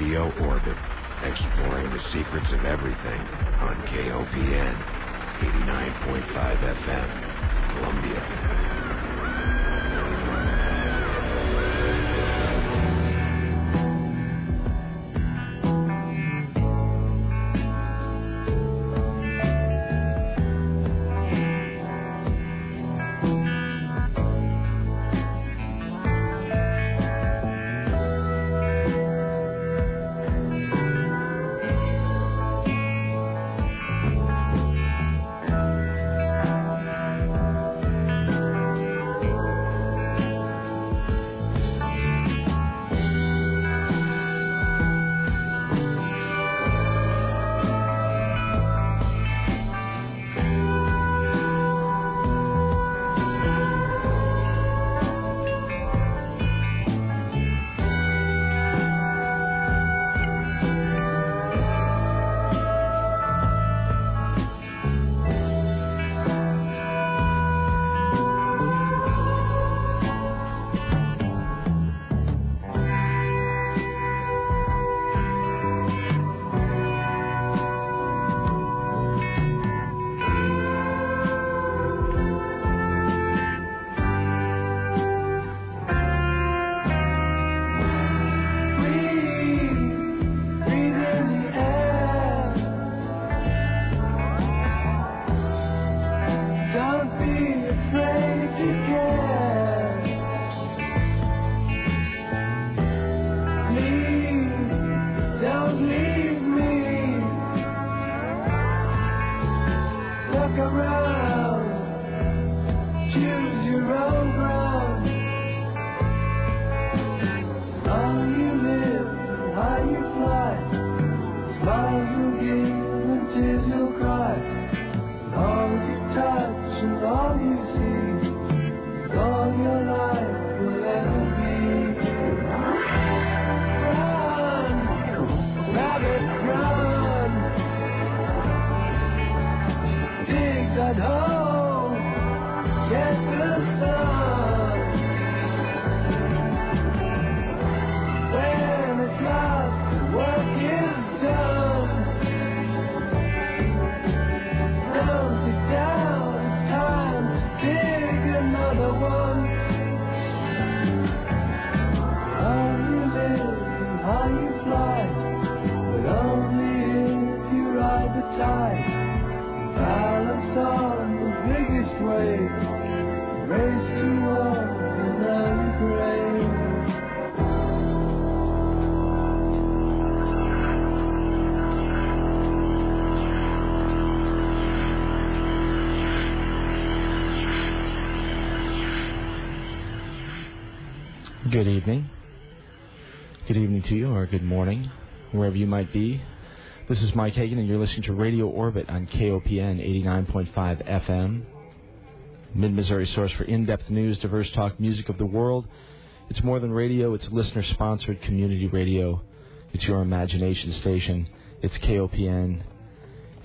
Radio Orbit, exploring the secrets of everything on KOPN 89.5 FM, Columbia. To you, or good morning, wherever you might be. This is Mike Hagan, and you're listening to Radio Orbit on KOPN 89.5 FM, Mid Missouri source for in depth news, diverse talk, music of the world. It's more than radio, it's listener sponsored community radio. It's your imagination station. It's KOPN,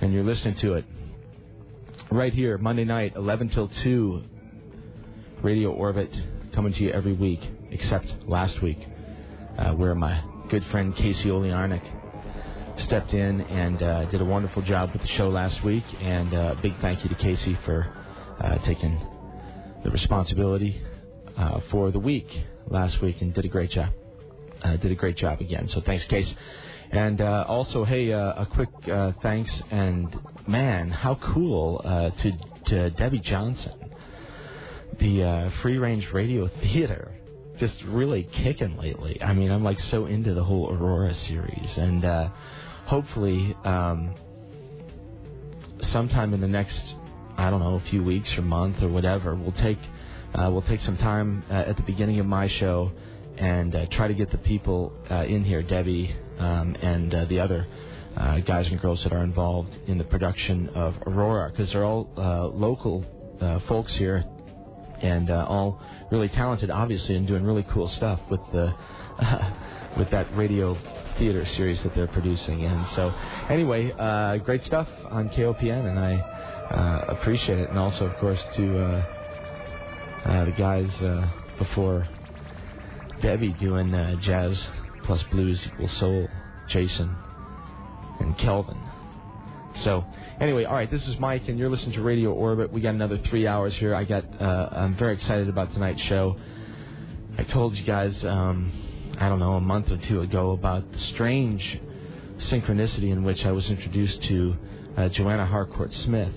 and you're listening to it right here, Monday night, 11 till 2, Radio Orbit, coming to you every week except last week, uh, where my good friend Casey Oliarnik stepped in and uh, did a wonderful job with the show last week. And uh, big thank you to Casey for uh, taking the responsibility uh, for the week last week and did a great job. Uh, did a great job again. So thanks, Case. And also, hey, a quick thanks and man, how cool to, to Debbie Johnson, the Free Range Radio Theater just really kicking lately. I mean, I'm like so into the whole Aurora series, and uh, hopefully, um, sometime in the next, I don't know, a few weeks or month or whatever, we'll take uh, we'll take some time uh, at the beginning of my show and uh, try to get the people uh, in here, Debbie um, and uh, the other. Uh, guys and girls that are involved in the production of Aurora, because they're all local folks here and all really talented, obviously, and doing really cool stuff with the uh, with that radio theater series that they're producing. And so, anyway, uh, great stuff on KOPN, and I uh, appreciate it. And also, of course, to uh, uh, the guys uh, before Debbie doing jazz plus blues equals soul, Jason and Kelvin. So, anyway, all right, this is Mike, and you're listening to Radio Orbit. We got another three hours here. I got, uh, I'm very excited about tonight's show. I told you guys, um, I don't know, a month or two ago about the strange synchronicity in which I was introduced to uh, Joanna Harcourt Smith,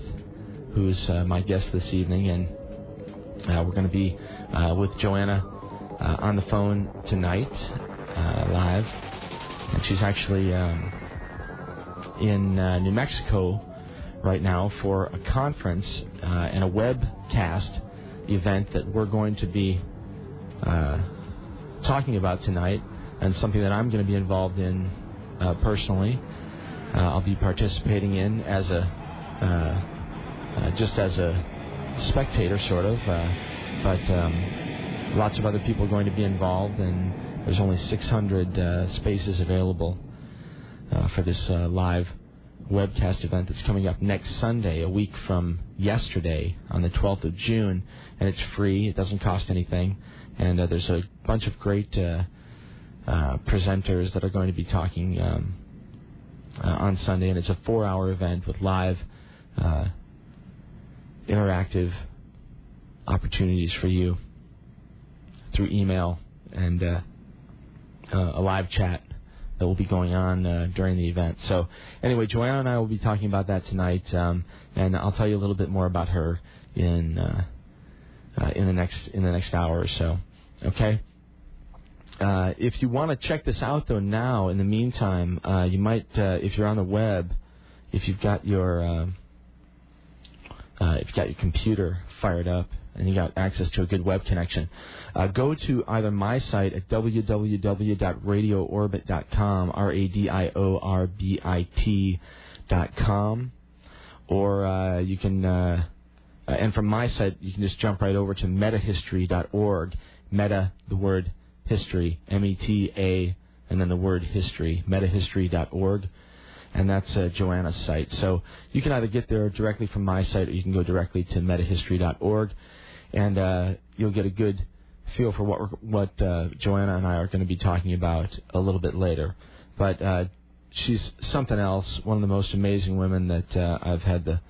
who's uh, my guest this evening, and uh, we're going to be uh, with Joanna uh, on the phone tonight, live, and she's actually. Um, in uh, New Mexico right now for a conference uh, and a webcast event that we're going to be uh, talking about tonight, and something that I'm going to be involved in uh, personally. Uh, I'll be participating in as a uh, just as a spectator, sort of, but um, lots of other people are going to be involved, and there's only 600 spaces available uh, for this uh, live webcast event that's coming up next Sunday, a week from yesterday, on the 12th of June, and it's free. It doesn't cost anything, and uh, there's a bunch of great uh, uh, presenters that are going to be talking um, uh, on Sunday, and it's a four-hour event with live, interactive opportunities for you through email and a live chat that will be going on uh, during the event. So, anyway, Joanna and I will be talking about that tonight, um, and I'll tell you a little bit more about her in uh, uh, in the next in the next hour or so. Okay. Uh, if you want to check this out though now, in the meantime, uh, you might uh, if you're on the web, if you've got your if you've got your computer fired up and you got access to a good web connection, uh, go to either my site at www.radioorbit.com, R-A-D-I-O-R-B-I-T.com, or uh, you can, uh, and from my site, you can just jump right over to metahistory.org. Meta, the word history, M-E-T-A, and then the word history, metahistory.org and that's uh, Joanna's site. So you can either get there directly from my site or you can go directly to metahistory.org, and uh, you'll get a good feel for what what uh, Joanna and I are going to be talking about a little bit later. But uh, she's something else. One of the most amazing women that uh, I've had the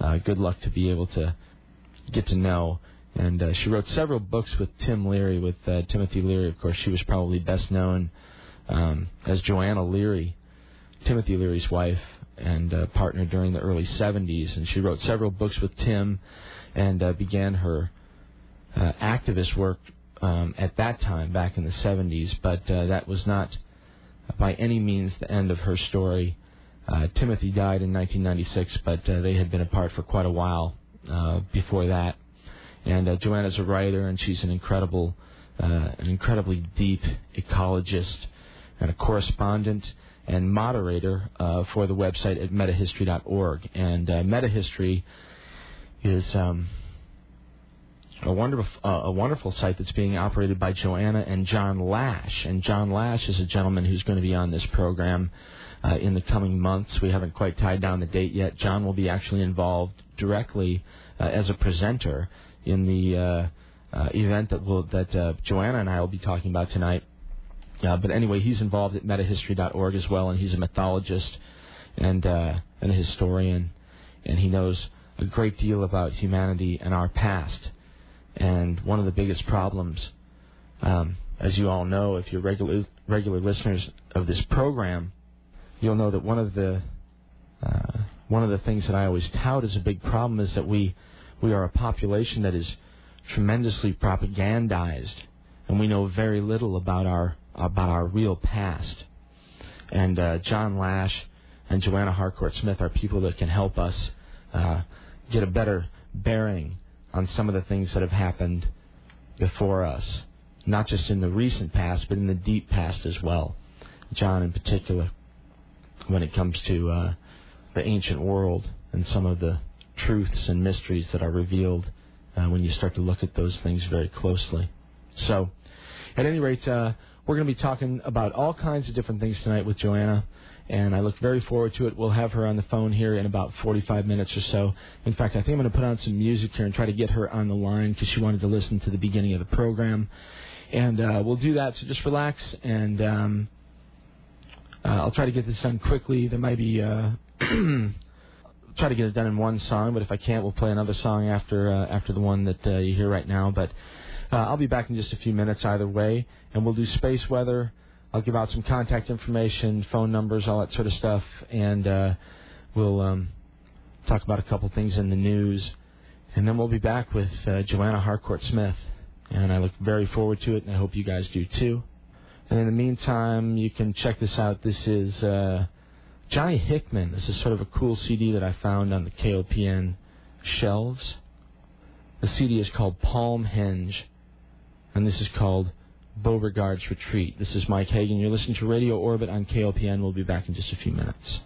uh, good luck to be able to get to know. And uh, she wrote several books with Tim Leary, with uh, Timothy Leary. Of course, she was probably best known um, as Joanna Leary, Timothy Leary's wife and uh, partner during the early 70s. And she wrote several books with Tim and uh, began her uh, activist work um, at that time, back in the 70s, but uh, that was not by any means the end of her story. Uh, Timothy died in 1996, but uh, they had been apart for quite a while uh, before that. And uh, Joanna's a writer, and she's an incredible, an incredibly deep ecologist and a correspondent and moderator for the website at metahistory.org. And metahistory is um, a wonderful uh, a wonderful site that's being operated by Joanna and John Lash. And John Lash is a gentleman who's going to be on this program uh, in the coming months. We haven't quite tied down the date yet. John will be actually involved directly uh, as a presenter in the uh, uh, event that will that uh, Joanna and I will be talking about tonight. but anyway, he's involved at metahistory.org as well, and he's a mythologist and and a historian, and he knows a great deal about humanity and our past. And one of the biggest problems, um, as you all know, if you're regular regular listeners of this program, you'll know that one of the uh, one of the things that I always tout as a big problem is that we we are a population that is tremendously propagandized, and we know very little about our about our real past. And uh, John Lash and Joanna Harcourt Smith are people that can help us uh, get a better bearing on some of the things that have happened before us, not just in the recent past, but in the deep past as well. John, in particular, when it comes to uh, the ancient world and some of the truths and mysteries that are revealed uh, when you start to look at those things very closely. So, at any rate, uh, we're going to be talking about all kinds of different things tonight with Joanna, and I look very forward to it. We'll have her on the phone here in about 45 minutes or so. In fact, I think I'm going to put on some music here and try to get her on the line because she wanted to listen to the beginning of the program. And uh, we'll do that, so just relax, and um, uh, I'll try to get this done quickly. There might be. Uh, try to get it done in one song, but if I can't, we'll play another song after uh, after the one that uh, you hear right now. But uh, I'll be back in just a few minutes either way, and we'll do space weather. I'll give out some contact information, phone numbers, all that sort of stuff, and uh, we'll um, talk about a couple things in the news, and then we'll be back with uh, Joanna Harcourt Smith, and I look very forward to it, and I hope you guys do too. And in the meantime, you can check this out. This is. Uh, Johnny Hickman. This is sort of a cool CD that I found on the KOPN shelves. The CD is called Palmhenge, and this is called Beauregard's Retreat. This is Mike Hagan. You're listening to Radio Orbit on KOPN. We'll be back in just a few minutes.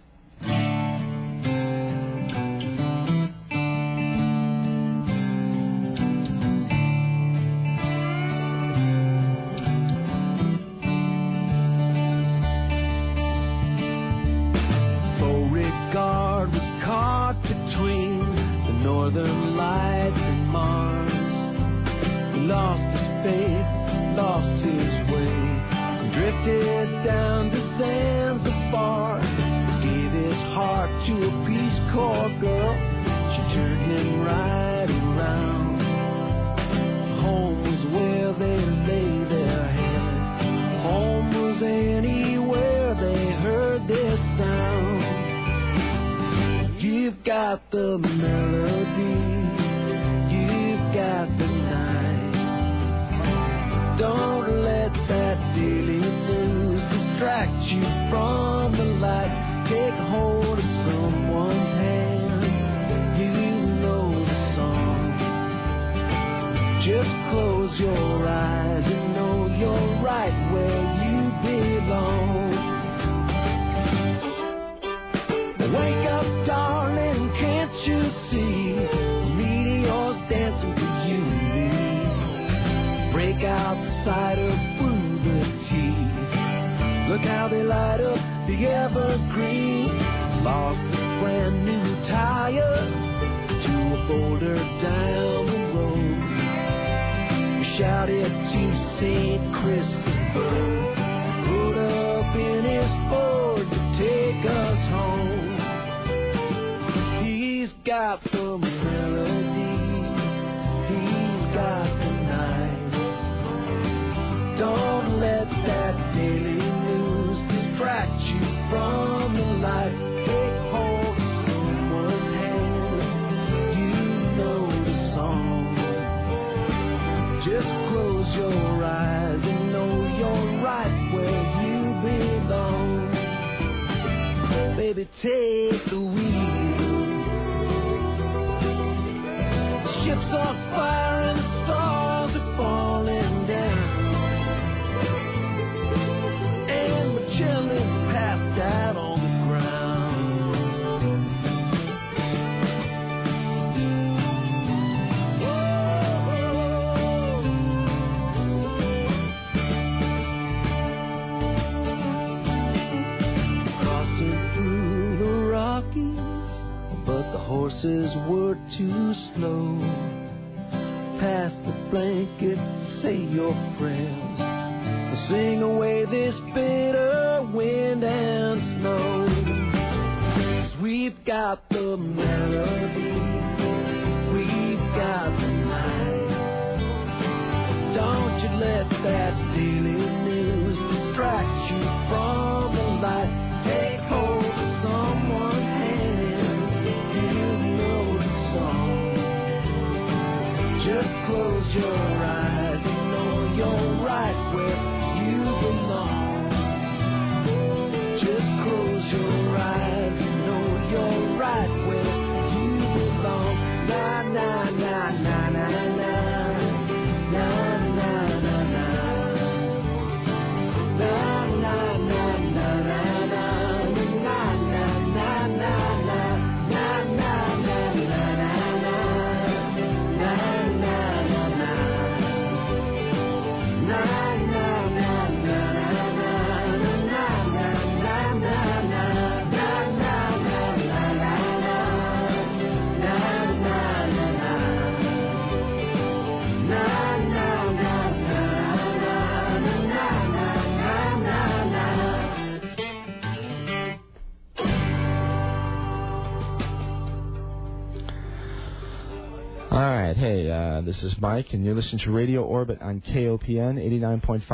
This is Mike, and you're listening to Radio Orbit on KOPN 89.5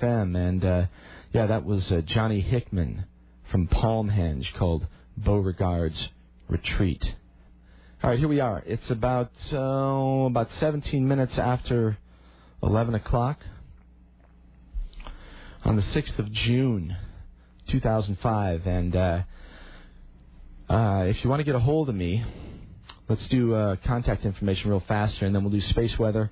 FM. And uh, yeah, that was uh, Johnny Hickman from Palmhenge called Beauregard's Retreat. All right, here we are. It's about uh, about 17 minutes after 11 o'clock on the 6th of June, 2005, and uh, uh, if you want to get a hold of me, let's do uh, contact information real fast here, and then we'll do space weather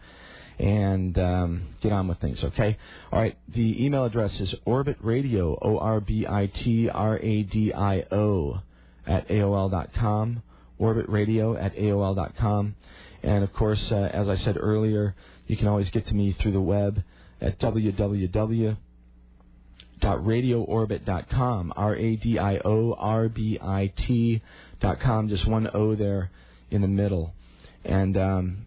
and um, get on with things, okay? All right, the email address is orbitradio, O R B I T R A D I O, at AOL.com, orbitradio at AOL.com. And of course, uh, as I said earlier, you can always get to me through the web at www.radioorbit.com, R A D I O R B I T.com, just one O there in the middle. And um,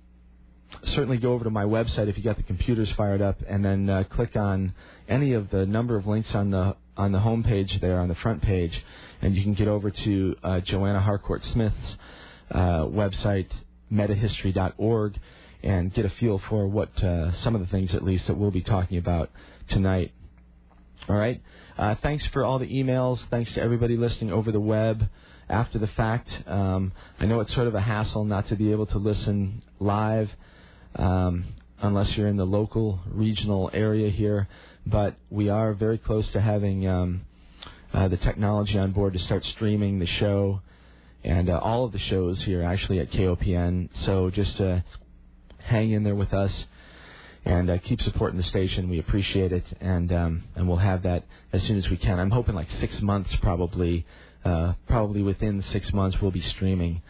certainly go over to my website if you got the computers fired up, and then uh, click on any of the number of links on the on the home page there on the front page, and you can get over to uh, Joanna Harcourt Smith's uh, website, metahistory.org, and get a feel for what uh, some of the things, at least, that we'll be talking about tonight. All right. Uh, thanks for all the emails. Thanks to everybody listening over the web after the fact. Um, I know it's sort of a hassle not to be able to listen live um, unless you're in the local regional area here, but we are very close to having um, uh, the technology on board to start streaming the show and uh, all of the shows here actually at KOPN. So just uh, hang in there with us and uh, keep supporting the station. We appreciate it, and um, and we'll have that as soon as we can. I'm hoping like six months probably uh, probably within six months we'll be streaming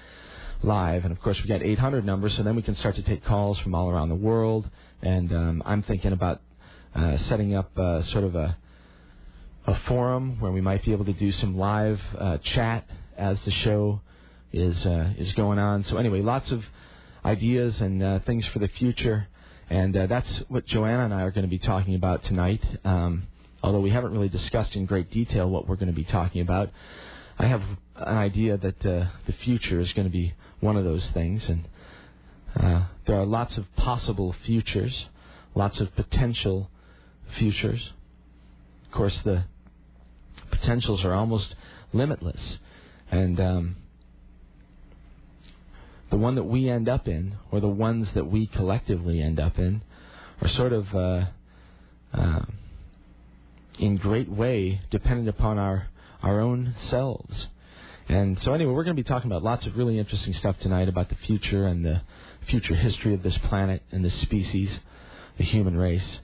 live. And of course, we've got 800 numbers, so then we can start to take calls from all around the world. And um, I'm thinking about uh, setting up uh, sort of a a forum where we might be able to do some live uh, chat as the show is uh, is going on. So anyway, lots of ideas and uh, things for the future, and that's what Joanna and I are going to be talking about tonight. Um, although we haven't really discussed in great detail what we're going to be talking about. I have an idea that uh, the future is going to be one of those things, and uh, there are lots of possible futures, lots of potential futures. Of course, the potentials are almost limitless, and um, the one that we end up in, or the ones that we collectively end up in, are sort of uh, uh, in great way dependent upon our our own selves. And so, anyway, we're going to be talking about lots of really interesting stuff tonight about the future and the future history of this planet and this species, the human race,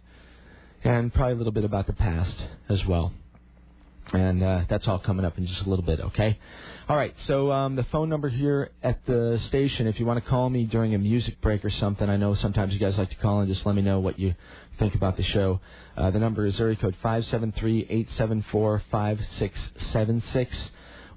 and probably a little bit about the past as well. And uh, that's all coming up in just a little bit, okay? All right, so um, the phone number here at the station, if you want to call me during a music break or something, I know sometimes you guys like to call and just let me know what you think about the show. Uh, the number is area code 573-874-5676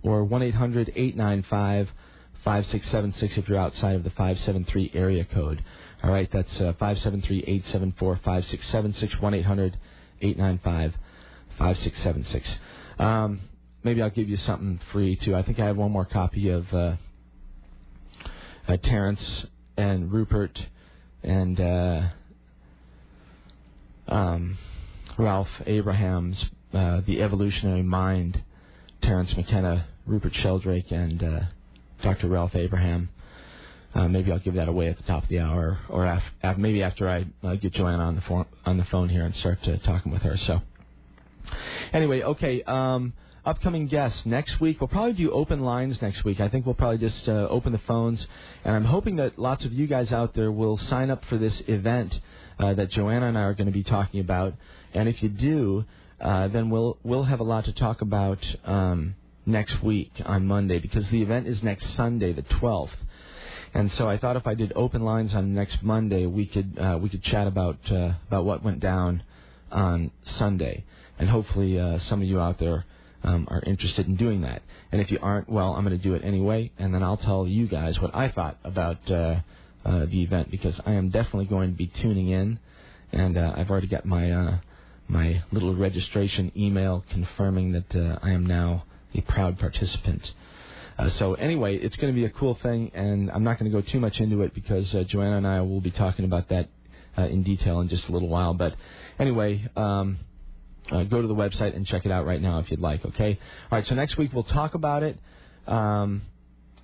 or 1-800-895-5676 if you're outside of the 573 area code. All right, that's uh, 573-874-5676, 1-800-895-5676. Um, maybe I'll give you something free, too. I think I have one more copy of uh, uh, Terence and Rupert and... Um, Ralph Abraham's uh, The Evolutionary Mind, Terence McKenna, Rupert Sheldrake, and uh, Dr. Ralph Abraham. Uh, maybe I'll give that away at the top of the hour, or af- af- maybe after I uh, get Joanna on the phone on the phone here and start talking with her. So, anyway, okay. Um, upcoming guests next week. We'll probably do open lines next week. I think we'll probably just uh, open the phones, and I'm hoping that lots of you guys out there will sign up for this event uh, that Joanna and I are going to be talking about. And if you do, uh, then we'll we'll have a lot to talk about um, next week on Monday because the event is next Sunday, the 12th. And so I thought if I did open lines on next Monday, we could uh, we could chat about uh, about what went down on Sunday, and hopefully uh, some of you out there um, are interested in doing that. And if you aren't, well, I'm going to do it anyway, and then I'll tell you guys what I thought about uh, the event because I am definitely going to be tuning in, and uh, I've already got my uh, my little registration email confirming that uh, I am now a proud participant. Uh, so anyway, it's going to be a cool thing, and I'm not going to go too much into it because uh, Joanna and I will be talking about that uh, in detail in just a little while. But anyway, um, uh, go to the website and check it out right now if you'd like. Okay. All right. So next week we'll talk about it. Um,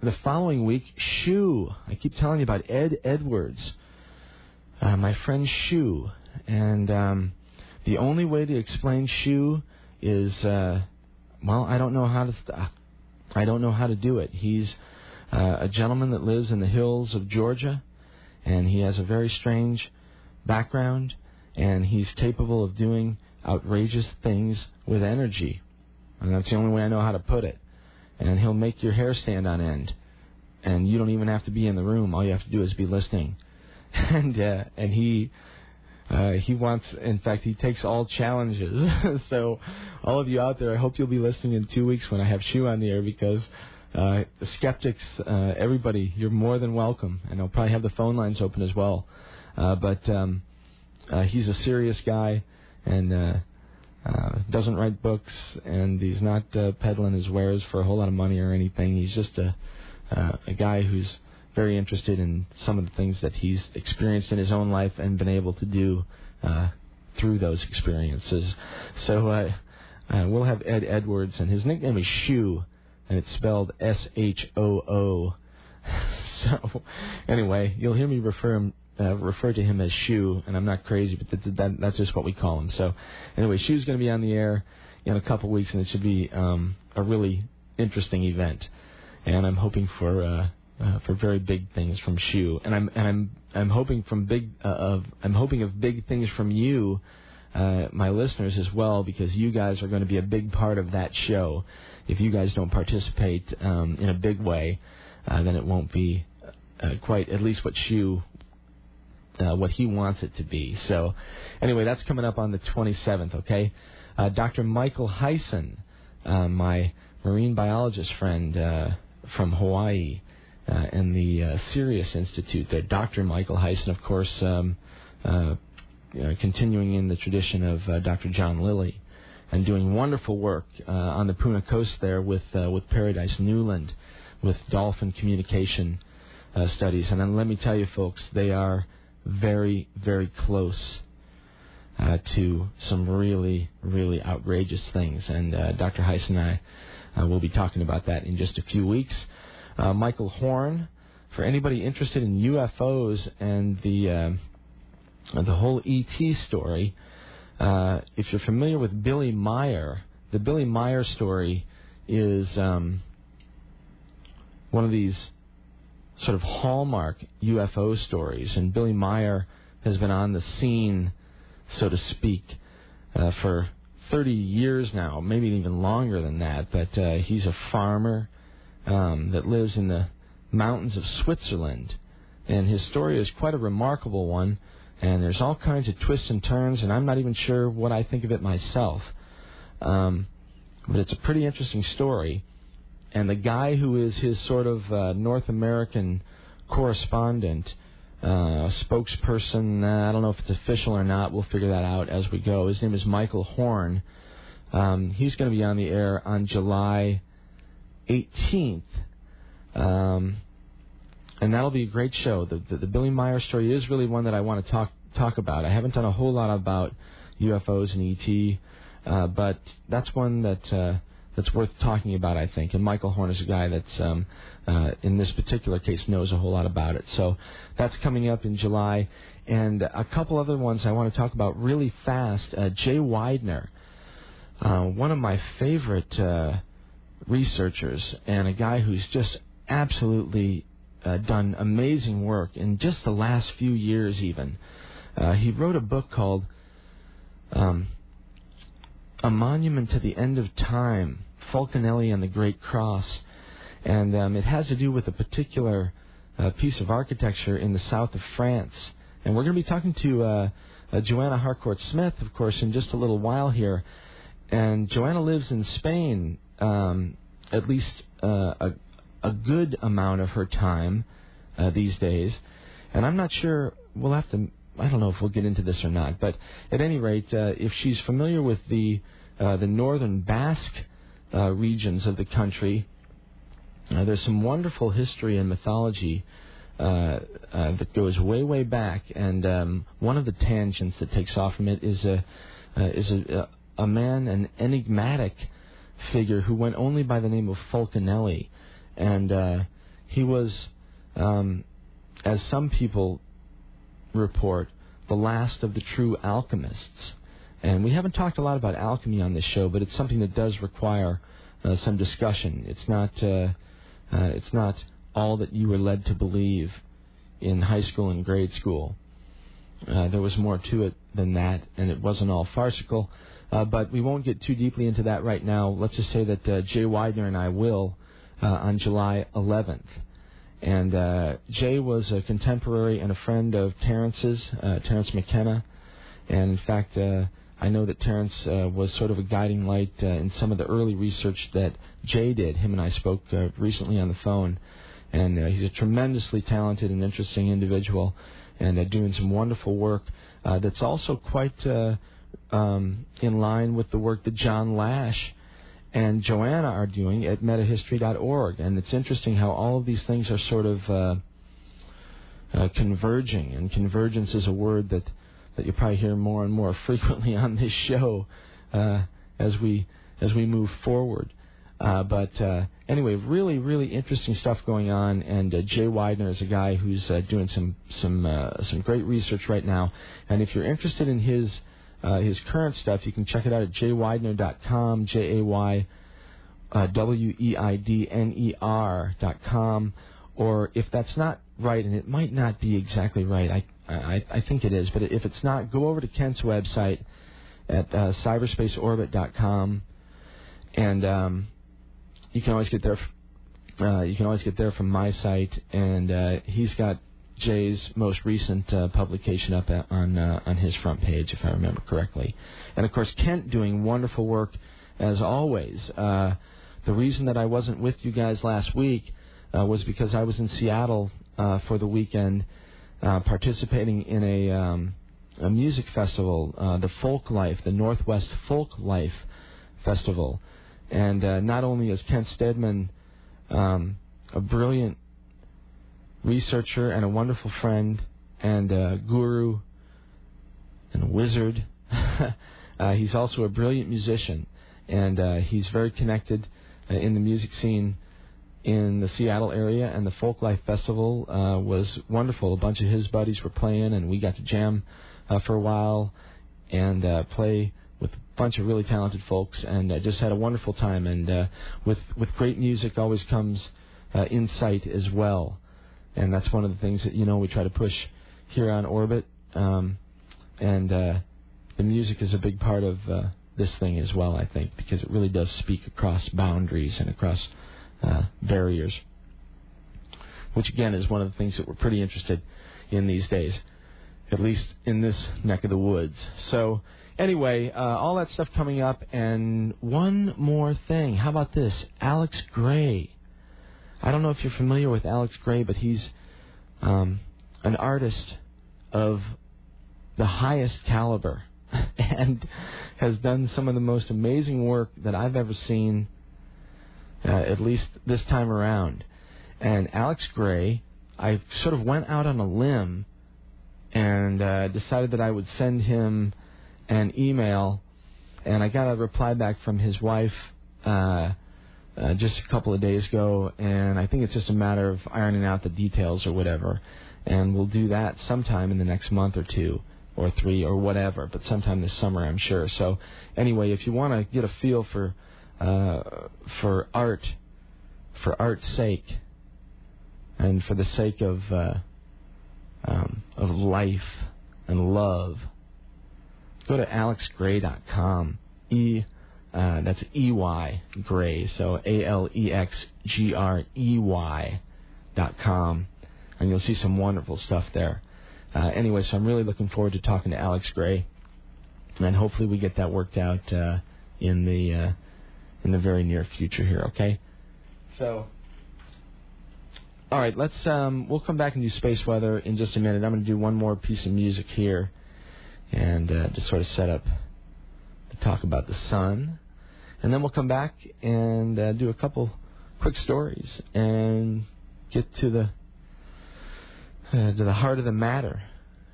the following week, Shu. I keep telling you about Ed Edwards, uh, my friend Shu, and um, the only way to explain Shu is, uh, well, I don't know how to. St- I don't know how to do it. He's uh, a gentleman that lives in the hills of Georgia, and he has a very strange background, and he's capable of doing outrageous things with energy. And that's the only way I know how to put it. And he'll make your hair stand on end. And you don't even have to be in the room. All you have to do is be listening. And uh, and he uh, he wants, in fact, he takes all challenges. so, all of you out there, I hope you'll be listening in two weeks when I have Shu on the air because uh, the skeptics, uh, everybody, you're more than welcome. And I'll probably have the phone lines open as well. Uh, but um, uh, he's a serious guy and uh, doesn't write books, and he's not uh, peddling his wares for a whole lot of money or anything. He's just a uh, a guy who's very interested in some of the things that he's experienced in his own life and been able to do uh, through those experiences. So uh, uh, we'll have Ed Edwards, and his nickname is Shu, and it's spelled S H O O. So anyway, you'll hear me refer him. Uh, refer to him as Shu, and I'm not crazy, but that, that, that's just what we call him. So, anyway, Shu's going to be on the air in a couple weeks, and it should be um, a really interesting event. And I'm hoping for uh, uh, for very big things from Shu, and I'm and I'm I'm hoping from big uh, of I'm hoping of big things from you, uh, my listeners as well, because you guys are going to be a big part of that show. If you guys don't participate um, in a big way, uh, then it won't be uh, quite at least what Shu. Uh, what he wants it to be. So, anyway, that's coming up on the 27th. Okay, uh, Dr. Michael Hyson, uh, my marine biologist friend uh, from Hawaii, uh, and the uh, Sirius Institute there. Dr. Michael Hyson, of course, um, uh, continuing in the tradition of uh, Dr. John Lilly and doing wonderful work uh, on the Puna Coast there with uh, with Paradise Newland, with dolphin communication uh, studies. And then let me tell you, folks, they are very, very close uh, to some really, really outrageous things. And uh, Dr. Hyson and I uh, will be talking about that in just a few weeks. Uh, Michael Horn, for anybody interested in UFOs and the uh, the whole ET story, uh, if you're familiar with Billy Meier, the Billy Meier story is um, one of these sort of hallmark UFO stories, and Billy Meier has been on the scene, so to speak, uh, for 30 years now, maybe even longer than that. But uh, he's a farmer um, that lives in the mountains of Switzerland, and his story is quite a remarkable one. And there's all kinds of twists and turns, and I'm not even sure what I think of it myself. Um, but it's a pretty interesting story and the guy who is his sort of uh, North American correspondent, uh, spokesperson, uh, I don't know if it's official or not. We'll figure that out as we go. His name is Michael Horn. Um, he's going to be on the air on July 18th. Um, and that'll be a great show. The, the, the Billy Meier story is really one that I want to talk talk about. I haven't done a whole lot about UFOs and ET, uh, but that's one that uh, that's worth talking about, I think. And Michael Horn is a guy that's, um, uh, in this particular case, knows a whole lot about it. So that's coming up in July. And a couple other ones I want to talk about really fast. Uh, Jay Weidner, uh, one of my favorite uh, researchers, and a guy who's just absolutely uh, done amazing work in just the last few years, even. Uh, he wrote a book called um, a monument to the end of time, Fulcanelli and the Great Cross, and um, it has to do with a particular uh, piece of architecture in the south of France. And we're going to be talking to uh, uh, Joanna Harcourt Smith, of course, in just a little while here. And Joanna lives in Spain, um, at least uh, a, a good amount of her time uh, these days. And I'm not sure, we'll have to I don't know if we'll get into this or not, but at any rate, uh, if she's familiar with the uh, the northern Basque uh, regions of the country, Uh, there's some wonderful history and mythology uh, uh, that goes way, way back, and um, one of the tangents that takes off from it is a is a, a man, an enigmatic figure who went only by the name of Fulcanelli, and he was, um, as some people report, the last of the true alchemists. And we haven't talked a lot about alchemy on this show, but it's something that does require uh, some discussion. It's not uh, uh, it's not all that you were led to believe in high school and grade school. Uh, there was more to it than that, and it wasn't all farcical. Uh, but we won't get too deeply into that right now. Let's just say that uh, Jay Weidner and I will on July 11th. And uh, Jay was a contemporary and a friend of Terence's, uh, Terence McKenna. And in fact, uh, I know that Terence uh, was sort of a guiding light uh, in some of the early research that Jay did. Him and I spoke uh, recently on the phone. And uh, he's a tremendously talented and interesting individual and uh, doing some wonderful work uh, that's also quite um, in line with the work that John Lash and Joanna are doing at metahistory.org. And it's interesting how all of these things are sort of converging. And convergence is a word that, that you'll probably hear more and more frequently on this show uh, as we as we move forward. Uh, but uh, anyway, really, really interesting stuff going on. And uh, Jay Weidner is a guy who's uh, doing some some uh, some great research right now. And if you're interested in his uh, his current stuff, you can check it out at jayweidner.com, J A Y W E I D N E R.com. Or if that's not right, and it might not be exactly right, I I, I think it is, but if it's not, go over to Kent's website at uh, cyberspaceorbit.com, and um, you can always get there. Uh, you can always get there from my site, and uh, he's got Jay's most recent uh, publication up at, on uh, on his front page, if I remember correctly. And of course, Kent doing wonderful work as always. Uh, the reason that I wasn't with you guys last week uh, was because I was in Seattle uh, for the weekend, uh, participating in a um, a music festival, uh, the Folklife, the Northwest Folklife Festival. And uh, not only is Kent Steadman um, a brilliant researcher and a wonderful friend and a guru and a wizard, uh, he's also a brilliant musician. And uh, he's very connected in the music scene in the Seattle area. And the Folklife Festival uh, was wonderful. A bunch of his buddies were playing, and we got to jam uh, for a while and uh, play with a bunch of really talented folks, and uh, just had a wonderful time. And uh, with with great music always comes uh, insight as well, and that's one of the things that you know we try to push here on Orbit. Um, and uh, the music is a big part of uh, this thing as well, I think, because it really does speak across boundaries and across uh, barriers, which again is one of the things that we're pretty interested in these days, at least in this neck of the woods. So anyway, uh, all that stuff coming up, and one more thing. How about this? Alex Grey. I don't know if you're familiar with Alex Grey, but he's um, an artist of the highest caliber and has done some of the most amazing work that I've ever seen, uh, at least this time around. And Alex Grey, I sort of went out on a limb and uh, decided that I would send him an email, and I got a reply back from his wife uh, uh, just a couple of days ago, and I think it's just a matter of ironing out the details or whatever, and we'll do that sometime in the next month or two or three or whatever, but sometime this summer, I'm sure. So anyway, if you want to get a feel for uh, for art, for art's sake, and for the sake of uh, um, of life and love, go to alexgrey.com. E uh, that's E Y Grey, so A L E X G R E Y dot com, and you'll see some wonderful stuff there. Uh, anyway, so I'm really looking forward to talking to Alex Grey, and hopefully we get that worked out uh, in the uh, in the very near future here. Okay, so. All right, let's. Um, we'll come back and do space weather in just a minute. I'm going to do one more piece of music here, and uh, just sort of set up to talk about the sun, and then we'll come back and uh, do a couple quick stories and get to the uh, to the heart of the matter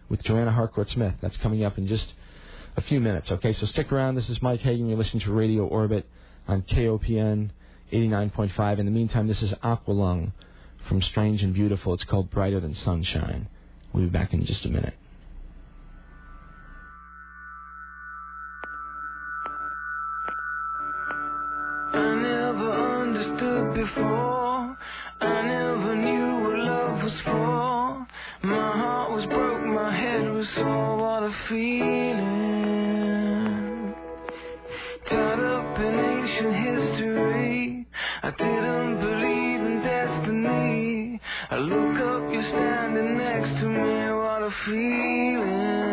with Joanna Harcourt Smith. That's coming up in just a few minutes. Okay, so stick around. This is Mike Hagan. You're listening to Radio Orbit on KOPN 89.5. In the meantime, this is Aqualung from Strange and Beautiful. It's called Brighter Than Sunshine. We'll be back in just a minute. I never understood before. I never knew what love was for. My heart was broke, my head was sore. What a feeling. I didn't believe in destiny. I look up, you're standing next to me. What a feeling.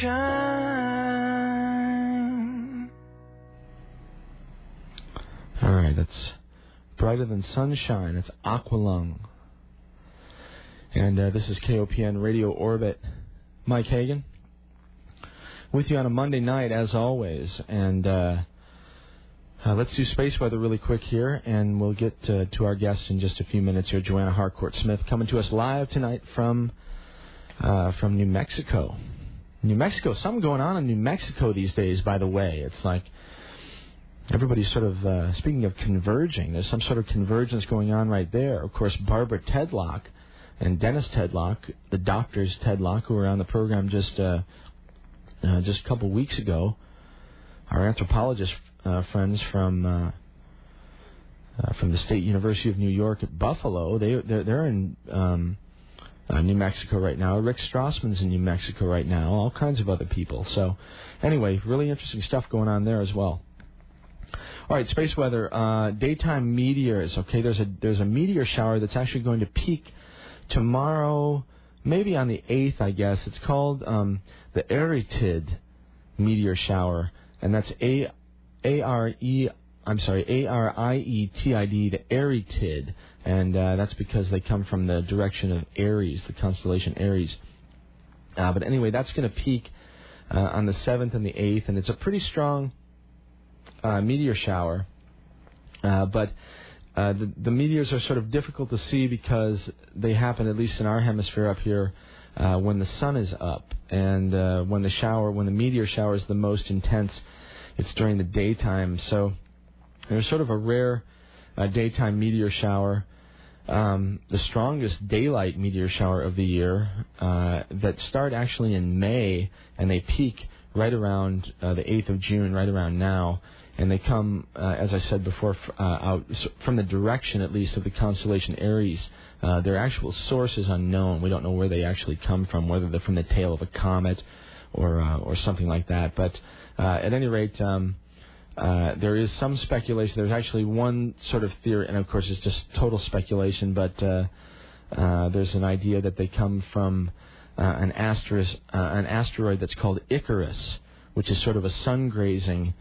Sunshine. All right, that's Brighter Than Sunshine. It's Aqualung. And uh, this is KOPN Radio Orbit. Mike Hagan with you on a Monday night, as always. And uh, uh, let's do space weather really quick here, and we'll get uh, to our guests in just a few minutes here. Joanna Harcourt Smith coming to us live tonight from uh, from New Mexico. New Mexico, something going on in New Mexico these days, by the way. It's like everybody's sort of, uh, speaking of converging, there's some sort of convergence going on right there. Of course, Barbara Tedlock and Dennis Tedlock, the doctors Tedlock, who were on the program just uh, uh, just a couple weeks ago, our anthropologist uh, friends from uh, uh, from the State University of New York at Buffalo, they they're, they're in um, uh, New Mexico right now. Rick Strassman's in New Mexico right now. All kinds of other people. So, anyway, really interesting stuff going on there as well. All right, space weather. Uh, daytime meteors. Okay, there's a there's a meteor shower that's actually going to peak tomorrow, maybe on the eighth, I guess. It's called um, the Arietid meteor shower, and that's A A R E. I'm sorry, A R I E T I D, the Arietid, and uh, that's because they come from the direction of Aries, the constellation Aries. Uh, but anyway, that's going to peak uh, on the seventh and the eighth, and it's a pretty strong uh, meteor shower. Uh, but uh, the, the meteors are sort of difficult to see because they happen, at least in our hemisphere up here, when the sun is up. And when the shower, when the meteor shower is the most intense, it's during the daytime. So there's sort of a rare daytime meteor shower. Um, the strongest daylight meteor shower of the year uh, that start actually in May and they peak right around uh, the 8th of June, right around now and they come, uh, as I said before, f- uh, out from the direction at least of the constellation Aries. Uh, their actual source is unknown. We don't know where they actually come from, whether they're from the tail of a comet or uh, or something like that. But at any rate, um, uh, there is some speculation. There's actually one sort of theory, and of course it's just total speculation. But uh, uh, there's an idea that they come from uh, an, uh, an asteroid that's called Icarus, which is sort of a sun grazing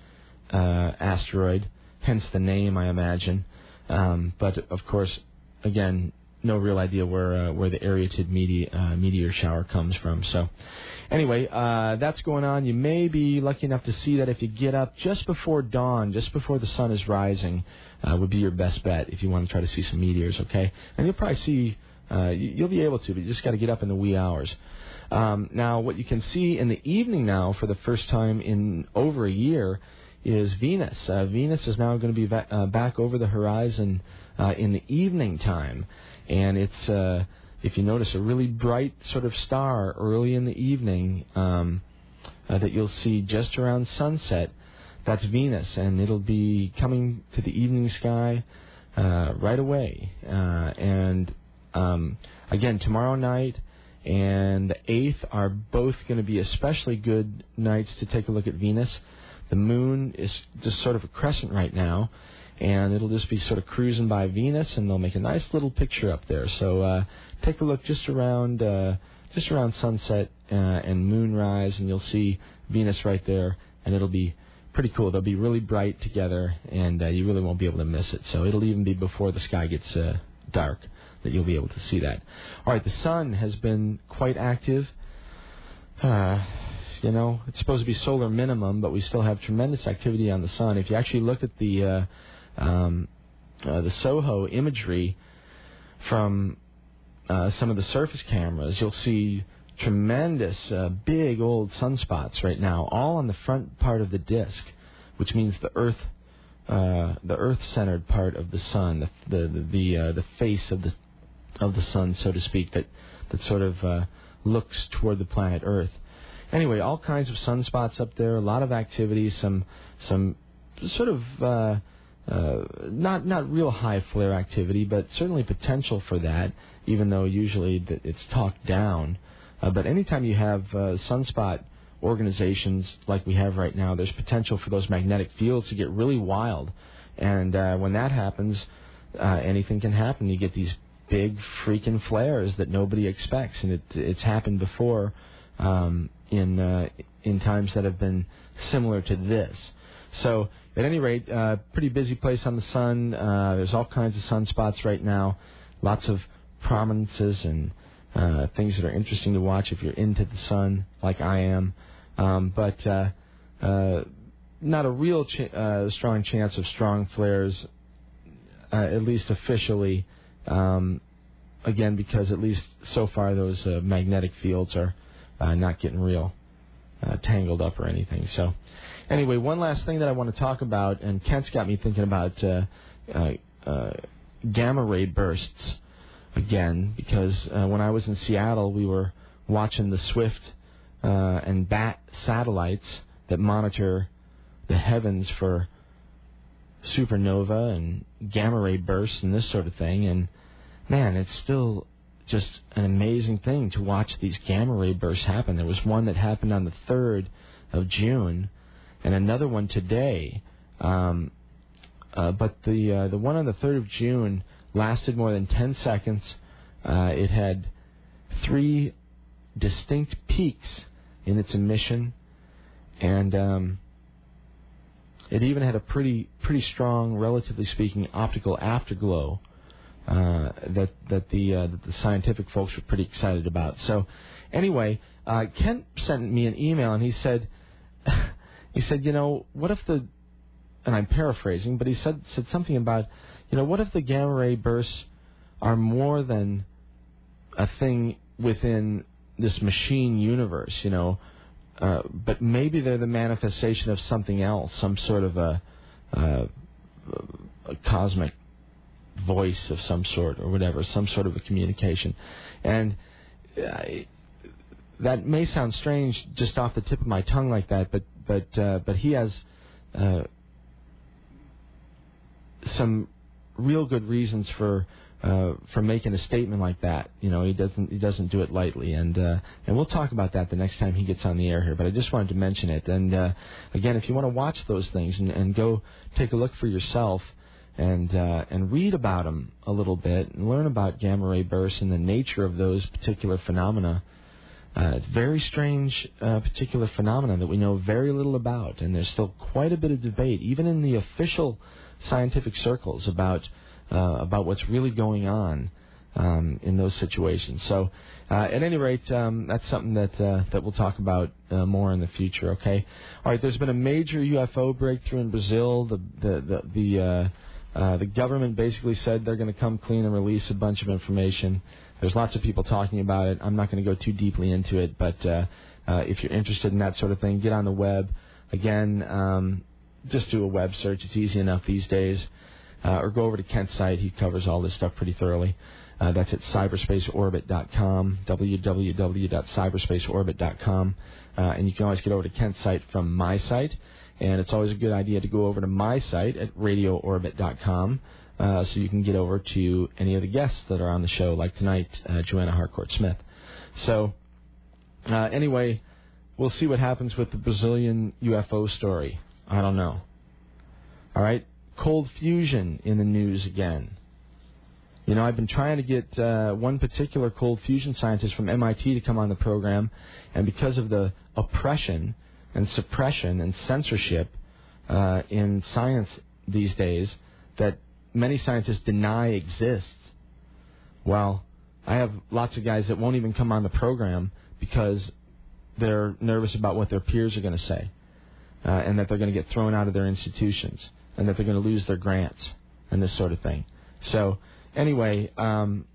asteroid, hence the name, I imagine. Um, but of course, again, no real idea where where the uh, meteor shower comes from. So, anyway, uh, that's going on. You may be lucky enough to see that if you get up just before dawn, just before the sun is rising, uh, would be your best bet if you want to try to see some meteors. Okay, and you'll probably see. Uh, you'll be able to, but you just got to get up in the wee hours. Um, now, what you can see in the evening now, for the first time in over a year, is Venus. Uh, Venus is now going to be va- uh, back over the horizon uh, in the evening time, and it's uh, if you notice a really bright sort of star early in the evening um, uh, that you'll see just around sunset. That's Venus, and it'll be coming to the evening sky uh, right away. Uh, and um, again, tomorrow night and the 8th are both going to be especially good nights to take a look at Venus. The moon is just sort of a crescent right now, and it'll just be sort of cruising by Venus, and they'll make a nice little picture up there. So uh, take a look just around uh, just around sunset uh, and moonrise, and you'll see Venus right there, and it'll be pretty cool. They'll be really bright together, and uh, you really won't be able to miss it. So it'll even be before the sky gets uh, dark that you'll be able to see that. All right, the sun has been quite active. Uh, you know, it's supposed to be solar minimum, but we still have tremendous activity on the sun. If you actually look at the uh, um, uh, the SOHO imagery from uh, some of the surface cameras, you'll see tremendous uh, big old sunspots right now, all on the front part of the disk, which means the Earth, uh, the Earth-centered part of the sun, the the the uh, the face of the of the sun, so to speak, that that sort of uh, looks toward the planet Earth. Anyway, all kinds of sunspots up there, a lot of activity, some some sort of uh, not not real high flare activity, but certainly potential for that. Even though usually it's talked down, uh, but anytime you have uh, sunspot organizations like we have right now, there's potential for those magnetic fields to get really wild, and uh, when that happens, uh, anything can happen. You get these big freaking flares that nobody expects, and it, it's happened before um, in uh, in times that have been similar to this. So, at any rate, uh, pretty busy place on the sun. Uh, there's all kinds of sunspots right now, lots of prominences and uh, things that are interesting to watch if you're into the sun, like I am. Um, but uh, uh, not a real ch- uh, strong chance of strong flares, uh, at least officially. Um, again, because at least so far those uh, magnetic fields are uh, not getting real uh, tangled up or anything. So, anyway, one last thing that I want to talk about, and Kent's got me thinking about uh, uh, uh, gamma ray bursts again, because uh, when I was in Seattle, we were watching the Swift uh, and bat satellites that monitor the heavens for supernova and gamma ray bursts and this sort of thing. And man, it's still just an amazing thing to watch these gamma ray bursts happen. There was one that happened on the 3rd of June and another one today. Um, uh, but the uh, the one on the 3rd of June lasted more than 10 seconds. Uh, it had three distinct peaks in its emission, and um, it even had a pretty pretty strong, relatively speaking, optical afterglow uh, that that the uh, that the scientific folks were pretty excited about. So, anyway, uh, Kent sent me an email and he said he said, you know, what if the and I'm paraphrasing, but he said said something about, you know, what if the gamma ray bursts are more than a thing within this machine universe, you know, uh, but maybe they're the manifestation of something else, some sort of a, uh, a cosmic voice of some sort or whatever, some sort of a communication, and. I, that may sound strange just off the tip of my tongue like that, but but uh, but he has uh, some real good reasons for uh, for making a statement like that. You know, he doesn't he doesn't do it lightly, and uh, and we'll talk about that the next time he gets on the air here. But I just wanted to mention it. And uh, again, if you want to watch those things and, and go take a look for yourself. And uh, and read about them a little bit and learn about gamma ray bursts and the nature of those particular phenomena. Uh, it's very strange uh, particular phenomenon that we know very little about, and there's still quite a bit of debate, even in the official scientific circles, about uh, about what's really going on um, in those situations. So, uh, at any rate, um, that's something that uh, that we'll talk about uh, more in the future. Okay. All right. There's been a major UFO breakthrough in Brazil. The the the, the uh, uh, the government basically said they're going to come clean and release a bunch of information. There's lots of people talking about it. I'm not going to go too deeply into it, but uh, uh, if you're interested in that sort of thing, get on the web. Again, um, just do a web search. It's easy enough these days. Uh, or go over to Kent's site. He covers all this stuff pretty thoroughly. Uh, that's at cyberspaceorbit.com, www.cyberspaceorbit.com. Uh, and you can always get over to Kent's site from my site. And it's always a good idea to go over to my site at radioorbit.com uh, so you can get over to any of the guests that are on the show, like tonight, uh, Joanna Harcourt Smith. So, uh, anyway, we'll see what happens with the Brazilian UFO story. I don't know. All right, cold fusion in the news again. You know, I've been trying to get uh, one particular cold fusion scientist from MIT to come on the program, and because of the oppression and suppression and censorship uh, in science these days that many scientists deny exists. Well, I have lots of guys that won't even come on the program because they're nervous about what their peers are going to say, uh, and that they're going to get thrown out of their institutions, and that they're going to lose their grants, and this sort of thing. So, anyway, um,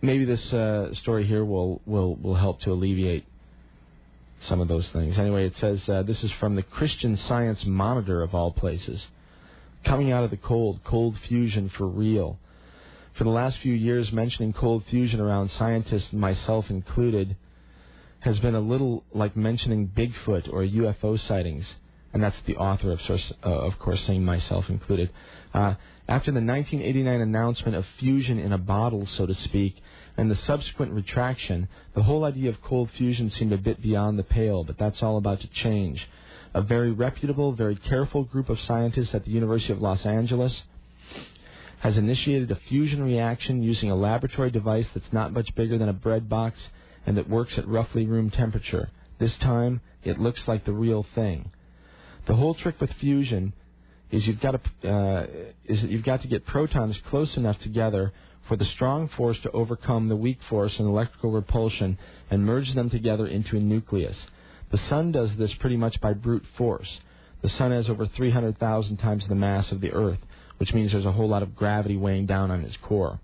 maybe this uh, story here will, will, will help to alleviate some of those things. Anyway, it says uh, this is from the Christian Science Monitor of all places. Coming out of the cold, cold fusion for real. For the last few years, mentioning cold fusion around scientists, myself included, has been a little like mentioning Bigfoot or UFO sightings. And that's the author, of, source, uh, of course, saying myself included. Uh, after the 1989 announcement of fusion in a bottle, so to speak, and the subsequent retraction, the whole idea of cold fusion seemed a bit beyond the pale, but that's all about to change. A very reputable, very careful group of scientists at the University of Los Angeles has initiated a fusion reaction using a laboratory device that's not much bigger than a bread box and that works at roughly room temperature. This time, it looks like the real thing. The whole trick with fusion is you've got to uh, is that you've got to get protons close enough together for the strong force to overcome the weak force and electrical repulsion and merge them together into a nucleus. The sun does this pretty much by brute force. The sun has over 300,000 times the mass of the Earth, which means there's a whole lot of gravity weighing down on its core.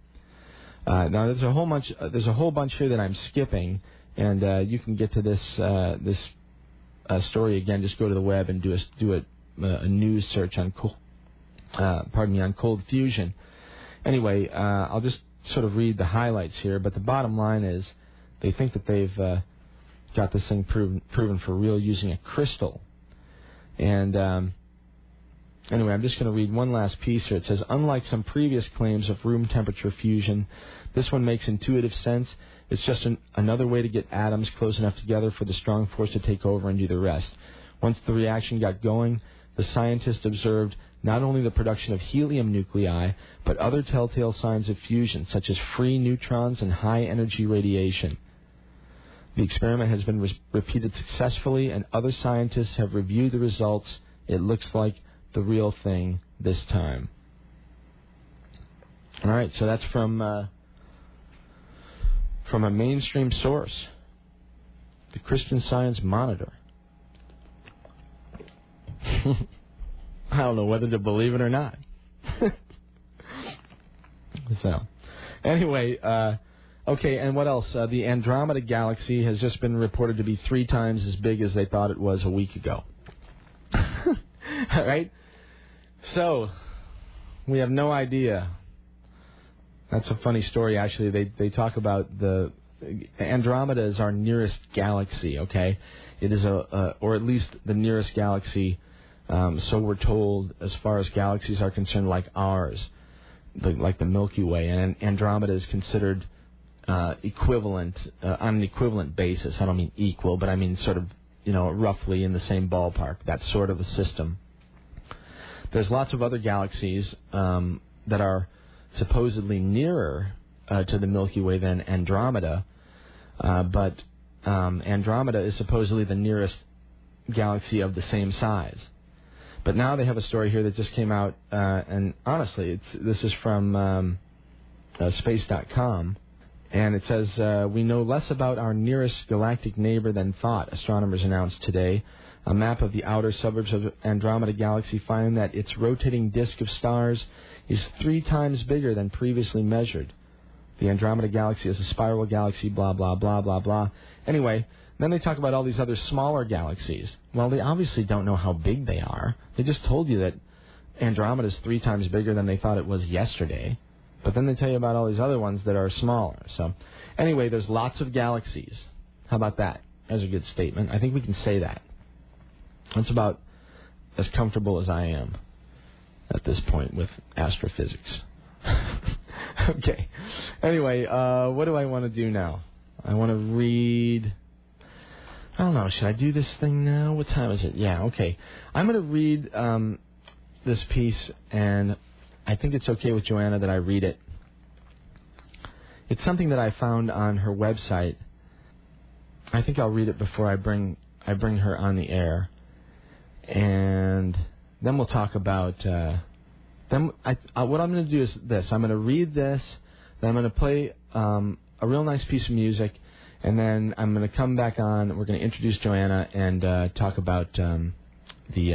Uh, now there's a whole bunch. Uh, there's a whole bunch here that I'm skipping, and uh, you can get to this uh, this uh, story again. Just go to the web and do a do a, a news search on cold, uh, pardon me on cold fusion. Anyway, I'll just sort of read the highlights here, but the bottom line is they think that they've got this thing proven proven for real using a crystal. And um, anyway, I'm just going to read one last piece here. It says, unlike some previous claims of room temperature fusion, this one makes intuitive sense. It's just an, another way to get atoms close enough together for the strong force to take over and do the rest. Once the reaction got going, the scientists observed not only the production of helium nuclei, but other telltale signs of fusion, such as free neutrons and high energy radiation. The experiment has been re- repeated successfully, and other scientists have reviewed the results. It looks like the real thing this time. All right, so that's from uh, from a mainstream source, the Christian Science Monitor. I don't know whether to believe it or not. so, anyway, uh, okay, and what else? Uh, the Andromeda Galaxy has just been reported to be three times as big as they thought it was a week ago. All right? So, we have no idea. That's a funny story, actually. They, they talk about the. Andromeda is our nearest galaxy, okay? It is a, a or at least the nearest galaxy um, so we're told, as far as galaxies are concerned, like ours, like the Milky Way, and Andromeda is considered uh, equivalent uh, on an equivalent basis. I don't mean equal, but I mean sort of, you know, roughly in the same ballpark. That sort of a system. There's lots of other galaxies um, that are supposedly nearer uh, to the Milky Way than Andromeda, uh, but um, Andromeda is supposedly the nearest galaxy of the same size. But now they have a story here that just came out, uh, and honestly, this is from um, uh, Space.com, and it says uh, we know less about our nearest galactic neighbor than thought. Astronomers announced today. A map of the outer suburbs of Andromeda Galaxy find that its rotating disk of stars is three times bigger than previously measured. The Andromeda Galaxy is a spiral galaxy, blah, blah, blah, blah, blah. Anyway, then they talk about all these other smaller galaxies. Well, they obviously don't know how big they are. They just told you that Andromeda is three times bigger than they thought it was yesterday. But then they tell you about all these other ones that are smaller. So, anyway, there's lots of galaxies. How about that? That's a good statement. I think we can say that. That's about as comfortable as I am at this point with astrophysics. okay. Anyway, uh, what do I want to do now? I want to read I don't know. Should I do this thing now? What time is it? Yeah, okay. I'm going to read um, this piece, and I think it's okay with Joanna that I read it. It's something that I found on her website. I think I'll read it before I bring I bring her on the air, and then we'll talk about. Uh, then I, uh, what I'm going to do is this: I'm going to read this, then I'm going to play um, a real nice piece of music and then I'm going to come back on. We're going to introduce Joanna and uh, talk about um, the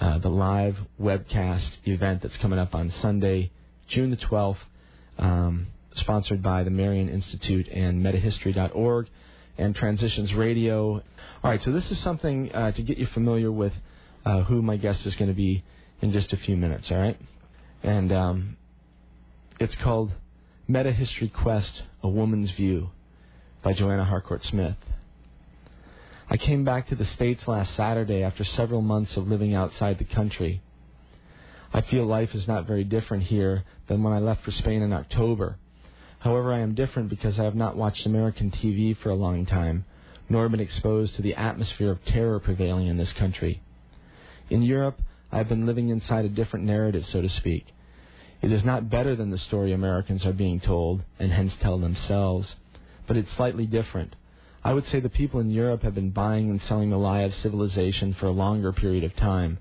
uh, the live webcast event that's coming up on Sunday, June the 12th, um, sponsored by the Marion Institute and Metahistory.org and Transitions Radio. All right, so this is something uh, to get you familiar with uh, who my guest is going to be in just a few minutes. All right, and um, it's called Meta History Quest: A Woman's View by Joanna Harcourt Smith. I came back to the States last Saturday after several months of living outside the country. I feel life is not very different here than when I left for Spain in October. However, I am different because I have not watched American TV for a long time, nor been exposed to the atmosphere of terror prevailing in this country. In Europe, I have been living inside a different narrative, so to speak. It is not better than the story Americans are being told, and hence tell themselves but it's slightly different. I would say the people in Europe have been buying and selling the lie of civilization for a longer period of time,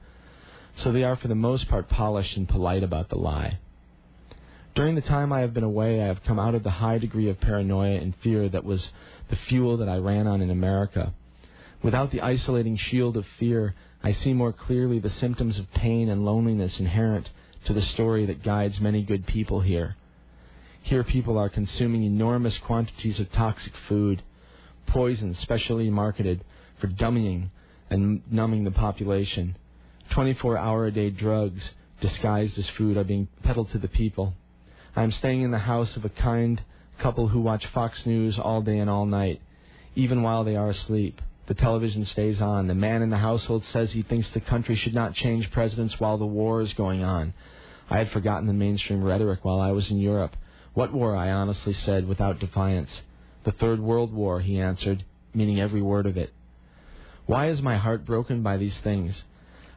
so they are for the most part polished and polite about the lie. During the time I have been away, I have come out of the high degree of paranoia and fear that was the fuel that I ran on in America. Without the isolating shield of fear, I see more clearly the symptoms of pain and loneliness inherent to the story that guides many good people here. Here, people are consuming enormous quantities of toxic food, poison specially marketed for dummying and numbing the population. 24 hour a day drugs disguised as food are being peddled to the people. I am staying in the house of a kind couple who watch Fox News all day and all night. even while they are asleep. The television stays on. The man in the household says he thinks the country should not change presidents while the war is going on. I had forgotten the mainstream rhetoric while I was in Europe. What war? I honestly said, without defiance. The Third World War, he answered, meaning every word of it. Why is my heart broken by these things?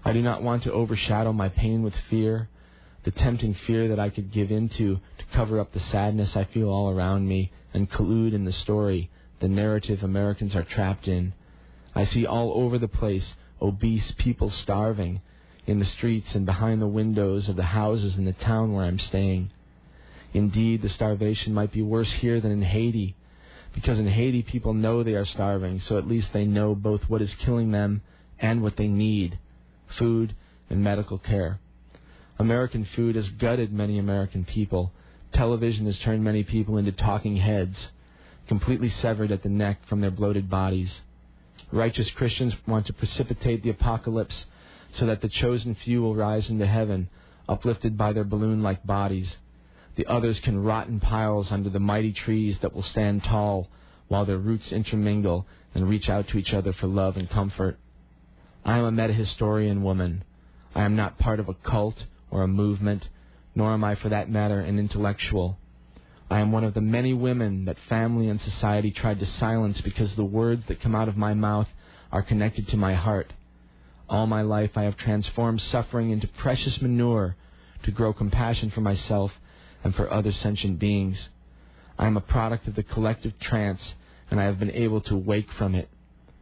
I do not want to overshadow my pain with fear, the tempting fear that I could give into to cover up the sadness I feel all around me and collude in the story, the narrative Americans are trapped in. I see all over the place obese people starving in the streets and behind the windows of the houses in the town where I'm staying. Indeed, the starvation might be worse here than in Haiti, because in Haiti people know they are starving, so at least they know both what is killing them and what they need food and medical care. American food has gutted many American people. Television has turned many people into talking heads, completely severed at the neck from their bloated bodies. Righteous Christians want to precipitate the apocalypse so that the chosen few will rise into heaven, uplifted by their balloon like bodies. The others can rot in piles under the mighty trees that will stand tall while their roots intermingle and reach out to each other for love and comfort. I am a metahistorian woman. I am not part of a cult or a movement, nor am I, for that matter, an intellectual. I am one of the many women that family and society tried to silence because the words that come out of my mouth are connected to my heart. All my life I have transformed suffering into precious manure to grow compassion for myself and for other sentient beings. I am a product of the collective trance, and I have been able to wake from it.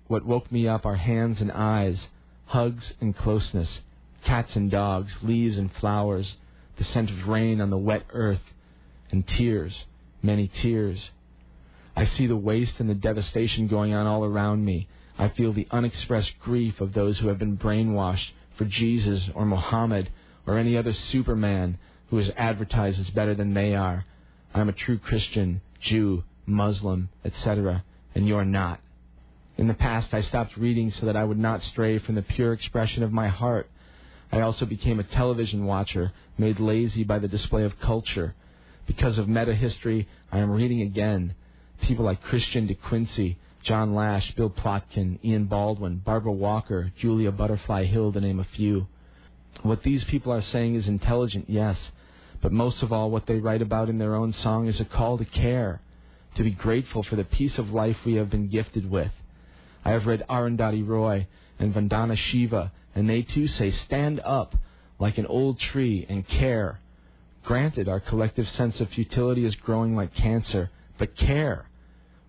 What woke me up are hands and eyes, hugs and closeness, cats and dogs, leaves and flowers, the scent of rain on the wet earth, and tears, many tears. I see the waste and the devastation going on all around me. I feel the unexpressed grief of those who have been brainwashed for Jesus or Mohammed or any other superman who is advertised as better than they are. I'm a true Christian, Jew, Muslim, etc., and you're not. In the past, I stopped reading so that I would not stray from the pure expression of my heart. I also became a television watcher, made lazy by the display of culture. Because of meta history, I am reading again. People like Christian De Quincey, John Lash, Bill Plotkin, Ian Baldwin, Barbara Walker, Julia Butterfly Hill, to name a few. What these people are saying is intelligent, yes, but most of all, what they write about in their own song is a call to care, to be grateful for the piece of life we have been gifted with. I have read Arundhati Roy and Vandana Shiva, and they too say, stand up like an old tree and care Granted, our collective sense of futility is growing like cancer, but care.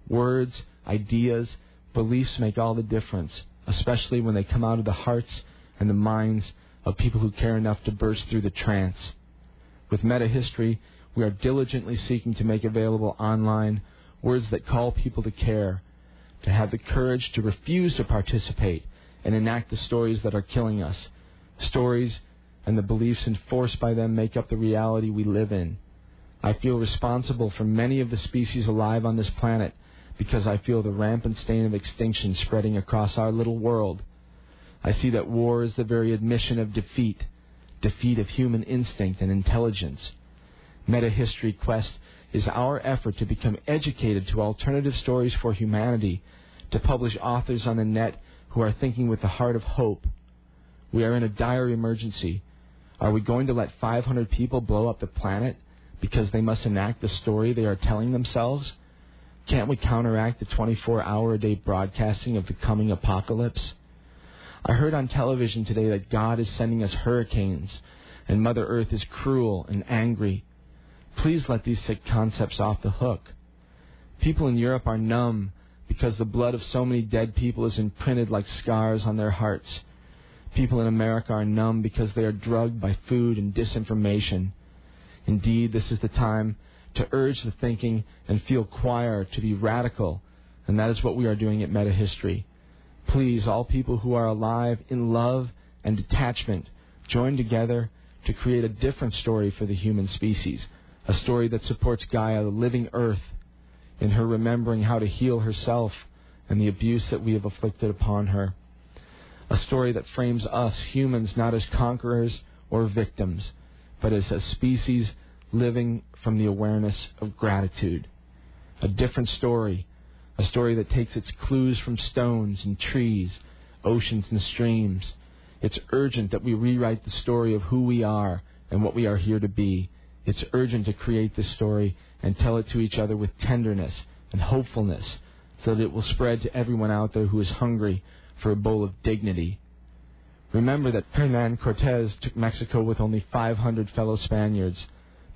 Words, ideas, beliefs make all the difference, especially when they come out of the hearts and the minds of people who care enough to burst through the trance. With meta history, we are diligently seeking to make available online words that call people to care, to have the courage to refuse to participate and enact the stories that are killing us, stories and the beliefs enforced by them make up the reality we live in. I feel responsible for many of the species alive on this planet because I feel the rampant stain of extinction spreading across our little world. I see that war is the very admission of defeat, defeat of human instinct and intelligence. Meta History Quest is our effort to become educated to alternative stories for humanity, to publish authors on the net who are thinking with the heart of hope. We are in a dire emergency. Are we going to let 500 people blow up the planet because they must enact the story they are telling themselves? Can't we counteract the 24 hour a day broadcasting of the coming apocalypse? I heard on television today that God is sending us hurricanes and Mother Earth is cruel and angry. Please let these sick concepts off the hook. People in Europe are numb because the blood of so many dead people is imprinted like scars on their hearts. People in America are numb because they are drugged by food and disinformation. Indeed, this is the time to urge the thinking and feel choir to be radical, and that is what we are doing at Meta History. Please, all people who are alive in love and detachment, join together to create a different story for the human species, a story that supports Gaia, the living earth, in her remembering how to heal herself and the abuse that we have afflicted upon her a story that frames us humans not as conquerors or victims, but as a species living from the awareness of gratitude. A different story, A story that takes its clues from stones and trees, oceans and streams. It's urgent that we rewrite the story of who we are and what we are here to be. It's urgent to create this story and tell it to each other with tenderness and hopefulness so that it will spread to everyone out there who is hungry for a bowl of dignity. Remember that Hernan Cortez took Mexico with only 500 fellow Spaniards.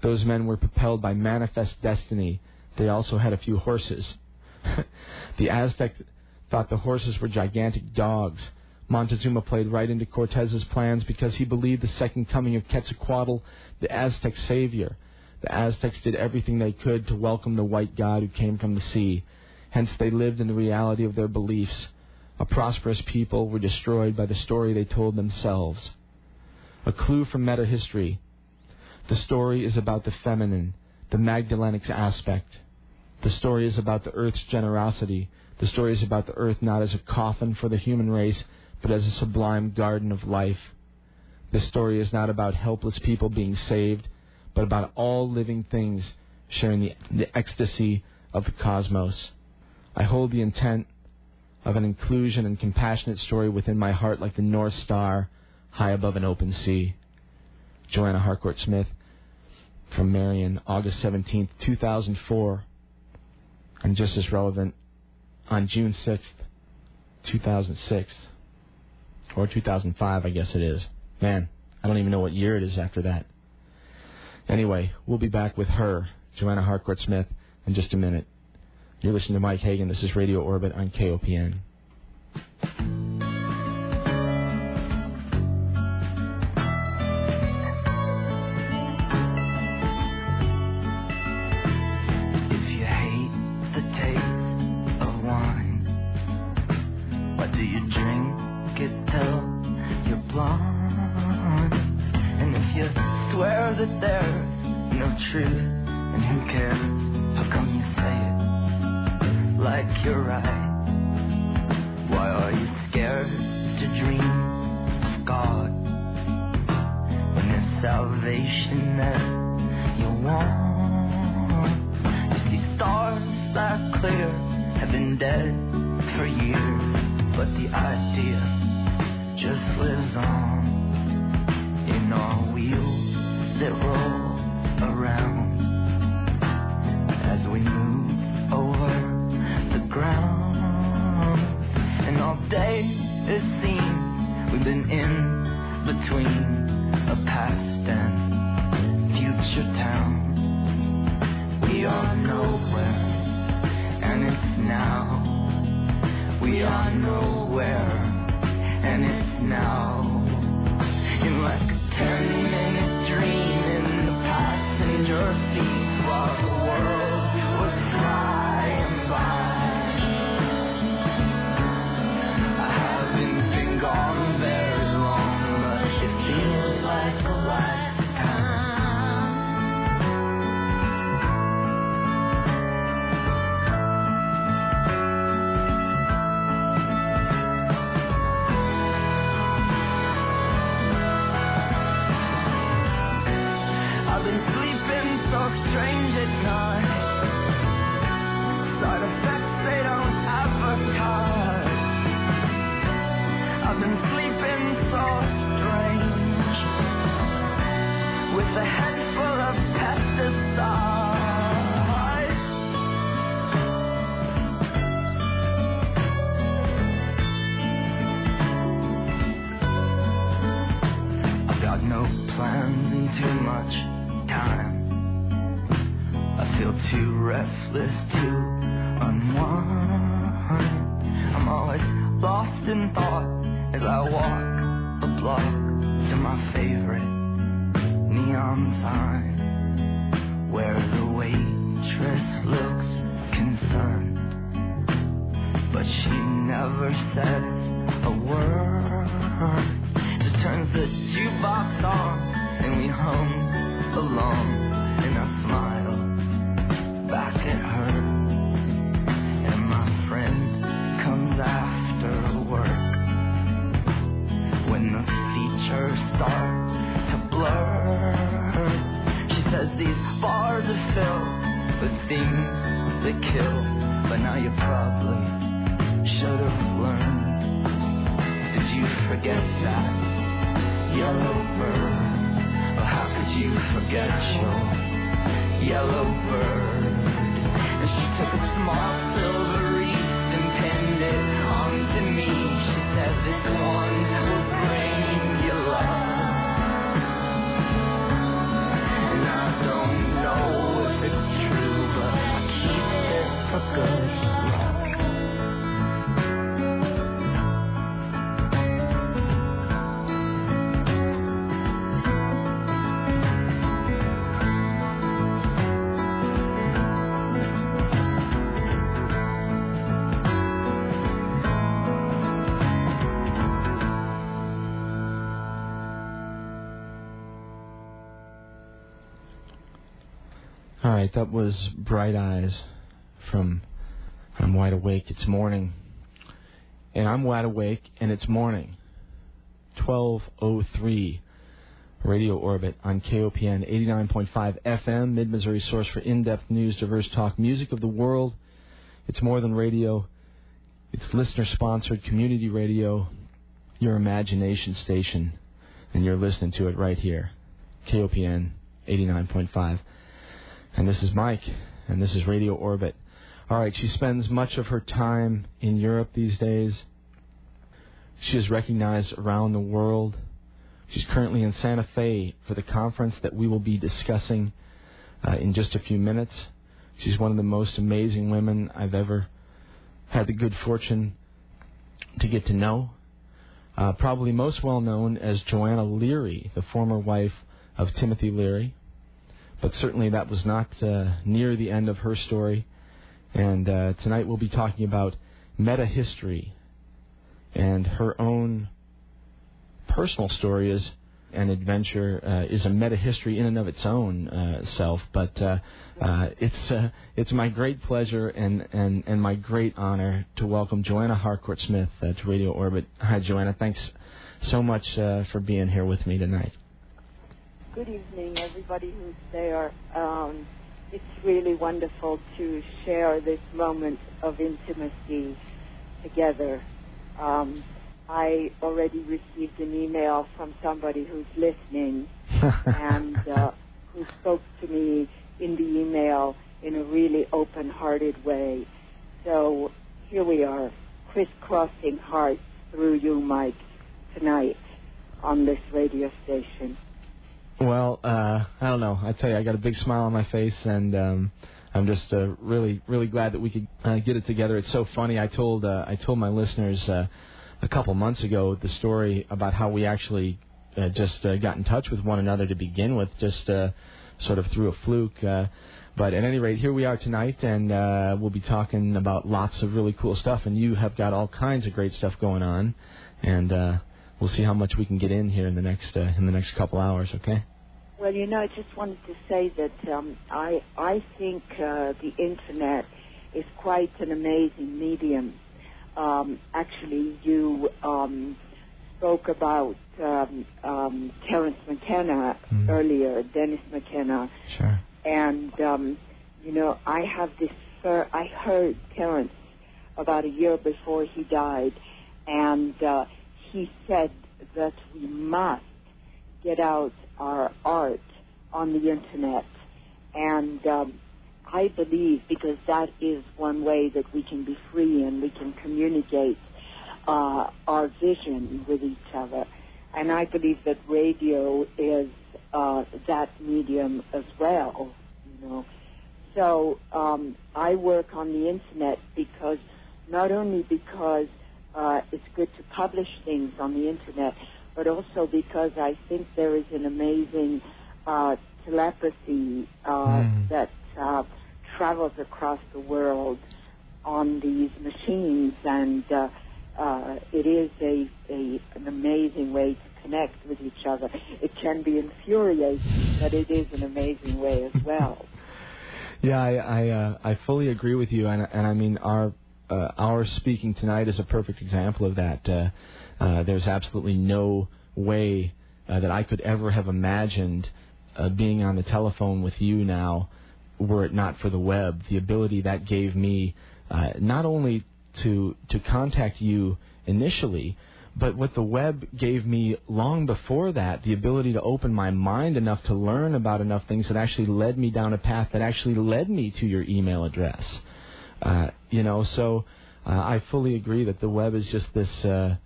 Those men were propelled by manifest destiny. They also had a few horses. the Aztec thought the horses were gigantic dogs. Montezuma played right into Cortez's plans because he believed the second coming of Quetzalcoatl, the Aztec savior. The Aztecs did everything they could to welcome the white god who came from the sea. Hence, they lived in the reality of their beliefs. A prosperous people were destroyed by the story they told themselves. A clue from meta history. The story is about the feminine, the Magdalenic aspect. The story is about the earth's generosity. The story is about the earth not as a coffin for the human race, but as a sublime garden of life. This story is not about helpless people being saved, but about all living things sharing the, the ecstasy of the cosmos. I hold the intent of an inclusion and compassionate story within my heart like the North Star high above an open sea. Joanna Harcourt Smith from Marion, August 17, 2004. And just as relevant, on June 6th, 2006. Or 2005, I guess it is. Man, I don't even know what year it is after that. Anyway, we'll be back with her, Joanna Harcourt Smith, in just a minute. You're listening to Mike Hagan. This is Radio Orbit on KOPN. Right, that was Bright Eyes from I'm Wide Awake. It's morning. And I'm wide awake and it's morning. 1203 Radio Orbit on KOPN 89.5 FM, Mid Missouri source for in depth news, diverse talk, music of the world. It's more than radio, it's listener sponsored community radio, your imagination station, and you're listening to it right here. KOPN 89.5. And this is Mike, and this is Radio Orbit. All right, she spends much of her time in Europe these days. She is recognized around the world. She's currently in Santa Fe for the conference that we will be discussing uh, in just a few minutes. She's one of the most amazing women I've ever had the good fortune to get to know. Uh, probably most well known as Joanna Leary, the former wife of Timothy Leary but certainly that was not uh, near the end of her story. And uh, tonight we'll be talking about meta history and her own personal story is an adventure uh, is a meta history in and of its own uh, self. But uh, uh, it's uh, it's my great pleasure and, and, and my great honor to welcome Joanna Harcourt Smith uh, to Radio Orbit. Hi, Joanna. Thanks so much for being here with me tonight. Good evening, everybody who's there. Um, it's really wonderful to share this moment of intimacy together. Um, I already received an email from somebody who's listening and uh, who spoke to me in the email in a really open-hearted way. So here we are, crisscrossing hearts through you, Mike, tonight on this radio station. Well, uh, I don't know. I tell you, I got a big smile on my face, and um, I'm just uh, really, really glad that we could uh, get it together. It's so funny. I told uh, I told my listeners uh, a couple months ago the story about how we actually uh, just uh, got in touch with one another to begin with, just uh, sort of through a fluke. Uh, but at any rate, here we are tonight, and uh, we'll be talking about lots of really cool stuff. And you have got all kinds of great stuff going on, and uh, we'll see how much we can get in here in the next uh, in the next couple hours. Okay. Well, you know, I just wanted to say that um, I I think uh, the internet is quite an amazing medium. Um, actually, you um, spoke about um, um, Terence McKenna Mhm. earlier, Dennis McKenna, Sure. and um, you know, I have this. I heard Terence about a year before he died, and uh, he said that we must get out our art on the internet, and um, I believe because that is one way that we can be free and we can communicate uh, our vision with each other, and I believe that radio is uh, that medium as well. You know, so um, I work on the internet because not only because uh, it's good to publish things on the internet, but also because I think there is an amazing uh, telepathy uh, Mm. that uh, travels across the world on these machines, and uh, uh, it is a, a an amazing way to connect with each other. It can be infuriating, but it is an amazing way as well. Yeah, I I, uh, I fully agree with you, and and I mean our our speaking tonight is a perfect example of that. Uh, uh, there's absolutely no way uh, that I could ever have imagined uh, being on the telephone with you now, were it not for the web. The ability that gave me uh, not only to to contact you initially, but what the web gave me long before that, the ability to open my mind enough to learn about enough things that actually led me down a path that actually led me to your email address. Uh, you know, so uh, I fully agree that the web is just this. Uh,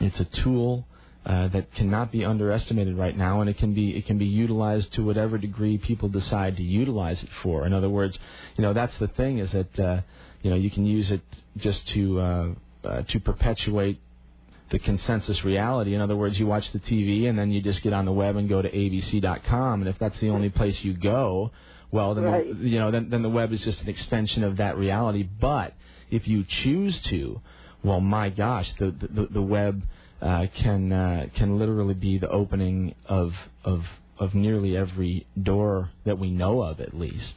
it's a tool uh, that cannot be underestimated right now, and it can be it can be utilized to whatever degree people decide to utilize it for. In other words, you know that's the thing is that uh, you know you can use it just to uh, uh, to perpetuate the consensus reality. In other words, you watch the TV and then you just get on the web and go to abc.com, and if that's the only place you go, well then Right. you know then then the web is just an extension of that reality. But if you choose to, well, my gosh, the the, the web uh, can uh, can literally be the opening of of of nearly every door that we know of, at least.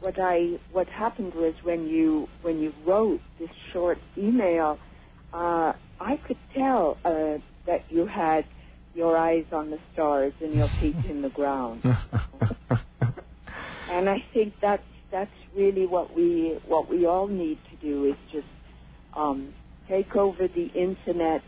what I what happened was when you when you wrote this short email, uh, I could tell uh, that you had your eyes on the stars and your feet in the ground, and I think that's that's really what we what we all need to do is just um, take over the internet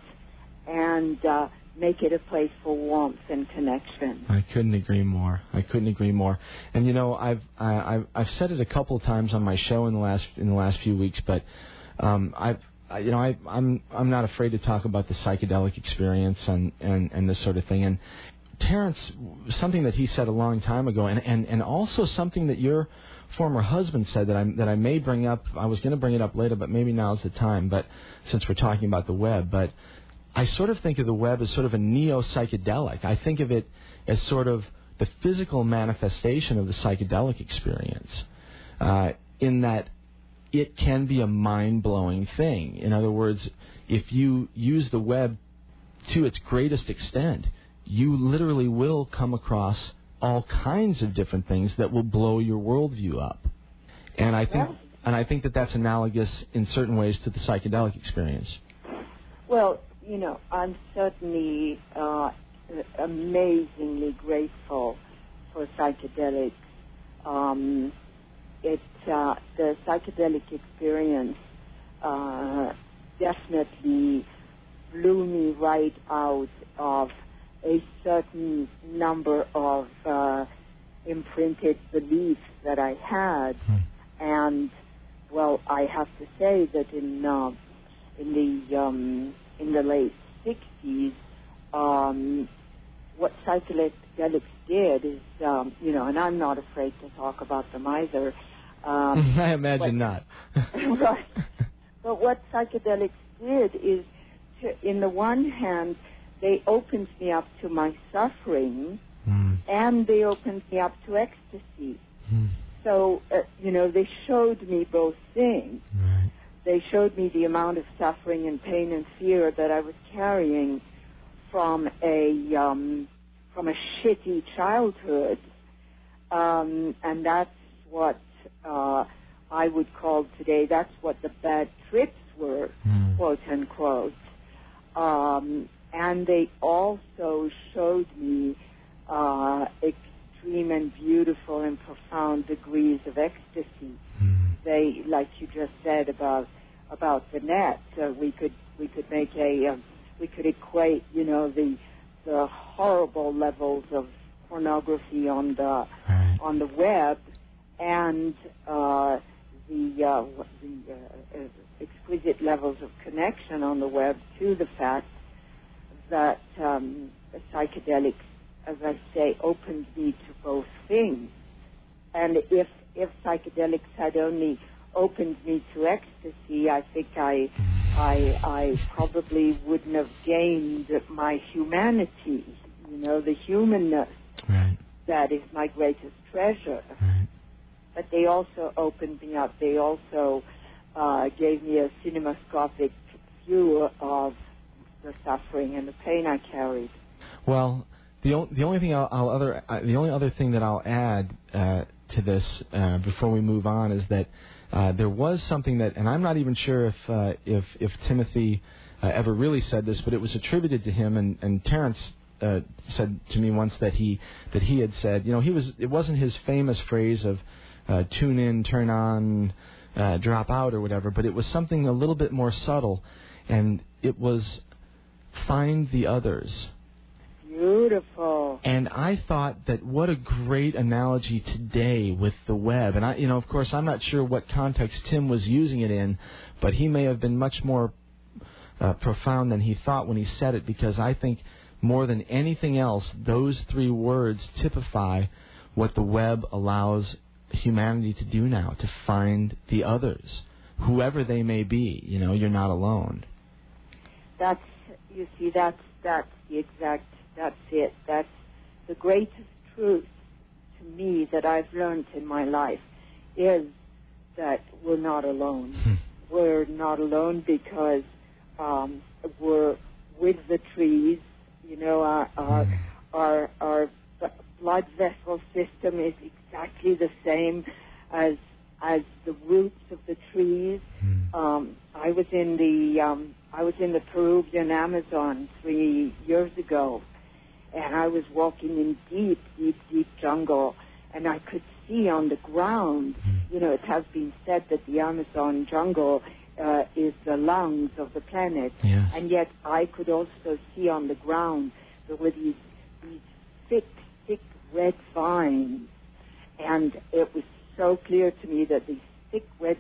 and uh, make it a place for warmth and connection. I couldn't agree more. I couldn't agree more. And you know, I've I, I've I've said it a couple of times on my show in the last in the last few weeks, but um, I've you know I I'm I'm not afraid to talk about the psychedelic experience and and and this sort of thing. And Terence, something that he said a long time ago, and and and also something that your former husband said that I that I may bring up. I was going to bring it up later, but maybe now's the time. But since we're talking about the web, but I sort of think of the web as sort of a neo psychedelic. I think of it as sort of the physical manifestation of the psychedelic experience, uh, in that it can be a mind blowing thing. In other words, if you use the web to its greatest extent, you literally will come across all kinds of different things that will blow your worldview up. And I think, and I think that that's analogous in certain ways to the psychedelic experience. Well, you know, I'm certainly uh, amazingly grateful for psychedelics. Um, it uh, the psychedelic experience uh, definitely blew me right out of a certain number of uh, imprinted beliefs that I had, and well, I have to say that in uh, in the um, in the late '60s, um, what psychedelics did is, um, you know, and I'm not afraid to talk about them either. Um, I imagine what- not. right. But what psychedelics did is, to, in the one hand, they opened me up to my suffering, Mm, and they opened me up to ecstasy. mm, So, uh, you know, they showed me both things. right. They showed me the amount of suffering and pain and fear that I was carrying from a um, from a shitty childhood, um, and that's what uh, I would call today. That's what the bad trips were, Mm, quote unquote. Um, and they also showed me uh, extreme and beautiful and profound degrees of ecstasy mm, they, like you just said about about the net, uh, we could we could make a um, we could equate, you know, the the horrible levels of pornography on the right. on the web and uh, the uh, the uh, uh, exquisite levels of connection on the web to the fact that um, psychedelics, as I say, opened me to both things. And if if psychedelics had only opened me to ecstasy, I think I I I probably wouldn't have gained my humanity. You know, the humanness Right. that is my greatest treasure. Right. But they also opened me up. They also uh, gave me a cinemascopic view of the suffering and the pain I carried. Well, the o- the only thing I'll, I'll other uh, the only other thing that I'll add uh, to this uh, before we move on is that uh, there was something that, and I'm not even sure if uh, if if Timothy uh, ever really said this, but it was attributed to him, and and Terence. Uh, said to me once that he that he had said, you know, he was it wasn't his famous phrase of uh, tune in, turn on, uh, drop out or whatever, but it was something a little bit more subtle, and it was find the others. Beautiful. And I thought that what a great analogy today with the web. And I, you know, of course, I'm not sure what context Tim was using it in, but he may have been much more uh, profound than he thought when he said it because I think more than anything else, those three words typify what the web allows humanity to do now to find the others, whoever they may be. You know, you're not alone. That's you see, that's that's the exact that's it. That's the greatest truth to me that I've learned in my life is that we're not alone. we're not alone because um, we're with the trees. You know, our our our, our blood vessel system is exactly the same as as the roots of the trees. Um, I was in the um, I was in the Peruvian Amazon three years ago, and I was walking in deep, deep, deep jungle, and I could see on the ground. You know, it has been said that the Amazon jungle uh, is the lungs of the planet, Yes. and yet I could also see on the ground there were these these thick, thick red vines, and it was so clear to me that these thick red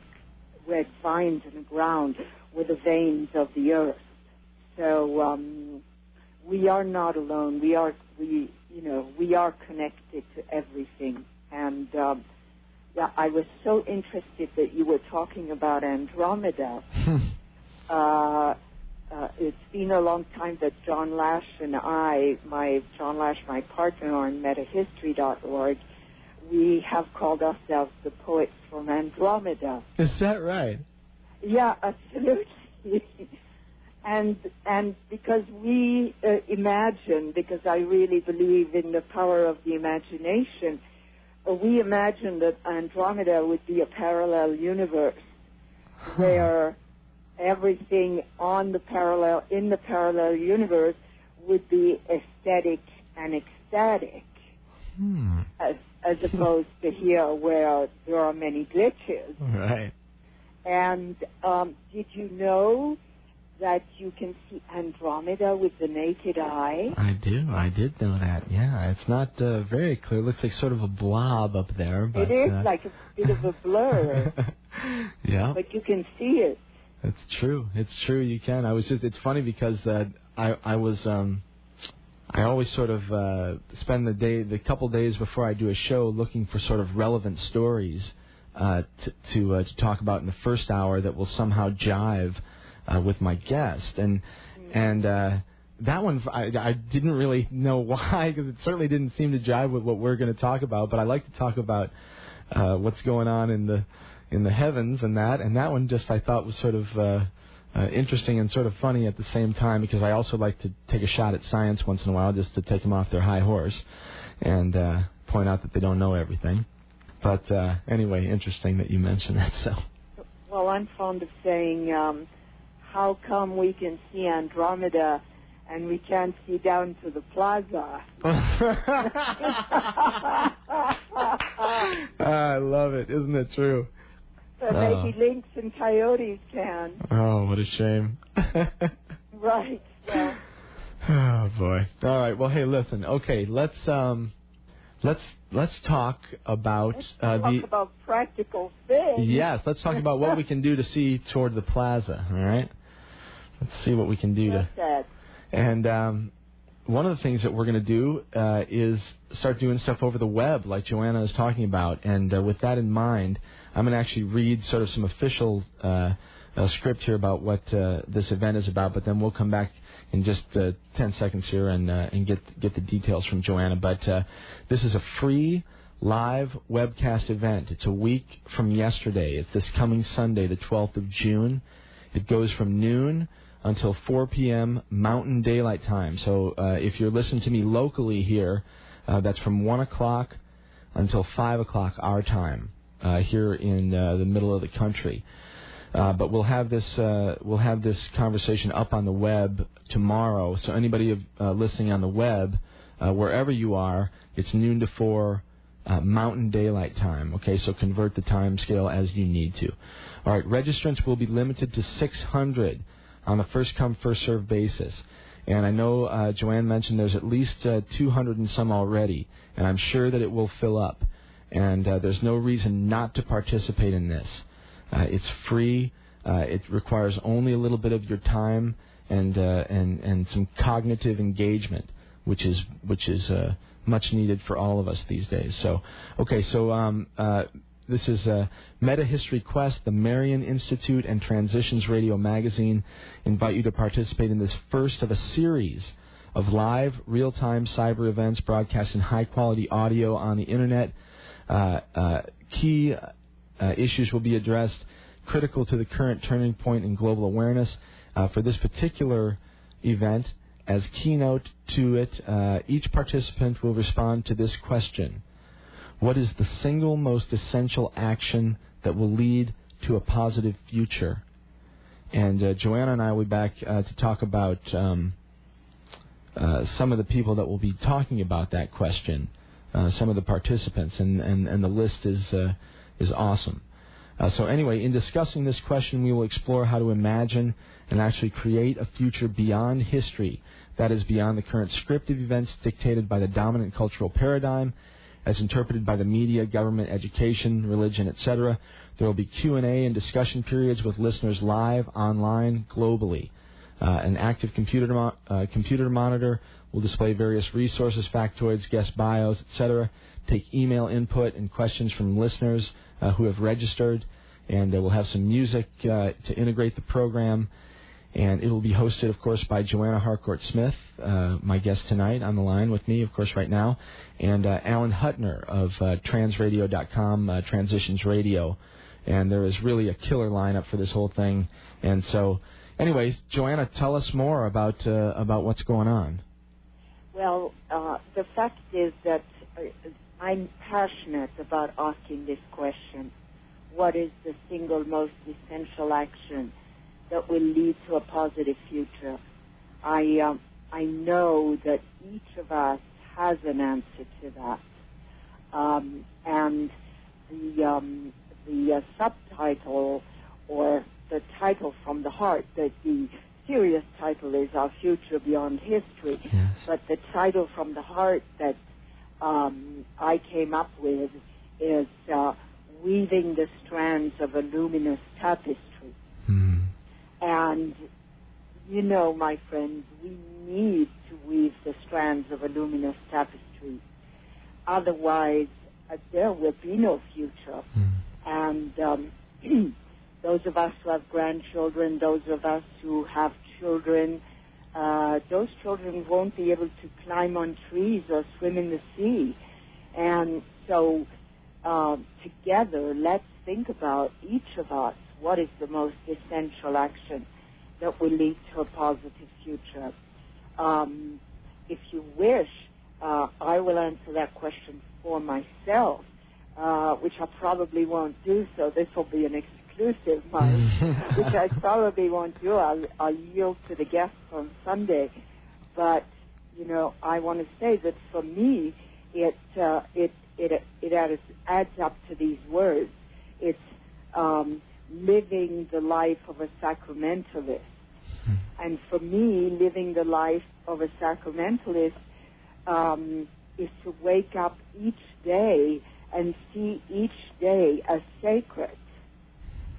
red vines in the ground were the veins of the earth. So um, we are not alone. We are we you know we are connected to everything. And um, yeah, I was so interested that you were talking about Andromeda. uh, uh, it's been a long time that John Lash and I, my John Lash, my partner on metahistory.org, we have called ourselves the poets from Andromeda. Is that right? Yeah, absolutely. and and because we uh, imagine, because I really believe in the power of the imagination, uh, we imagine that Andromeda would be a parallel universe where everything on the parallel in the parallel universe would be aesthetic and ecstatic Hmm. as as opposed to here where there are many glitches. Right. And um, did you know that you can see Andromeda with the naked eye? I do. I did know that. Yeah, it's not uh, very clear. It looks like sort of a blob up there, but it is uh, like a bit of a blur, yeah, but you can see it. it's true. It's true. You can. I was just. It's funny because uh, I I was um I always sort of uh, spend the day the couple days before I do a show looking for sort of relevant stories uh, to to, uh, to talk about in the first hour that will somehow jive uh, with my guest and and. Uh, that one I, I didn't really know why because it certainly didn't seem to jive with what we're going to talk about. But I like to talk about uh, what's going on in the in the heavens and that. And that one just I thought was sort of uh, uh, interesting and sort of funny at the same time because I also like to take a shot at science once in a while just to take them off their high horse and uh, point out that they don't know everything. But uh, anyway, interesting that you mentioned that. So Well, I'm fond of saying, um, how come we can see Andromeda and we can't see down to the plaza? I love it. Isn't it true? But Oh. maybe lynx and coyotes can. Oh, what a shame. Right. So, Oh boy. All right. Well, hey, listen. Okay, let's um, let's let's talk about let's uh, talk the. about practical things. Yes, let's talk about what we can do to see toward the plaza. All right. Let's see what we can do to. That. And um, one of the things that we're going to do uh, is start doing stuff over the web, like Joanna is talking about. And uh, with that in mind, I'm going to actually read sort of some official uh, uh, script here about what uh, this event is about. But then we'll come back in just uh, 10 seconds here and uh, and get get the details from Joanna. But uh, this is a free live webcast event. It's a week from yesterday. It's this coming Sunday, the 12th of June. It goes from noon until 4 p.m. Mountain Daylight Time. So uh, if you're listening to me locally here, uh, that's from 1 o'clock until 5 o'clock our time uh, here in the middle of the country. Uh, but we'll have this uh, we'll have this conversation up on the web tomorrow. So anybody uh, listening on the web, uh, wherever you are, it's noon to four uh, Mountain Daylight Time. Okay, so convert the time scale as you need to. All right, registrants will be limited to 600 on a first come, first served basis. And I know uh, Joanne mentioned there's at least uh, 200 and some already, and I'm sure that it will fill up. And there's no reason not to participate in this. Uh, it's free. Uh, it requires only a little bit of your time and uh, and and some cognitive engagement, which is which is uh, much needed for all of us these days. So, okay, so um, uh, this is uh, Meta History Quest, the Marion Institute, and Transitions Radio Magazine invite you to participate in this first of a series of live, real-time cyber events broadcasting high-quality audio on the internet. Uh, uh, key uh, issues will be addressed critical to the current turning point in global awareness. Uh, for this particular event, as keynote to it, uh, each participant will respond to this question What is the single most essential action that will lead to a positive future? And uh, Joanna and I will be back uh, to talk about um, some of the people that will be talking about that question, some of the participants, and, and, and the list is, is awesome. Uh, so, anyway, in discussing this question, we will explore how to imagine and actually create a future beyond history that is beyond the current script of events dictated by the dominant cultural paradigm as interpreted by the media, government, education, religion, etc. There will be Q&A and discussion periods with listeners live, online, globally. Uh, an active computer, mo- uh, computer monitor will display various resources, factoids, guest bios, etc. Take email input and questions from listeners uh, who have registered, and uh, we'll have some music uh, to integrate the program. And it will be hosted, of course, by Joanna Harcourt Smith, uh, my guest tonight on the line with me, of course, right now, and uh, Alan Huttner of uh, transradio.com, Transitions Radio. And there is really a killer lineup for this whole thing. And so, anyways, Joanna, tell us more about about what's going on. Well, the fact is that I'm passionate about asking this question. What is the single most essential action that will lead to a positive future? I, um, I know that each of us has an answer to that. Um, and the, um, the uh, subtitle or the title from the heart, that the serious title is Our Future Beyond History, Yes. but the title from the heart that um, I came up with is uh, Weaving the Strands of a Luminous Tapestry. Hmm. And, you know, my friends, we need to weave the strands of a luminous tapestry. Otherwise, uh, there will be no future. Hmm. And um, those of us who have grandchildren, those of us who have children, uh, those children won't be able to climb on trees or swim in the sea. And so, uh, together, let's think about each of us what is the most essential action that will lead to a positive future. Um, if you wish, uh, I will answer that question for myself, uh, which I probably won't do. So this will be an exclusive, Mike, which I probably won't do. I'll, I'll yield to the guests on Sunday. But you know, I want to say that for me, it uh, it it it adds, adds up to these words. It's um, living the life of a sacramentalist. And for me, living the life of a sacramentalist um, is to wake up each day and see each day as sacred,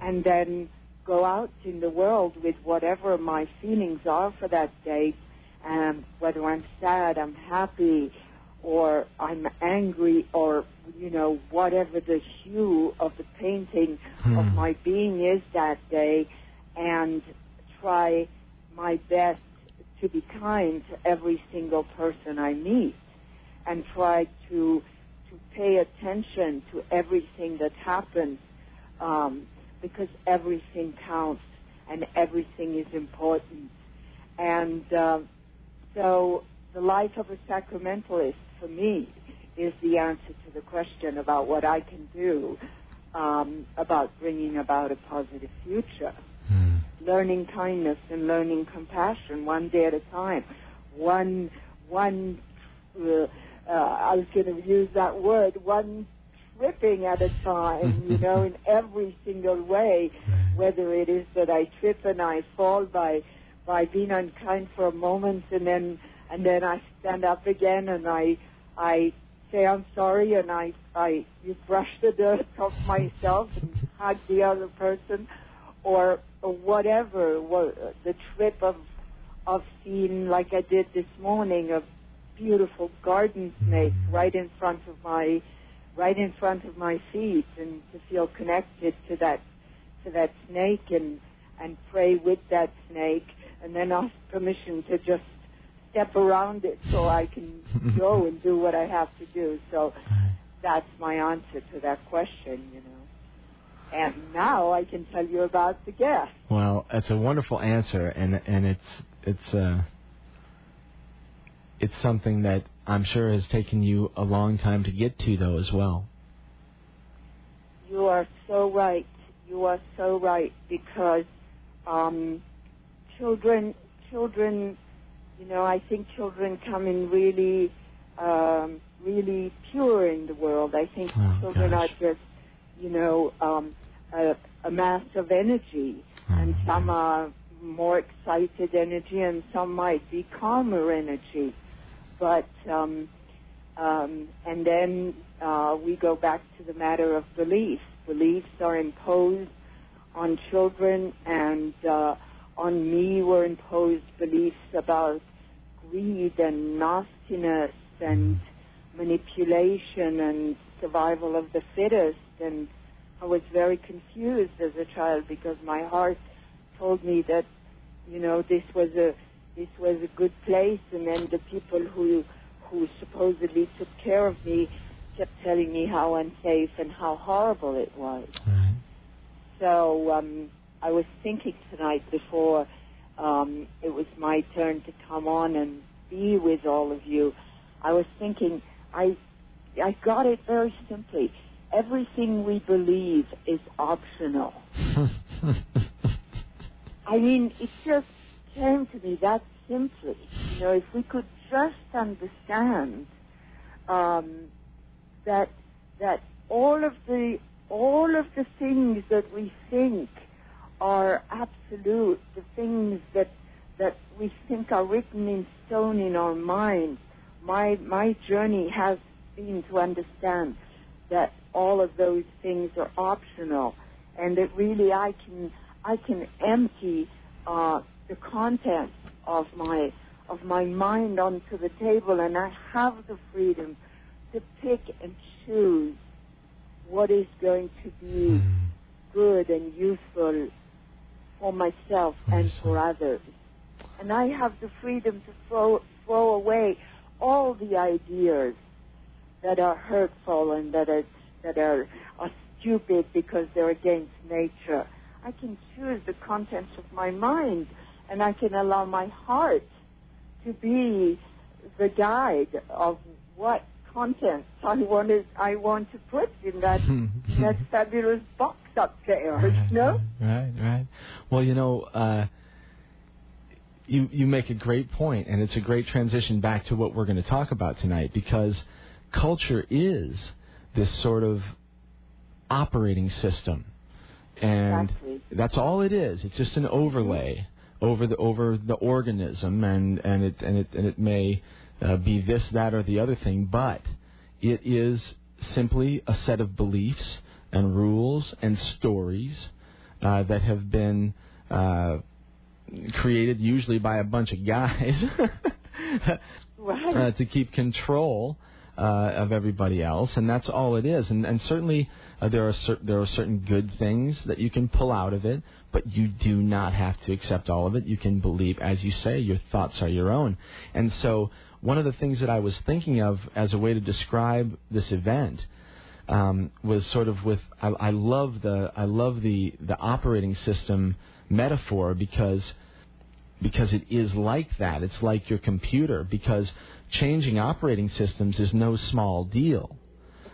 and then go out in the world with whatever my feelings are for that day, um, whether I'm sad, I'm happy, or I'm angry, or you know whatever the hue of the painting of Hmm. my being is that day, and try my best to be kind to every single person I meet, and try to to pay attention to everything that happens, um, because everything counts and everything is important, and uh, so the life of a sacramentalist for me is the answer to the question about what I can do um, about bringing about a positive future. Hmm. learning kindness and learning compassion one day at a time, one one uh, uh, I was going to use that word, one tripping at a time, you know, in every single way, whether it is that I trip and I fall by by being unkind for a moment and then and then I stand up again and I I say I'm sorry and I I you brush the dirt off myself and hug the other person or, or whatever what, the trip of of seeing like I did this morning a beautiful garden snake mm-hmm. right in front of my right in front of my feet and to feel connected to that to that snake and and pray with that snake and then ask permission to just step around it so I can go and do what I have to do. So that's my answer to that question, you know. And now I can tell you about the guest. Well, that's a wonderful answer, and and it's it's uh it's something that I'm sure has taken you a long time to get to, though, as well. You are so right. You are so right because um, children, children, you know, I think children come in really, um, really pure in the world. I think Oh, children gosh. are just, you know, um, a, a mass of energy, and Oh, some are more excited energy, and some might be calmer energy. But um, um, and then uh, we go back to the matter of beliefs. Beliefs are imposed on children, and uh, on me were imposed beliefs about greed and nastiness and manipulation and survival of the fittest. And I was very confused as a child because my heart told me that, you know, this was a this was a good place, and then the people who who supposedly took care of me kept telling me how unsafe and how horrible it was. Right. So um, I was thinking tonight before um, it was my turn to come on and be with all of you. I was thinking I I got it very simply. Everything we believe is optional. I mean, it just came to me that simply. You know, if we could just understand um, that that all of the all of the things that we think are absolute, the things that that we think are written in stone in our mind. My my journey has been to understand that all of those things are optional, and that really I can I can empty uh, the contents of my of my mind onto the table, and I have the freedom to pick and choose what is going to be hmm. good and useful for myself For and yourself. for others. And I have the freedom to throw throw away all the ideas that are hurtful and that are that are, are stupid because they're against nature. I can choose the contents of my mind and I can allow my heart to be the guide of what contents I want to, I want to put in that in that fabulous box up there, you know? Right, right. Well, you know, uh, you you make a great point, and it's a great transition back to what we're going to talk about tonight because culture is this sort of operating system, and Exactly. that's all it is. It's just an overlay over the over the organism, and and it and it and it may uh, be this, that, or the other thing, but it is simply a set of beliefs and rules and stories uh, that have been uh, created usually by a bunch of guys Right. uh, to keep control uh, of everybody else, and that's all it is. And, and certainly uh, there are cer- there are certain good things that you can pull out of it, but you do not have to accept all of it. You can believe, as you say, your thoughts are your own. And so, one of the things that I was thinking of as a way to describe this event um, was sort of with I, I love the I love the the operating system metaphor because because it is like that. It's like your computer because changing operating systems is no small deal.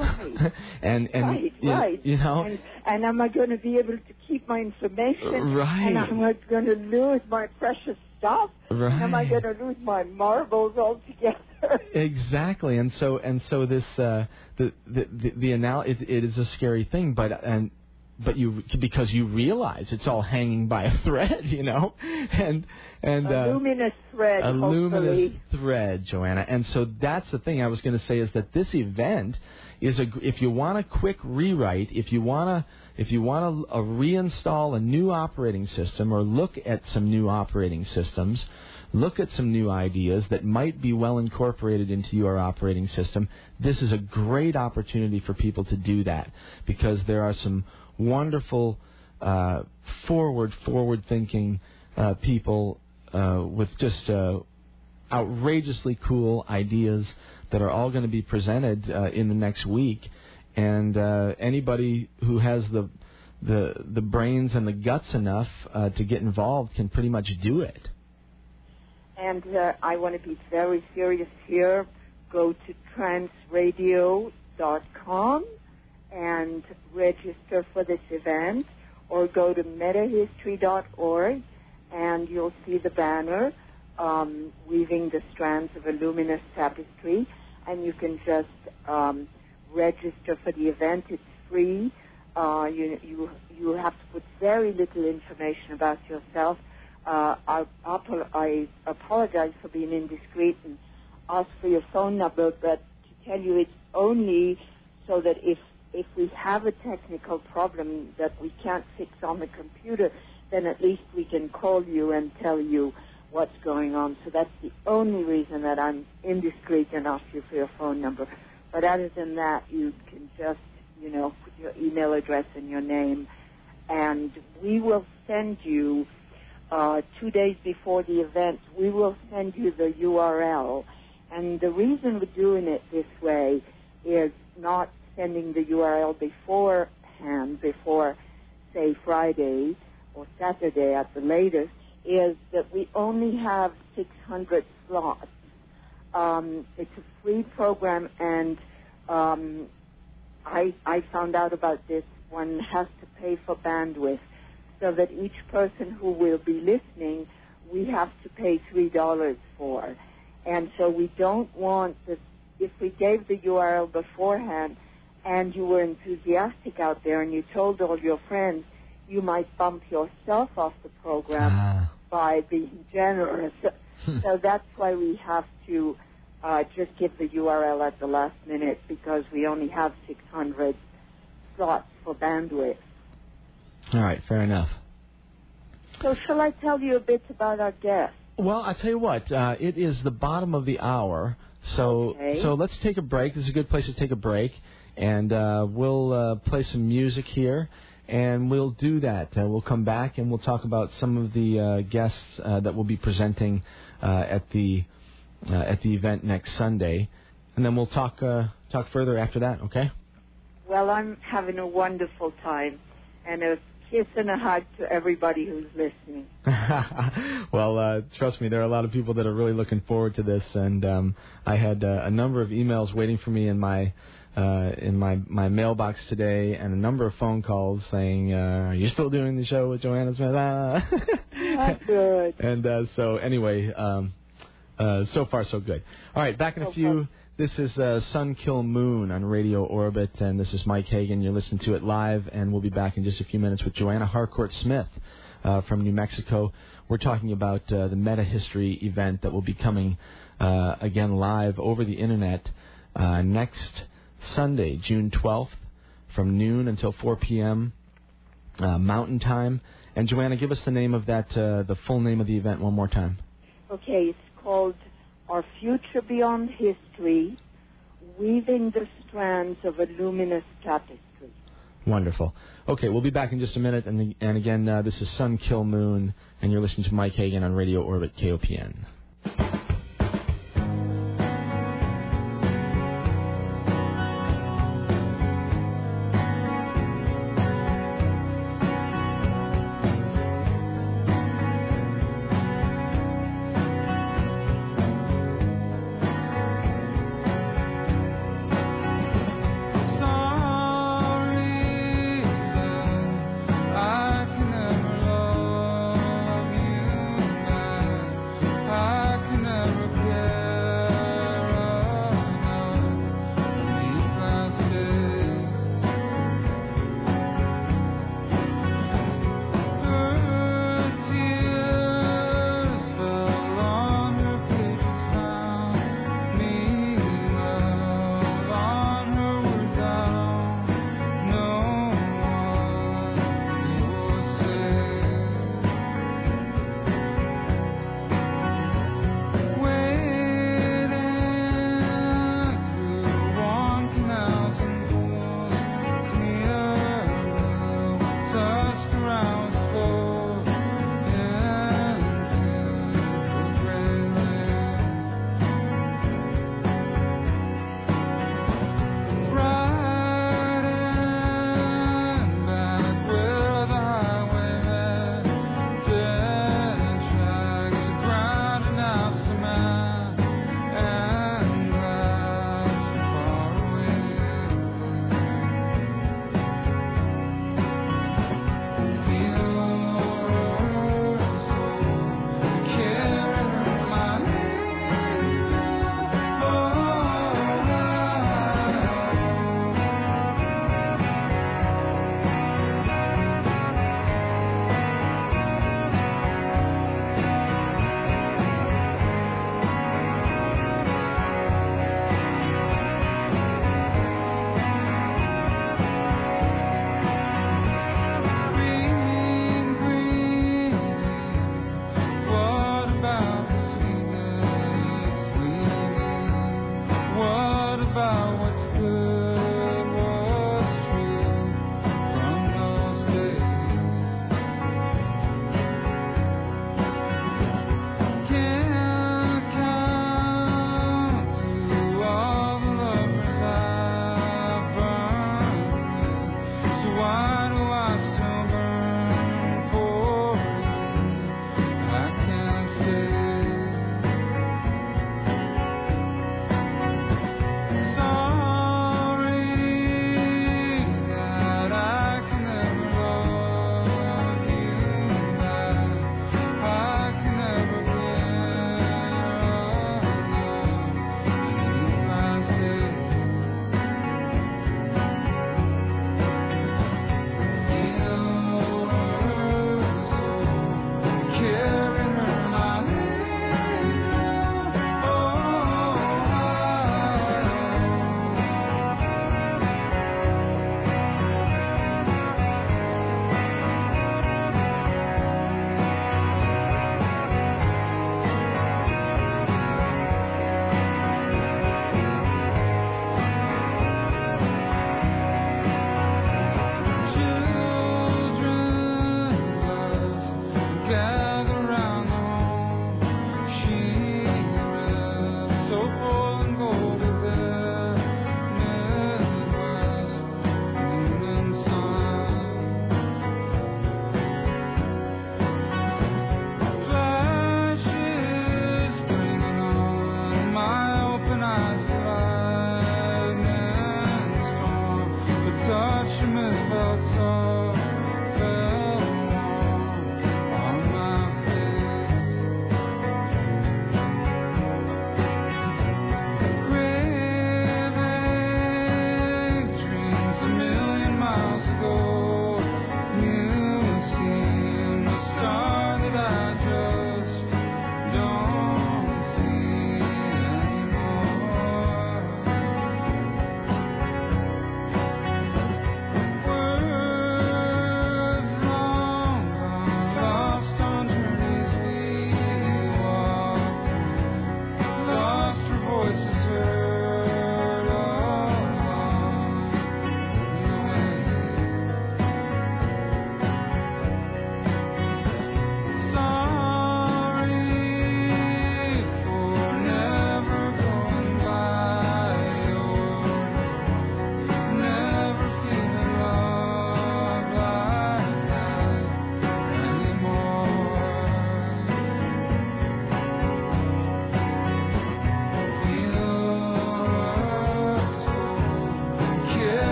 Right. and and right, you, right. you know and, and am I going to be able to keep my information? Right. And am I going to lose my precious stuff? Right. Am I going to lose my marbles altogether? Exactly, and so and so this uh, the the the, the anal- it, it is a scary thing, but and but you because you realize it's all hanging by a thread, you know, and and a uh, luminous thread, a luminous hopefully. thread, Joanna. And so that's the thing I was going to say is that this event is a if you want a quick rewrite, if you want to if you want to uh, reinstall a new operating system or look at some new operating systems, look at some new ideas that might be well incorporated into your operating system. This is a great opportunity for people to do that because there are some wonderful uh, forward forward thinking uh, people uh, with just uh, outrageously cool ideas that are all going to be presented uh, in the next week. And uh, anybody who has the the the brains and the guts enough uh, to get involved can pretty much do it. And I want to be very serious here. Go to transradio.com and register for this event, or go to metahistory.org and you'll see the banner um, weaving the strands of a luminous tapestry, and you can just um, register for the event. It's free. Uh, you you you have to put very little information about yourself. Uh, I, I apologize for being indiscreet and ask for your phone number, but to tell you it's only so that if if we have a technical problem that we can't fix on the computer, then at least we can call you and tell you what's going on. So that's the only reason that I'm indiscreet ask you for your phone number. But other than that, you can just, you know, put your email address and your name, and we will send you uh, two days before the event. We will send you the URL, and the reason we're doing it this way is not sending the URL beforehand, before, say, Friday or Saturday at the latest, is that we only have 600 slots. Um, it's a free program, and um, I, I found out about this. One has to pay for bandwidth, so that each person who will be listening, we have to pay three dollars for. And so we don't want this. If we gave the URL beforehand, and you were enthusiastic out there, and you told all your friends, you might bump yourself off the program Ah. by being generous. so that's why we have to uh, just give the URL at the last minute because we only have 600 slots for bandwidth. All right, fair enough. So shall I tell you a bit about our guest? Well, I tell you what, uh, it is the bottom of the hour, so Okay. so let's take a break. This is a good place to take a break, and uh, we'll uh, play some music here, and we'll do that. Uh, we'll come back and we'll talk about some of the uh, guests uh, that will be presenting uh, at the uh, at the event next Sunday, and then we'll talk uh, talk further after that. Okay? Well, I'm having a wonderful time, and a kiss and a hug to everybody who's listening. well, uh, trust me, there are a lot of people that are really looking forward to this, and um, I had uh, a number of emails waiting for me in my uh, in my my mailbox today, and a number of phone calls saying, uh, "Are you still doing the show with Joanna Smith?" Ah. That's good. and uh, so, anyway, um, uh, so far so good. All right, back in a few. This is uh, Sun Kil Moon on Radio Orbit, and this is Mike Hagan. You're listening to it live, and we'll be back in just a few minutes with Joanna Harcourt Smith uh, from New Mexico. We're talking about uh, the Meta History event that will be coming uh, again live over the internet uh, next Sunday, June 12th, from noon until 4 p.m. Uh, Mountain Time. And Joanna, give us the name of that, uh, the full name of the event one more time. Okay, it's called Our Future Beyond History, Weaving the Strands of a Luminous Tapestry. Wonderful. Okay, we'll be back in just a minute. And, and again, uh, this is Sun Kil Moon, and you're listening to Mike Hagan on Radio Orbit KOPN.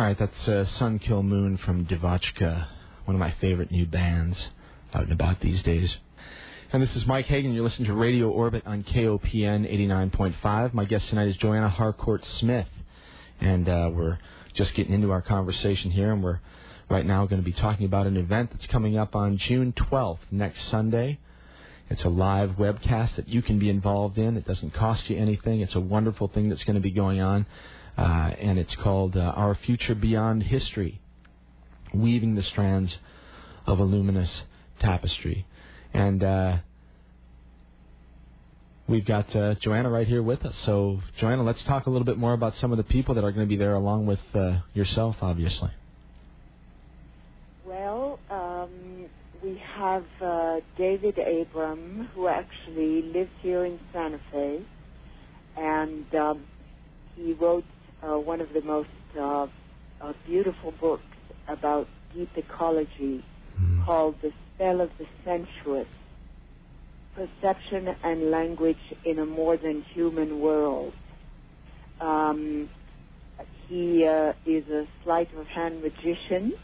All right, that's uh, Sun Kil Moon from Devotchka, one of my favorite new bands out and about these days. And this is Mike Hagan. You're listening to Radio Orbit on KOPN 89.5. My guest tonight is Joanna Harcourt Smith, and uh, we're just getting into our conversation here, and we're right now going to be talking about an event that's coming up on June 12th, next Sunday. It's a live webcast that you can be involved in. It doesn't cost you anything. It's a wonderful thing that's going to be going on, uh, and it's called uh, Our Future Beyond History, Weaving the Strands of a Luminous Tapestry. And uh, we've got uh, Joanna right here with us. So, Joanna, let's talk a little bit more about some of the people that are going to be there along with uh, yourself, obviously. Well, um, we have uh, David Abram, who actually lives here in Santa Fe, and um, he wrote uh, one of the most uh, uh, beautiful books about deep ecology Mm. called The Spell of the Sensuous Perception and Language in a More Than Human World. Um, he uh, is a sleight of hand magician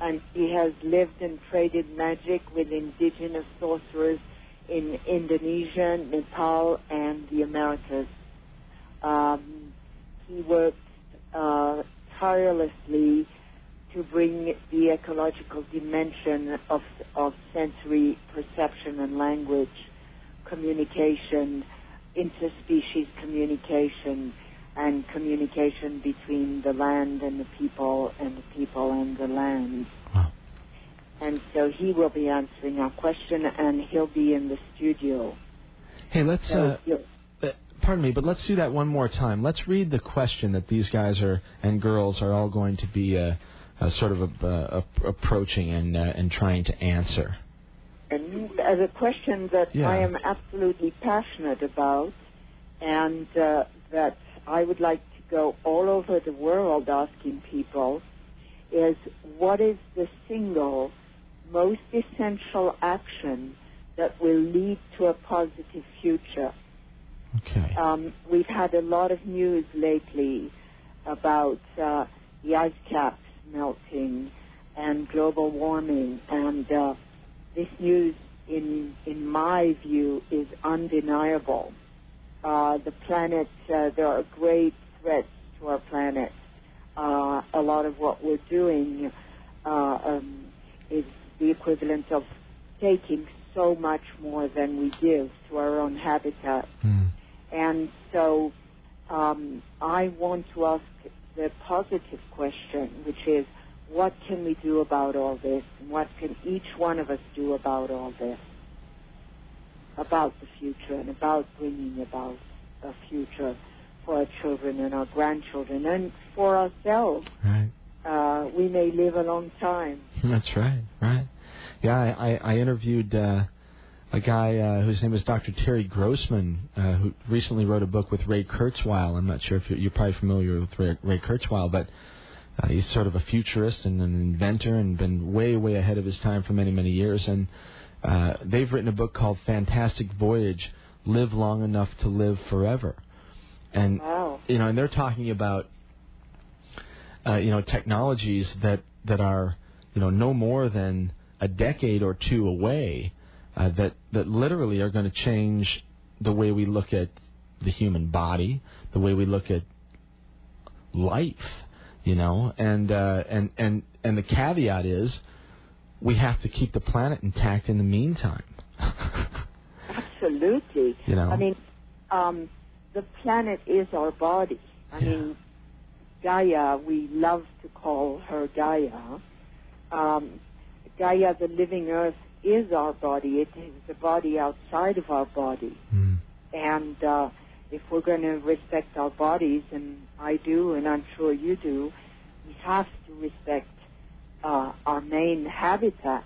and he has lived and traded magic with indigenous sorcerers in Indonesia, Nepal, and the Americas. Um, he worked uh, tirelessly to bring the ecological dimension of, of sensory perception and language, communication, interspecies communication, and communication between the land and the people and the people and the land. Wow. And so he will be answering our question and he'll be in the studio. Hey, let's. So Uh, uh, pardon me, but let's do that one more time. Let's read the question that these guys are and girls are all going to be uh, uh, sort of uh, uh, approaching and uh, and trying to answer. and as a question that Yeah. I am absolutely passionate about and uh, that I would like to go all over the world asking people is what is the single most essential action that will lead to a positive future? Okay. Um, we've had a lot of news lately about uh, the ice caps melting and global warming, and uh, this news, in in my view, is undeniable. Uh, the planet, uh, there are great threats to our planet. Uh, a lot of what we're doing uh, um, is the equivalent of taking so much more than we give to our own habitat. Hmm. And so um, I want to ask the positive question, which is, what can we do about all this? And what can each one of us do about all this? About the future and about bringing about a future for our children and our grandchildren and for ourselves. Right. Uh, we may live a long time. That's right. Right. Yeah, I I, I interviewed uh, a guy uh, whose name is Dr. Terry Grossman, uh, who recently wrote a book with Ray Kurzweil. I'm not sure if you're, you're probably familiar with Ray, Ray Kurzweil, but uh, he's sort of a futurist and an inventor and been way, way ahead of his time for many, many years. And uh, they've written a book called Fantastic Voyage: Live Long Enough to Live Forever. And Wow. you know, and they're talking about uh, you know technologies that that are you know no more than a decade or two away uh, that that literally are going to change the way we look at the human body, the way we look at life, you know, and uh, and and and the caveat is we have to keep the planet intact in the meantime. Absolutely. You know? I mean, um, the planet is our body. I Yeah. mean, Gaia, we love to call her Gaia. Um, Gaia, the living earth, is our body. It is the body outside of our body. Mm. And uh, if we're going to respect our bodies, and I do, and I'm sure you do, we have to respect uh, our main habitat.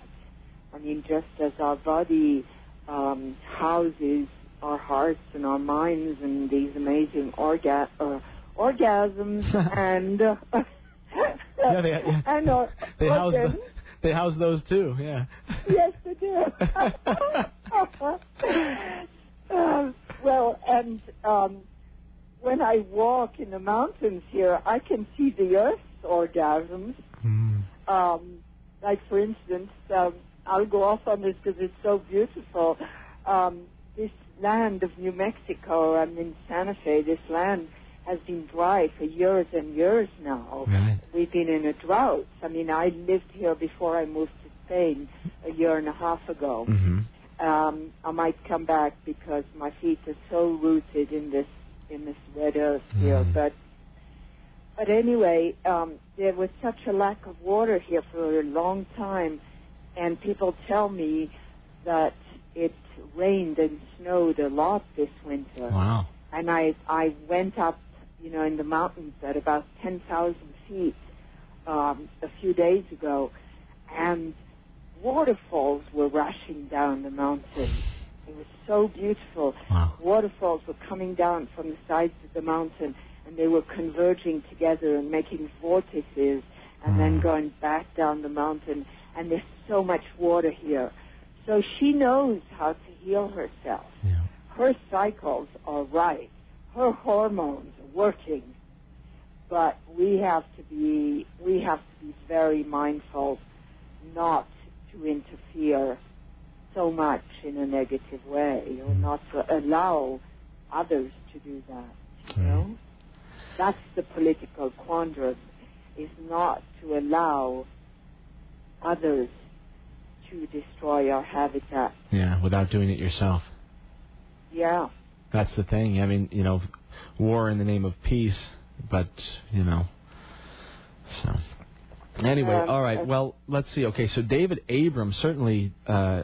I mean, just as our body um, houses our hearts and our minds and these amazing orga- uh, orgasms and uh, Yeah, they- yeah. and or- They house the, they house those too. Yeah. Yes, they do. uh, well, and um, when I walk in the mountains here, I can see the earth orgasms. Mm. Um, like for instance, um, I'll go off on this because it's so beautiful. Um, this land of New Mexico, I'm in Santa Fe. This land has been dry for years and years now. Right. We've been in a drought. I mean, I lived here before I moved to Spain a year and a half ago. hmm Um, I might come back because my feet are so rooted in this in this red earth here. Mm. But but anyway, um, there was such a lack of water here for a long time, and people tell me that it rained and snowed a lot this winter. Wow. And I I went up, you know, in the mountains at about ten thousand feet um, a few days ago, and waterfalls were rushing down the mountain. It was so beautiful. Wow. Waterfalls were coming down from the sides of the mountain, and they were converging together and making vortices, and then Mm. going back down the mountain. And there's so much water here, so she knows how to heal herself. Yeah. Her cycles are right. Her hormones working. But we have to be we have to be very mindful not to interfere so much in a negative way or mm. not to allow others to do that. You mm. know? That's the political quandrum is not to allow others to destroy our habitat. Yeah, without doing it yourself. Yeah. That's the thing. I mean, you know, war in the name of peace, but you know. So anyway, Um, all right. Well, let's see. Okay, so David Abram certainly uh,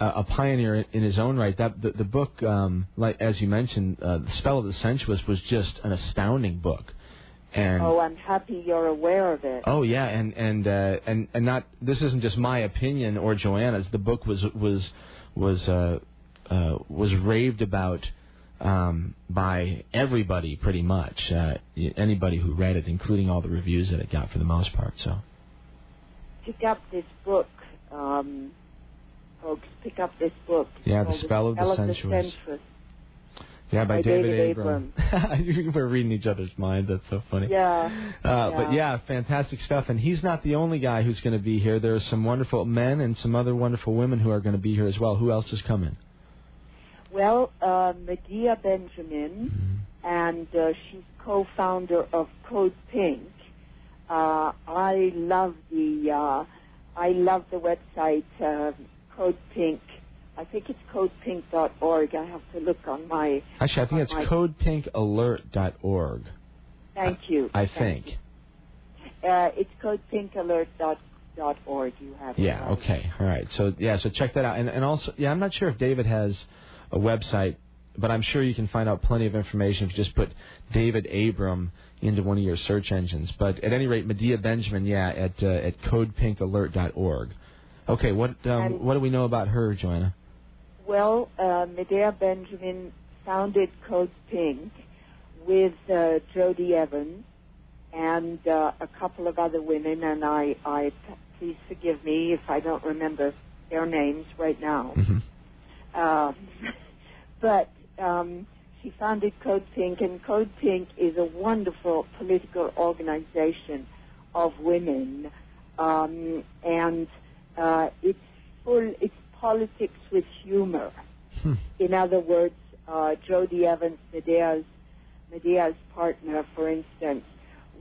a a pioneer in- in his own right. That the, the book, um, like as you mentioned, uh, the Spell of the Sensuous was just an astounding book. And Oh, I'm happy you're aware of it. Oh yeah, and and uh, and and not this isn't just my opinion or Joanna's. The book was was was uh, uh, was raved about um, by everybody pretty much. Uh, anybody who read it, including all the reviews that it got for the most part. So Pick up this book, um, folks. Pick up this book. Yeah, The called Spell of the Sensuous. Yeah, by, By David Abram. We're reading each other's minds. That's so funny. Yeah. Uh, But Yeah. yeah, fantastic stuff. And he's not the only guy who's going to be here. There are some wonderful men and some other wonderful women who are going to be here as well. Who else is coming? Well, uh, Medea Benjamin, Mm-hmm. and uh, she's co-founder of Code Pink. Uh, I love the uh, I love the website uh, Code Pink. I think it's codepink.org. I have to look on my. Actually, I think it's my- codepinkalert.org. Thank you. I Thank think. you. Uh, it's codepinkalert.org. You have Yeah. right. Okay. All right. So yeah. So check that out. And and also yeah, I'm not sure if David has a website, but I'm sure you can find out plenty of information if you just put David Abram into one of your search engines. But at any rate, Medea Benjamin, yeah, at uh, at codepinkalert.org. Okay. What um, what do we know about her, Joanna? Well, uh, Medea Benjamin founded Code Pink with uh, Jodie Evans and uh, a couple of other women, and I, I please forgive me if I don't remember their names right now. hmm Uh, but um, she founded Code Pink, and Code Pink is a wonderful political organization of women, um, and uh, it's full. It's politics with humor. Hmm. In other words, uh, Jodie Evans, Medea's Medea's partner, for instance,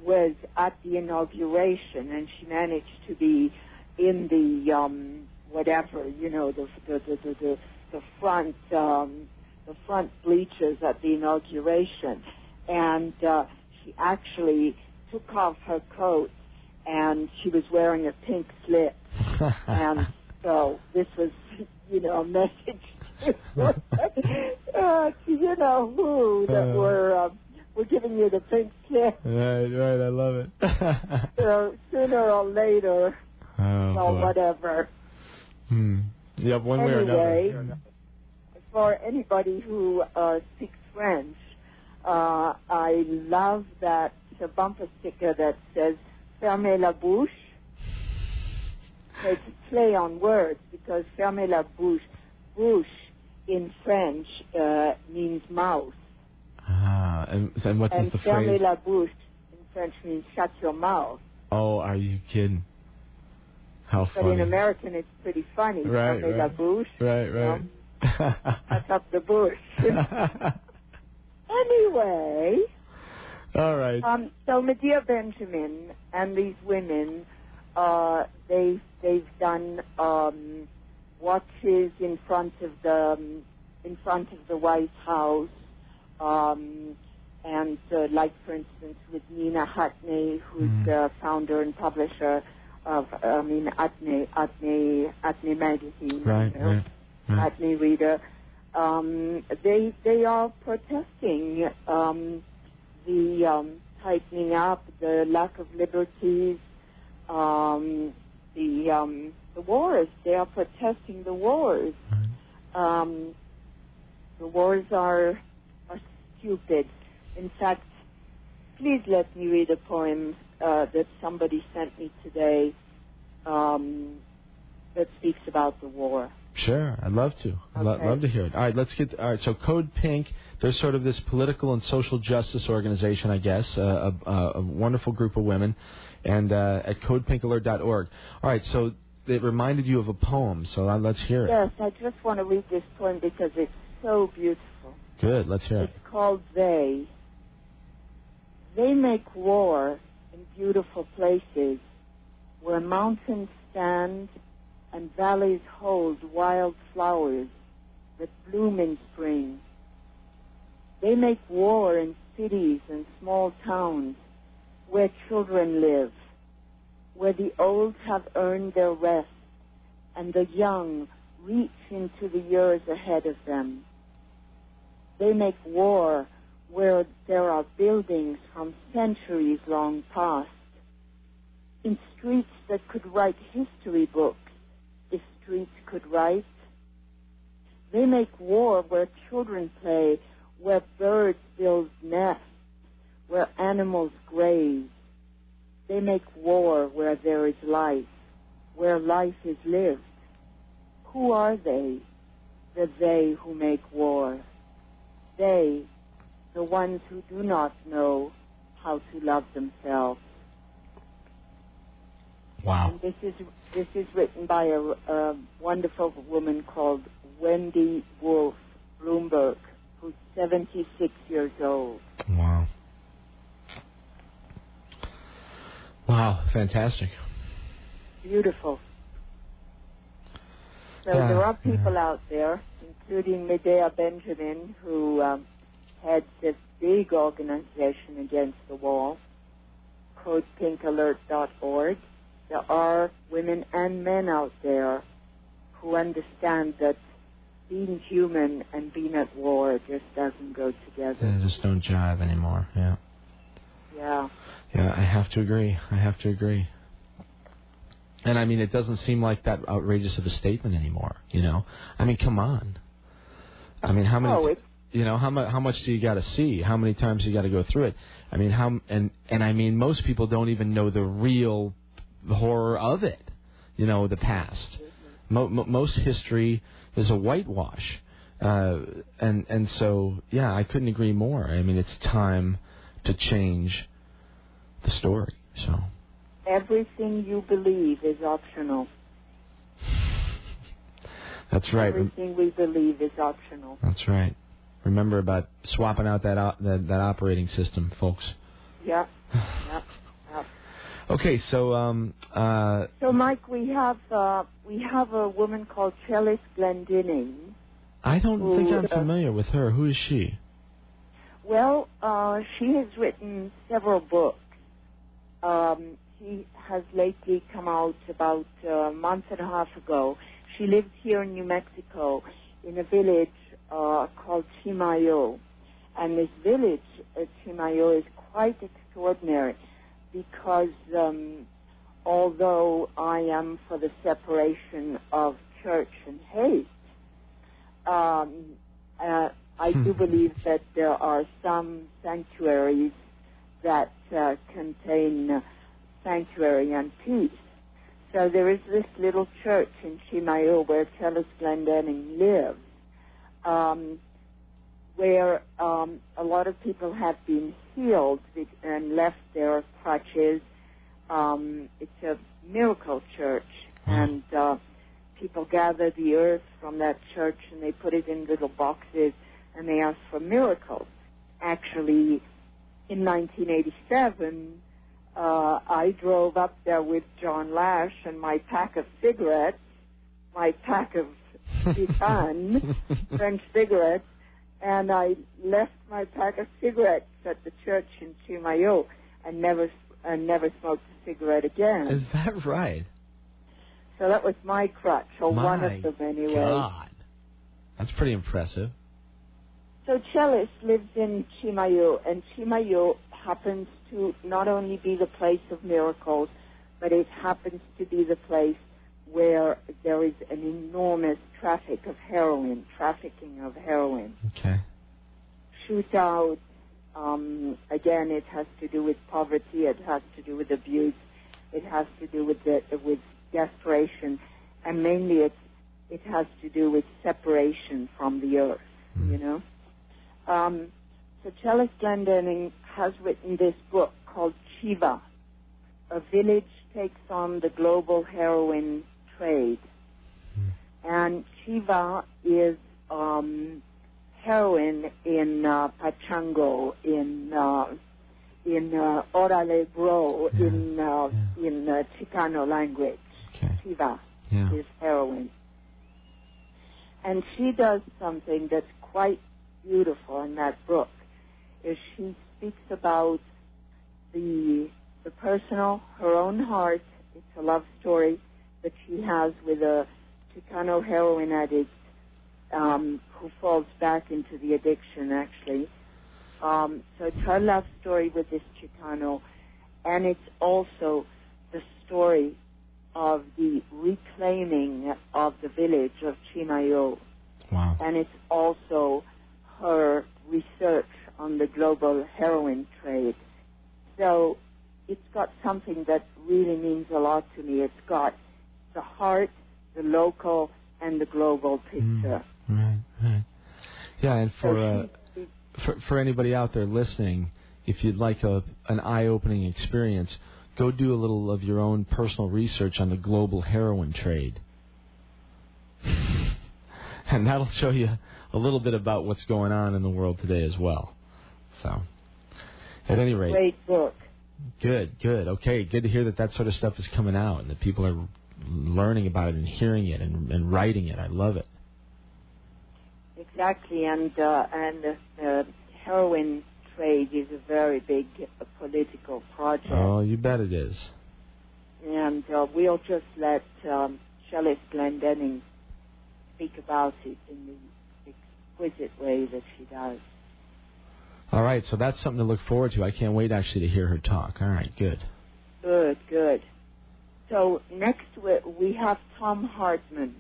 was at the inauguration, and she managed to be in the um, whatever you know the the the the, the, the front um, the front bleachers at the inauguration, and uh, she actually took off her coat, and she was wearing a pink slip, and so this was you know a message to, uh, to you know who that Uh. were. Uh, we're giving you the pink slip. right. Right. I love it. So sooner or later, oh, well, boy. whatever. Hmm. Yep. One way or Anyway, another. for anybody who uh, speaks French, uh, I love that uh, bumper sticker that says "Fermez la bouche." It's a play on words because "fermez la bouche," bouche in French uh, means mouth, Ah, and, and what the "fermez la bouche" in French means shut your mouth. Oh, are you kidding? How But funny. in American, it's pretty funny. Right, right. la bouche. Right, right. Cut up the bush. anyway, All right. um, so Medea Benjamin and these women, uh, they they've done um, watches in front of the um, in front of the White House, um, and uh, like for instance with Nina Utne, who's Mhm. the founder and publisher of I mean Utne Utne Utne magazine. Right, you know, right, right. Utne reader. Um, they they are protesting um, the um, tightening up, the lack of liberties, um, the um, the wars. They are protesting the wars. Um, the wars are are stupid. In fact, please let me read a poem uh, that somebody sent me today um, that speaks about the war. Sure, I'd love to. I'd Okay. love to hear it. All right, let's get. All right, so Code Pink. They're sort of this political and social justice organization, I guess, uh, a, a, a wonderful group of women, and uh, at CodePinkAlert.org. All right, so it reminded you of a poem, so uh, let's hear it. Yes, I just want to read this poem because it's so beautiful. Good, let's hear it. It's called They. They make war in beautiful places where mountains stand and valleys hold wild flowers that bloom in spring. They make war in cities and small towns where children live, where the old have earned their rest and the young reach into the years ahead of them. They make war where there are buildings from centuries long past, in streets that could write history books if streets could write. They make war where children play, where birds build nests, where animals graze. They make war where there is life, where life is lived. Who are they? The they who make war. They, the ones who do not know how to love themselves. Wow. And this is this is written by a, a wonderful woman called Wendy Wolf Bloomberg, who's 76 years old. Wow. Wow, fantastic. Beautiful. So Yeah, there are yeah. people out there, including Medea Benjamin, who um, heads this big organization against the wall, CodePinkAlert.org. There are women and men out there who understand that being human and being at war just doesn't go together. They just don't jive anymore. Yeah. Yeah. Yeah, I have to agree. I have to agree. And I mean, it doesn't seem like that outrageous of a statement anymore. You know, I mean, come on. I mean, how many? Oh, it's you know, how much? How much do you got to see? How many times do you got to go through it? I mean, how? And and I mean, most people don't even know the real horror of it. You know, the past. Mo- mo- most history is a whitewash. Uh, and and so yeah, I couldn't agree more. I mean, it's time to change the story. So everything you believe is optional. that's right. Everything we believe is optional. That's right. Remember about swapping out that op- that, that operating system, folks. Yep. Yep. Yep. Okay, so um uh So, Mike, we have uh, we have a woman called Chellis Glendinning. I don't think I'm uh, familiar with her. Who is she? Well, uh, she has written several books. Um, she has lately come out about a month and a half ago. She lives here in New Mexico in a village uh, called Chimayo. And this village at Chimayo is quite extraordinary because um, although I am for the separation of church and hate, um, uh, I do believe that there are some sanctuaries that uh, contain sanctuary and peace. So there is this little church in Chimayo where Chellis Glendinning lives, um, where um, a lot of people have been healed and left their crutches um, it's a miracle church, and uh, people gather the earth from that church and they put it in little boxes and they ask for miracles. Actually, in 1987, uh, I drove up there with John Lash and my pack of cigarettes, my pack of Gitanes, French cigarettes, and I left my pack of cigarettes at the church in Chimayo and never and never smoked a cigarette again. Is that right? So that was my crutch, or one of them anyway. God. That's pretty impressive. So Chellis lives in Chimayo, and Chimayo happens to not only be the place of miracles, but it happens to be the place where there is an enormous traffic of heroin, trafficking of heroin. Okay. Shootout, um, again, it has to do with poverty, it has to do with abuse, it has to do with the, with desperation, and mainly it it has to do with separation from the earth. You know. Um, so Chellis Glendinning has written this book called Chiva. A village takes on the global heroin trade, and Chiva is um, heroin in uh, Pachango, in uh, in uh, Orale Bro, Yeah, in uh, yeah. in uh, Chicano language. Okay. Chiva Yeah. is heroin. And she does something that's quite beautiful in that book, is she speaks about the the personal, her own heart. It's a love story that she has with a Chicano heroin addict um, who falls back into the addiction, actually. Um, so it's her love story with this Chicano, and it's also the story of the reclaiming of the village of Chimayo, Wow. and it's also her research on the global heroin trade. So it's got something that really means a lot to me. It's got the heart, the local, and the global picture. Right. Right. Yeah, and for uh, for, for anybody out there listening, if you'd like a, an eye-opening experience, go do a little of your own personal research on the global heroin trade. and that'll show you a little bit about what's going on in the world today as well. So, at any rate, great book. good, good. Okay, good to hear that that sort of stuff is coming out and that people are learning about it and hearing it and, and writing it. I love it. Exactly, and uh, and the, the heroin trade is a very big uh, political project. Oh, you bet it is. and uh, we'll just let um, Chellis Glendinning speak about it in the exquisite way that she does. All right, so that's something to look forward to. I can't wait actually to hear her talk. All right, good. Good, good. So next we, have Thom Hartmann,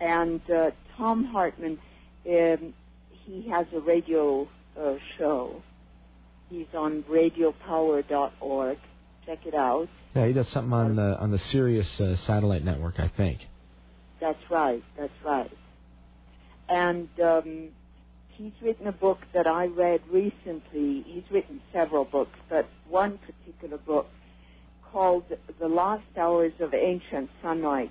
and uh, Thom Hartmann, um, he has a radio uh, show. He's on RadioPower.org. Check it out. Yeah, he does something on the on the Sirius uh, satellite network, I think. That's right. That's right. And um, he's written a book that I read recently. He's written several books, but one particular book called "The Last Hours of Ancient Sunlight."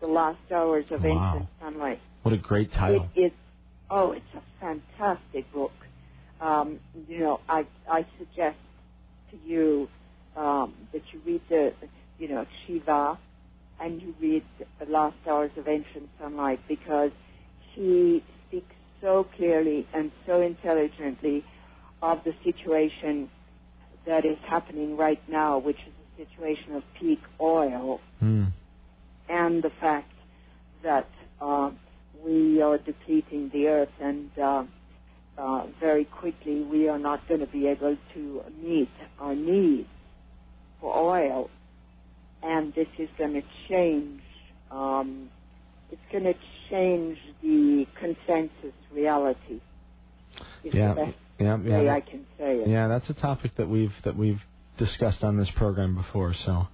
The Last Hours of Wow. Ancient Sunlight. What a great title. It is. Oh, it's a fantastic book. Um, you know, I I suggest to you um, that you read the, you know, Chiva, and you read The Last Hours of Ancient Sunlight because he speaks so clearly and so intelligently of the situation that is happening right now, which is a situation of peak oil Hmm. and the fact that uh, we are depleting the earth and uh, uh, very quickly we are not going to be able to meet our needs for oil. And this is going to change, um, it's going to change the consensus reality. Is Yeah, yeah, way. I can say it. Yeah, that's a topic that we've that we've discussed on this program before. So,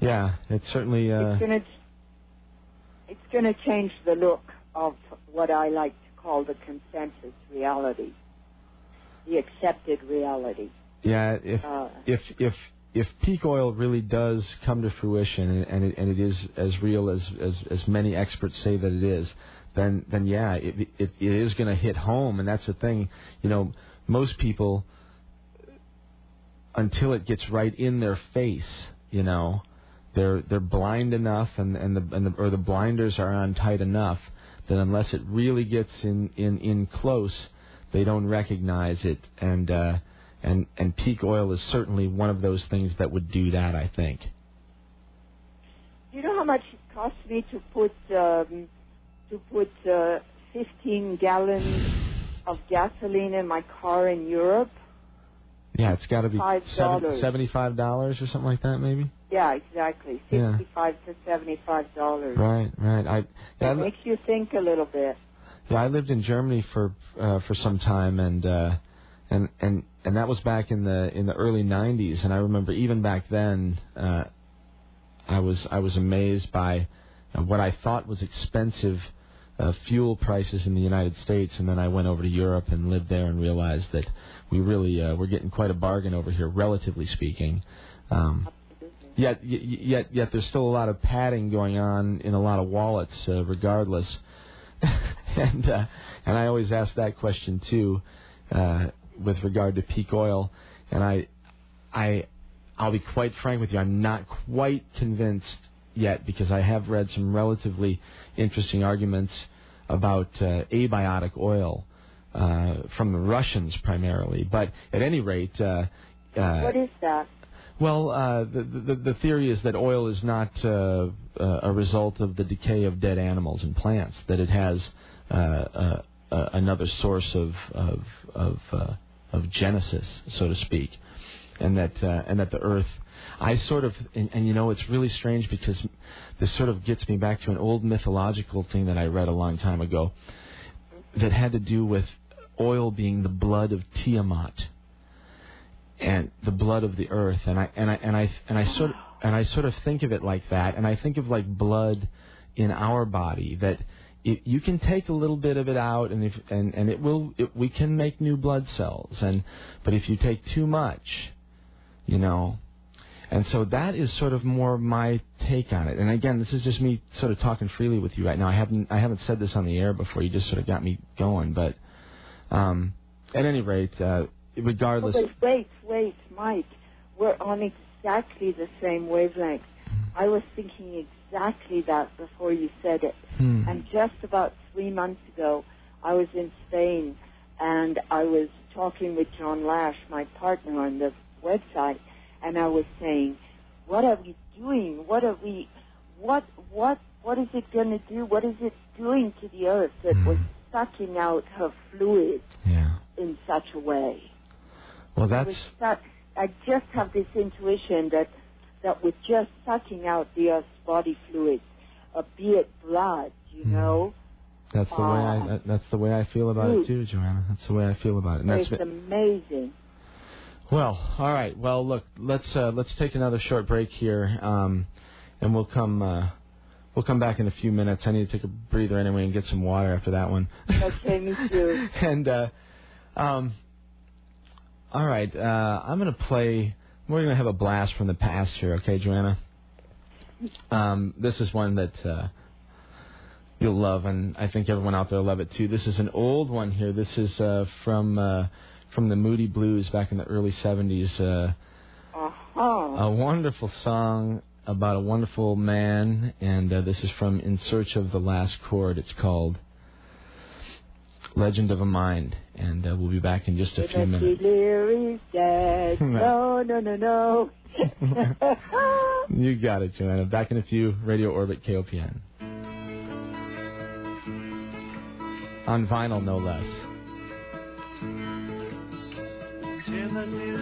yeah, it's certainly. Uh, it's going to it's going to change the look of what I like to call the consensus reality, the accepted reality. yeah, if Uh, if if if peak oil really does come to fruition and, and, it, and it is as real as, as as many experts say that it is, then then yeah, it it, it is going to hit home, and that's the thing. You know, most people until it gets right in their face, you know, they're they're blind enough, and and the, and the or the blinders are on tight enough that unless it really gets in in in close, they don't recognize it, and uh, and and peak oil is certainly one of those things that would do that. I think. Do you know how much it cost me to put um, to put uh, 15 gallons of gasoline in my car in Europe? Yeah, it's got to be Five dollars. seventy-five dollars or something like that, maybe. Yeah, exactly. Yeah. 65 to 75 dollars. Right, right. I yeah, li- makes you think a little bit. Yeah, I lived in Germany for uh, for some time, and uh, and and and that was back in the in the early '90s. And I remember even back then, uh, I was I was amazed by what I thought was expensive uh, fuel prices in the United States, and then I went over to Europe and lived there and realized that we really uh, we're getting quite a bargain over here, relatively speaking. Um, yet, yet, yet, there's still a lot of padding going on in a lot of wallets, uh, regardless. and uh, and I always ask that question too, uh, with regard to peak oil. And I, I, I'll be quite frank with you. I'm not quite convinced yet because I have read some relatively interesting arguments about uh, abiotic oil uh, from the Russians primarily. But at any rate, uh, uh, what is that? well, uh, the, the the theory is that oil is not uh, uh, a result of the decay of dead animals and plants; that it has uh, uh, uh, another source of of of, uh, of genesis, so to speak, and that uh, and that the earth. I sort of, and, and you know, it's really strange because this sort of gets me back to an old mythological thing that I read a long time ago, that had to do with oil being the blood of Tiamat and the blood of the earth. And I and I and I and I sort of and I sort of think of it like that. And I think of like blood in our body that it, you can take a little bit of it out and if and and it will it, we can make new blood cells. And but if you take too much you know and so that is sort of more my take on it and again this is just me sort of talking freely with you right now I haven't I haven't said this on the air before you just sort of got me going but um at any rate uh regardless Oh, but wait, wait, Mike. We're on exactly the same wavelength. I was thinking exactly that before you said it. Hmm. And just about three months ago, I was in Spain and I was talking with John Lash, my partner on the website, and I was saying, "What are we doing? What are we? What what what is it going to do? What is it doing to the earth that was sucking out her fluid yeah in such a way?" well that's I just have this intuition that that with just sucking out the earth's body fluids, uh, be it blood, you Hmm. know, That's the way I Ah. that's the way I feel about it too, Joanna. That's the way I feel about it. And that's it's amazing. Well, all right. Well, look, let's uh, let's take another short break here, um, and we'll come uh, we'll come back in a few minutes. I need to take a breather anyway and get some water after that one. Okay, me too. and uh, um, all right, uh, I'm gonna play. We're gonna have a blast from the past here, okay, Joanna? Um, this is one that uh, you'll love, and I think everyone out there will love it too. This is an old one here. This is uh, from uh, from the Moody Blues back in the early '70s. Uh, Uh-huh. a wonderful song about a wonderful man, and uh, this is from In Search of the Lost Chord. It's called Legend of a Mind, and uh, we'll be back in just a few minutes. No, no, no, no. You got it, Joanna. Back in a few. Radio Orbit KOPN. On vinyl, no less. Timothy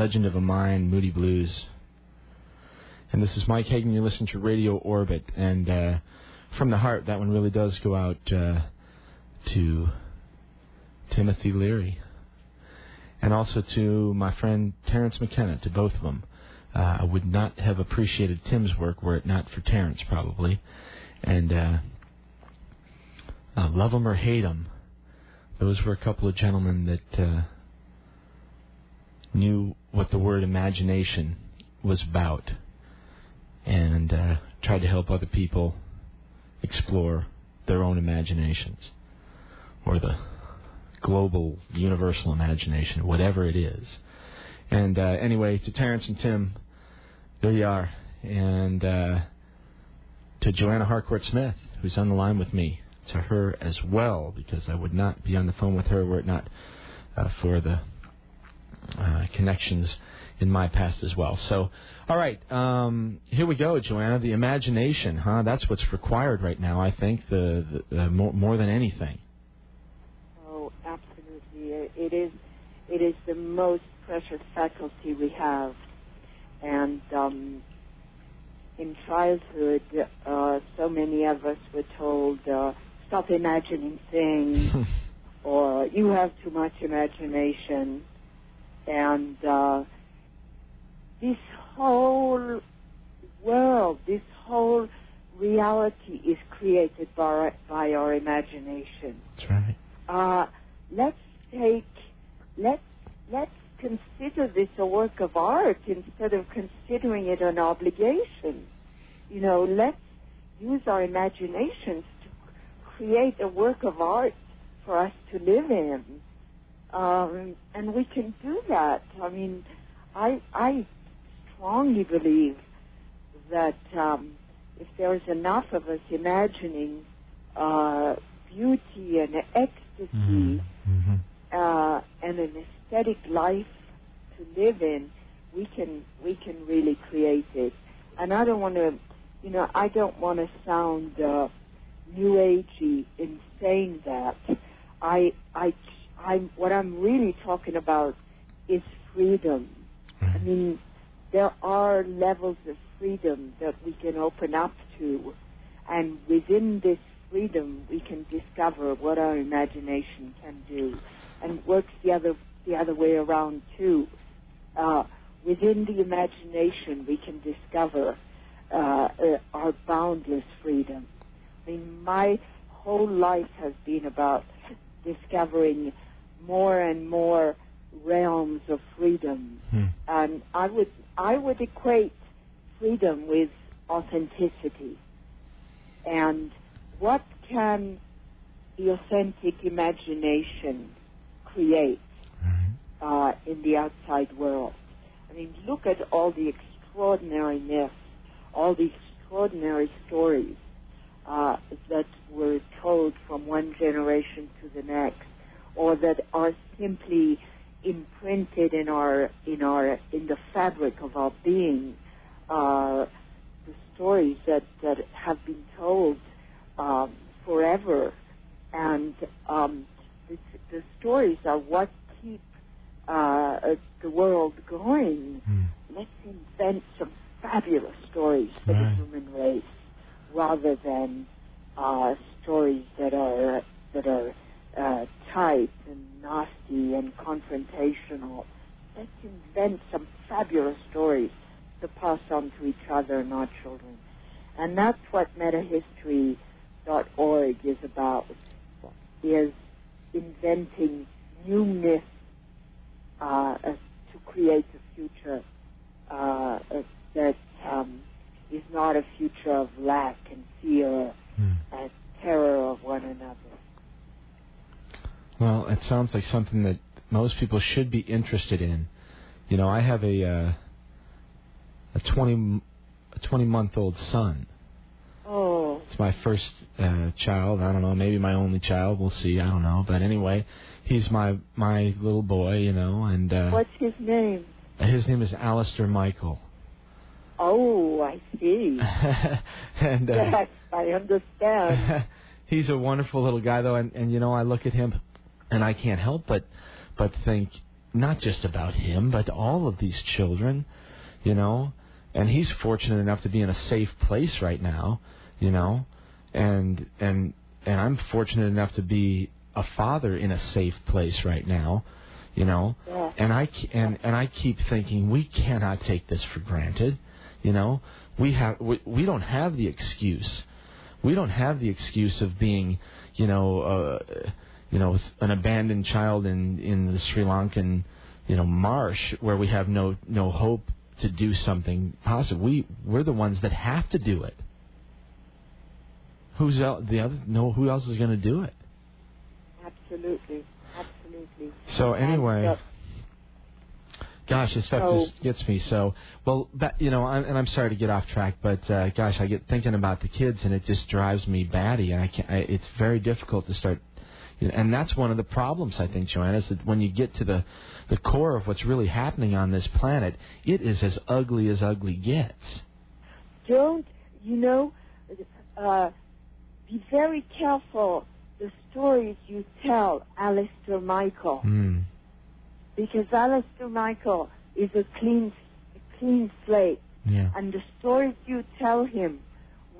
Legend of a Mind, Moody Blues. And this is Mike Hagan. You're listening to Radio Orbit. And uh, from the heart, that one really does go out uh, to Timothy Leary. And also to my friend Terence McKenna, to both of them. Uh, I would not have appreciated Tim's work were it not for Terence, probably. And uh, uh, love 'em or hate 'em, those were a couple of gentlemen that uh, knew what the word imagination was about and uh, tried to help other people explore their own imaginations or the global universal imagination, whatever it is. And uh, anyway, to Terence and Tim, there you are. And uh, to Joanna Harcourt Smith, who's on the line with me, to her as well, because I would not be on the phone with her were it not uh, for the uh, connections in my past as well. So, all right, um, here we go, Joanna. The imagination, huh? That's what's required right now. I think the, the, the more, more than anything. Oh, absolutely. It is. It is the most precious faculty we have, and um, in childhood, uh, so many of us were told, uh, "Stop imagining things," or "You have too much imagination," and uh, this whole world, this whole reality is created by, by our imagination. That's right. Uh, let's take, let's, let's consider this a work of art instead of considering it an obligation. You know, let's use our imaginations to create a work of art for us to live in. Um, and we can do that. I mean, I, I strongly believe that um, if there's enough of us imagining uh, beauty and ecstasy Mm-hmm. uh, and an aesthetic life to live in, we can we can really create it. And I don't want to, you know, I don't want to sound uh, new agey in saying that. I I I'm what I'm really talking about is freedom. I mean, there are levels of freedom that we can open up to, and within this freedom, we can discover what our imagination can do, and it works the other the other way around too. Uh, within the imagination, we can discover uh, uh, our boundless freedom. I mean, my whole life has been about discovering more and more realms of freedom, Hmm. and I would I would equate freedom with authenticity. And what can the authentic imagination create uh, in the outside world? I mean, look at all the extraordinary myths, all the extraordinary stories uh, that were told from one generation to the next, or that are simply imprinted in our in our in the fabric of our being. Uh, the stories that that have been told um, forever, and um, the, the stories are what keep uh, uh, the world going. Hmm. Let's invent some fabulous stories for Right. the human race, rather than uh, stories that are that are uh, tight and nasty and confrontational. Let's invent some fabulous stories to pass on to each other and our children. And that's what metahistory.org is about, is inventing new myths uh, to create a future uh, that um, is not a future of lack and fear Hmm. and terror of one another. Well, it sounds like something that most people should be interested in. You know, I have a uh, a twenty a twenty month old son. Oh, It's my first uh, child. I don't know, maybe my only child. We'll see. I don't know. But anyway, he's my my little boy. You know, and uh, what's his name? his name is Alistair Michael. Oh, I see. and uh, yes, I understand. he's a wonderful little guy though and, and you know I look at him and I can't help but but think not just about him but all of these children you know? And he's fortunate enough to be in a safe place right now you know? And and and I'm fortunate enough to be a father in a safe place right now you know? Yeah. and I and and I keep thinking we cannot take this for granted you know? We have we, we don't have the excuse. We don't have the excuse of being, you know, uh, you know, an abandoned child in in the Sri Lankan, you know, marsh where we have no no hope to do something positive. We we're the ones that have to do it. Who's el the other? No, who else is going to do it? Absolutely, absolutely. So anyway, uh, gosh, this stuff So- just gets me. So well, that you know, I'm, and I'm sorry to get off track, but uh, gosh, I get thinking about the kids, and it just drives me batty. And I can't. I, it's very difficult to start. And that's one of the problems, I think, Joanna, is that when you get to the the core of what's really happening on this planet, it is as ugly as ugly gets. don't you know? Uh, be very careful the stories you tell Alistair Michael, Mm. because Alistair Michael is a clean, a clean slate, Yeah. and the stories you tell him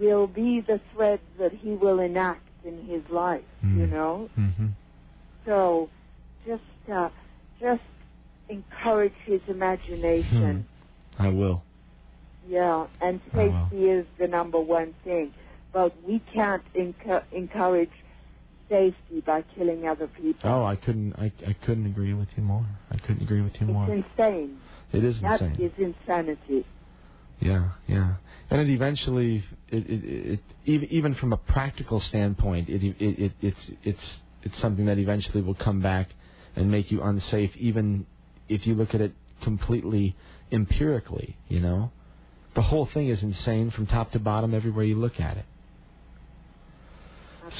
will be the threads that he will enact in his life. You Mm. know, Mm-hmm. so just uh, just encourage his imagination. I will. Yeah, and safety is the number one thing. But we can't encu- encourage safety by killing other people. Oh, I couldn't. I, I couldn't agree with you more. I couldn't agree with you more. it's insane. It is That insane. is insanity. Yeah, yeah, and it eventually, it, it, it, even from a practical standpoint, it, it, it it's it's it's something that eventually will come back and make you unsafe, even if you look at it completely empirically. You know, the whole thing is insane from top to bottom, everywhere you look at it.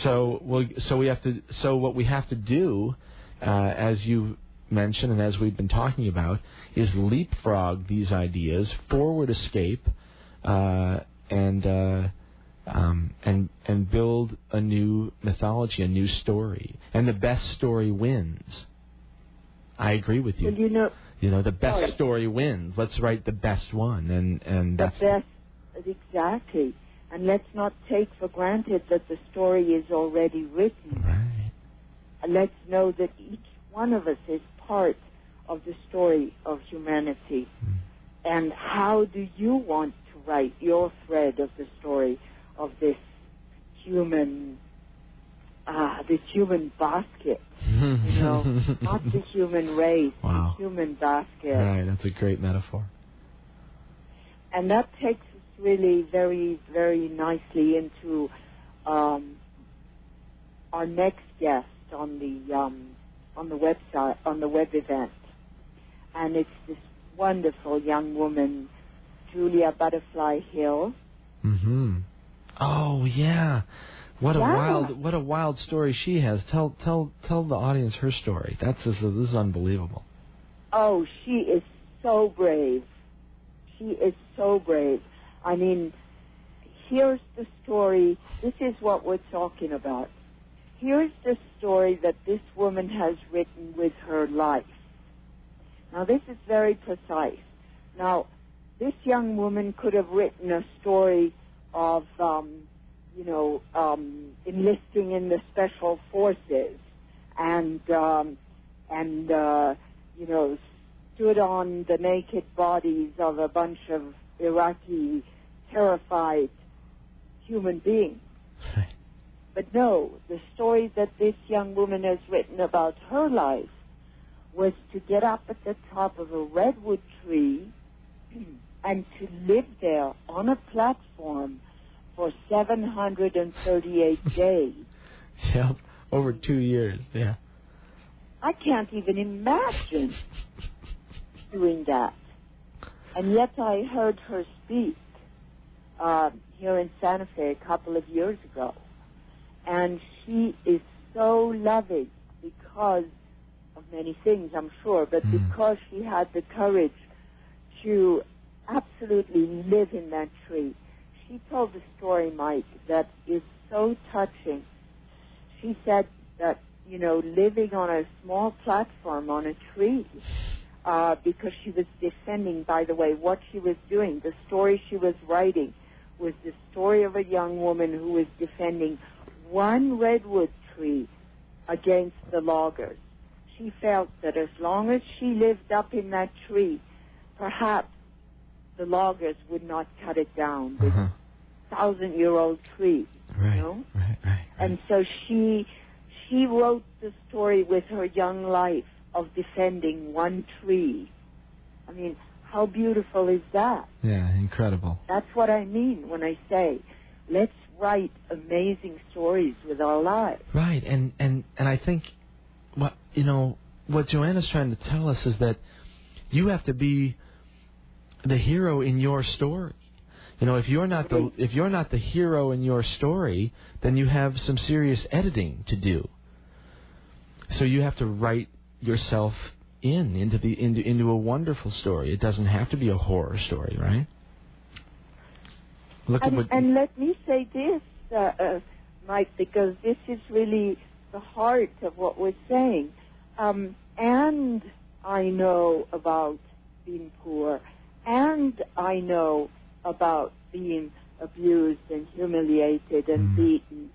So, well, so we have to. So what we have to do, uh, as you mentioned and as we've been talking about, is leapfrog these ideas, forward escape, uh, and uh, um, and and build a new mythology, a new story, and the best story wins. I agree with you. Well, you know, You know, the best Right. story wins. Let's write the best one, and and the that's best, exactly. And let's not take for granted that the story is already written. right. Let's know that each one of us is part of the story of humanity. Mm. And how do you want to write your thread of the story of this human, uh, this human basket? You know, not the human race, Wow. the human basket. Right, that's a great metaphor. And that takes us really very, very nicely into um, our next guest on the um, on the website on the web event, and it's this wonderful young woman, Julia Butterfly Hill. Mm-hmm. Oh yeah. What a wild what a wild story she has. Tell tell tell the audience her story. That's this is, this is unbelievable. Oh, she is so brave. She is so brave. I mean, here's the story. This is what we're talking about. Here's the story that this woman has written with her life. Now, this is very precise. Now, this young woman could have written a story of, um, you know, um, enlisting in the special forces and, um, and, uh, you know, stood on the naked bodies of a bunch of Iraqi terrified human beings. But no, the story that this young woman has written about her life was to get up at the top of a redwood tree and to live there on a platform for 738 days. Yep. Over two years. Yeah. I can't even imagine doing that. And yet I heard her speak uh, here in Santa Fe a couple of years ago. And she is so loving because of many things, I'm sure, but Mm. because she had the courage to absolutely live in that tree. She told the story, Mike, that is so touching. She said that, you know, living on a small platform on a tree, uh, because she was defending, by the way, what she was doing. The story she was writing was the story of a young woman who was defending one redwood tree against the loggers. She felt that as long as she lived up in that tree, perhaps the loggers would not cut it down. This Uh-huh. thousand year old tree. Right. know? Right. Right. And so she she wrote the story with her young life of defending one tree. I mean, how beautiful is that? Yeah, incredible. That's what I mean when I say, let's write amazing stories with our lives. Right, and and and I think, what you know, what Joanna's trying to tell us is that you have to be the hero in your story. You know, if you're not the if you're not the hero in your story, then you have some serious editing to do. So you have to write yourself in into the into into a wonderful story. It doesn't have to be a horror story, right? Look at And, what and let me say this, uh, uh, Mike, because this is really the heart of what we're saying. Um, and I know about being poor, and I know about being abused and humiliated and Mm. beaten,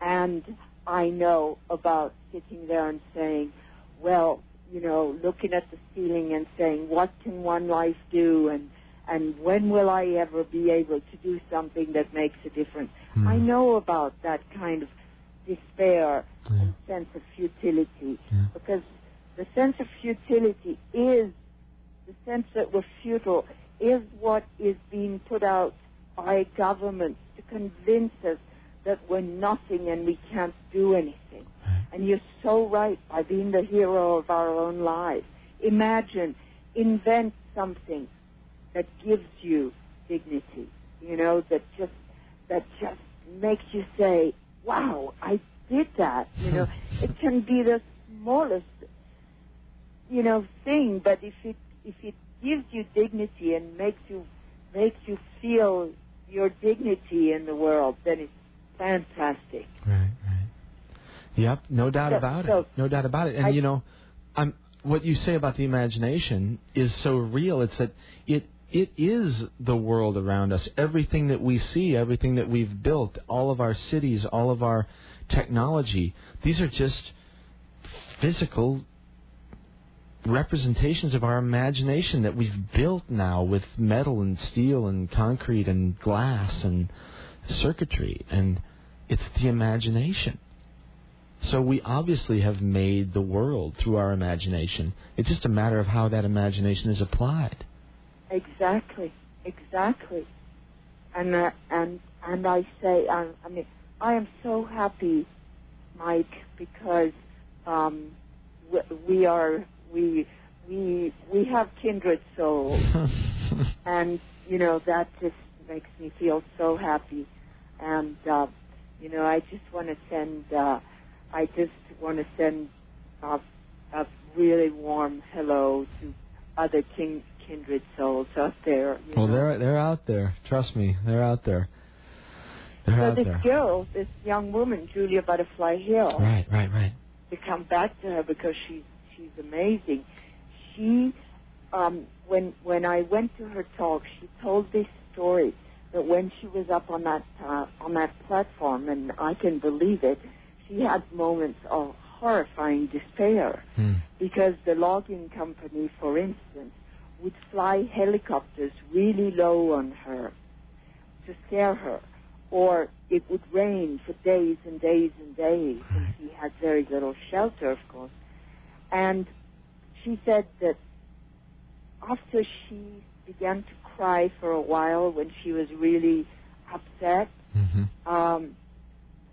and I know about sitting there and saying, well, you know, looking at the ceiling and saying, what can one life do? And, and when will I ever be able to do something that makes a difference? Hmm. I know about that kind of despair Yeah. and sense of futility Yeah. because the sense of futility is the sense that we're futile is what is being put out by governments to convince us that we're nothing and we can't do anything. And you're so right by being the hero of our own lives. Imagine, invent something that gives you dignity, you know, that just that just makes you say, "Wow, I did that." You know, it can be the smallest, you know, thing, but if it if it gives you dignity and makes you makes you feel your dignity in the world, then it's fantastic. Right, right. Yep, no doubt So- about so- it. No doubt about it. And I- you know, I'm what you say about the imagination is so real. It's that it it is the world around us. Everything that we see, everything that we've built, all of our cities, all of our technology, these are just physical representations of our imagination that we've built now with metal and steel and concrete and glass and circuitry and it's the imagination. So we obviously have made the world through our imagination. It's just a matter of how that imagination is applied. Exactly, exactly. And uh, and and I say, I, I mean, I am so happy, Mike, because um, we, we are we we we have kindred souls, and you know that just makes me feel so happy. And uh, you know, I just want to send. Uh, I just want to send a, a really warm hello to other kin- kindred souls out there. well, know. they're they're out there. Trust me, they're out there. They're so out this there. girl, this young woman, Julia Butterfly Hill, Right, right, right. to come back to her because she's she's amazing. She, um, when when I went to her talk, she told this story that when she was up on that uh, on that platform, and I can believe it, she had moments of horrifying despair Hmm. because the logging company, for instance, would fly helicopters really low on her to scare her, or it would rain for days and days and days, and she had very little shelter, of course. And she said that after she began to cry for a while when she was really upset, hmm um,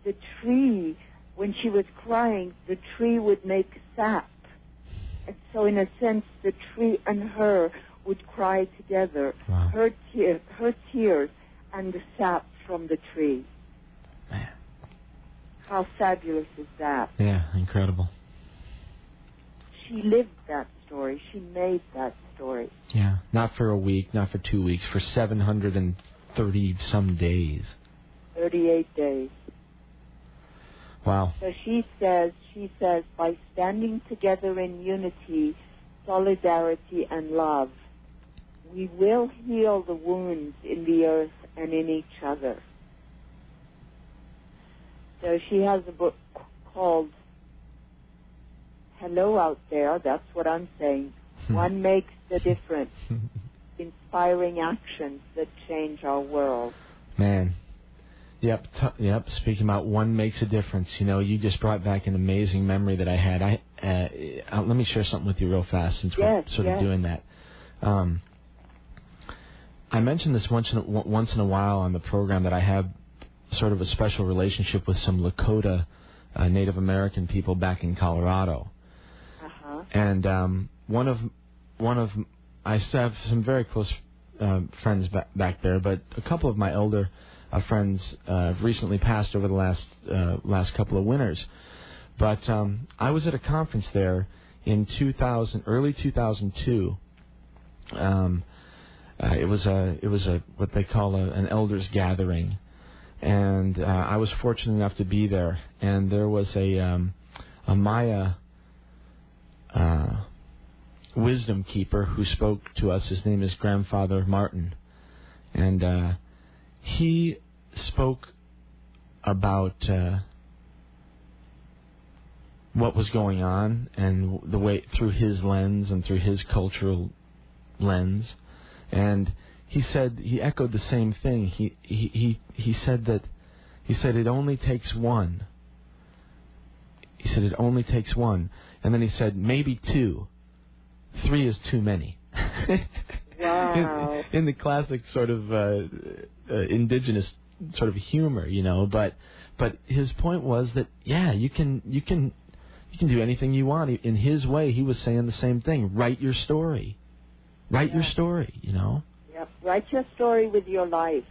the tree, when she was crying, the tree would make sap. And so, in a sense, the tree and her would cry together. Wow. Her, tear, her tears and the sap from the tree. Man. How fabulous is that? Yeah, incredible. She lived that story. She made that story. Yeah. Not for a week, not for two weeks, for 730 some days. 38 days. Wow. So she says, she says, by standing together in unity, solidarity, and love, we will heal the wounds in the earth and in each other. So she has a book called Hello Out There. That's what I'm saying. Hmm. One makes the difference. Inspiring actions that change our world. Man. Yep, t- yep. Speaking about one makes a difference. You know, you just brought back an amazing memory that I had. I uh, uh, let me share something with you real fast since Yes, we're sort yes. of doing that. Um, I mentioned this once in a, w- once in a while on the program that I have sort of a special relationship with some Lakota uh, Native American people back in Colorado, Uh-huh. and um, one of one of I still have some very close uh, friends back, back there, but a couple of my elder friends uh, have recently passed over the last uh, last couple of winters. But um, I was at a conference there in 2000, early 2002. Um, uh, it was a it was a what they call a, an elders gathering, and uh, I was fortunate enough to be there. And there was a um, a Maya uh, wisdom keeper who spoke to us. His name is Grandfather Martin, and uh, he spoke about uh, what was going on and the way through his lens and through his cultural lens, and he said he echoed the same thing. He he he, he said that he said it only takes one. He said it only takes one, and then he said maybe two. Three is too many. Wow. in, in the classic sort of uh, uh, indigenous sort of humor, you know. But but his point was that yeah, you can you can you can do anything you want. In his way, he was saying the same thing. Write your story. Write your story. You know. Yep. Write your story with your life,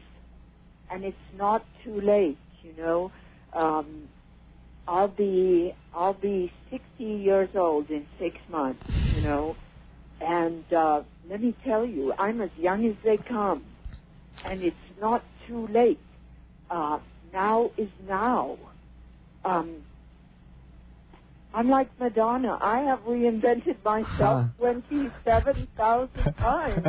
and it's not too late. You know, um, I'll be I'll be 60 years old in six months. You know, and uh, let me tell you, I'm as young as they come, and it's not too late. Uh, now is now. Um, I'm like Madonna. I have reinvented myself Huh. 27,000 times.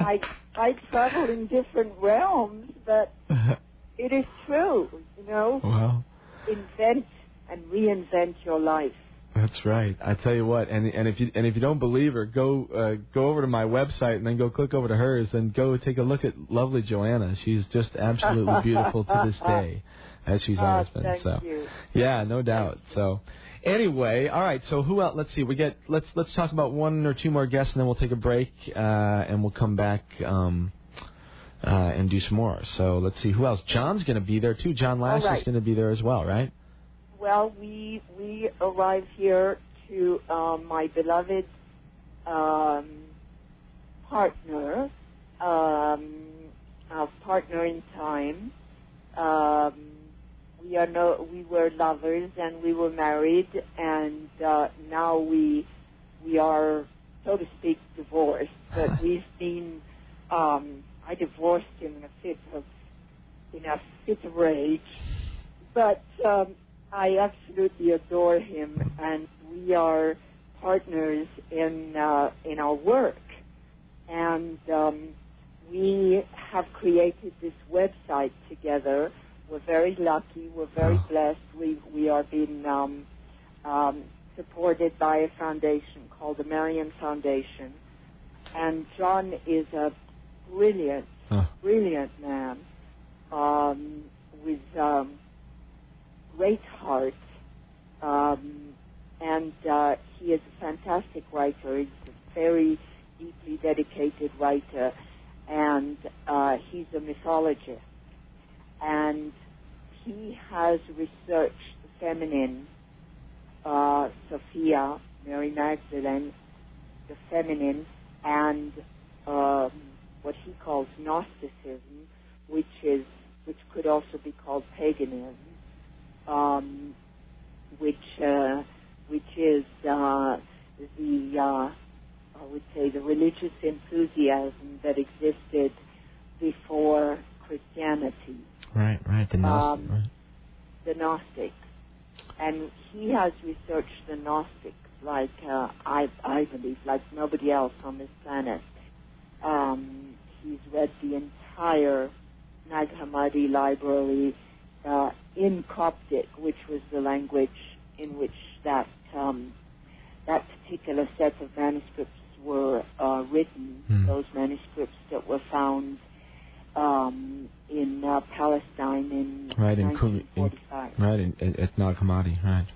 I I travel in different realms, but it is true. You know, well, invent and reinvent your life. That's right. I tell you what, and and if you and if you don't believe her, go uh, go over to my website and then go click over to hers and go take a look at lovely Joanna. She's just absolutely beautiful to this day, as she's Ah, always been. thank so. you. Yeah, no doubt. So, anyway, all right. So who else? Let's see. We get let's let's talk about one or two more guests, and then we'll take a break, uh, and we'll come back um, uh, and do some more. So let's see who else. John's going to be there too. John Lash right. is going to be there as well, right? Well, we we arrive here to um, my beloved um, partner, um, our partner in time. Um, we are no, we were lovers and we were married, and uh, now we we are, so to speak, divorced. But we've been. Um, I divorced him in a fit of in a fit of rage, but um, I absolutely adore him, and we are partners in uh, in our work, and um, we have created this website together. We're very lucky. We're very blessed. We we are being um, um, supported by a foundation called the Marion Foundation, and John is a brilliant, Huh. brilliant man um, with um, great heart, um, and uh, he is a fantastic writer. He's a very deeply dedicated writer, and uh, he's a mythologist. And he has researched the feminine, uh, Sophia, Mary Magdalene, the feminine, and um, what he calls Gnosticism, which is which could also be called paganism, um, which uh, which is uh, the uh, I would say the religious enthusiasm that existed before Christianity, Right, right. The Gnostic, Um, right. the Gnostics, and he has researched the Gnostics like uh, I I believe like nobody else on this planet. Um, he's read the entire Nag Hammadi library uh, in Coptic, which was the language in which that um, that particular set of manuscripts were uh, written. Hmm. Those manuscripts that were found um, in uh, Palestine in Right, in Kumi- in- 1945. Right, in, at, at Nag Hammadi, right.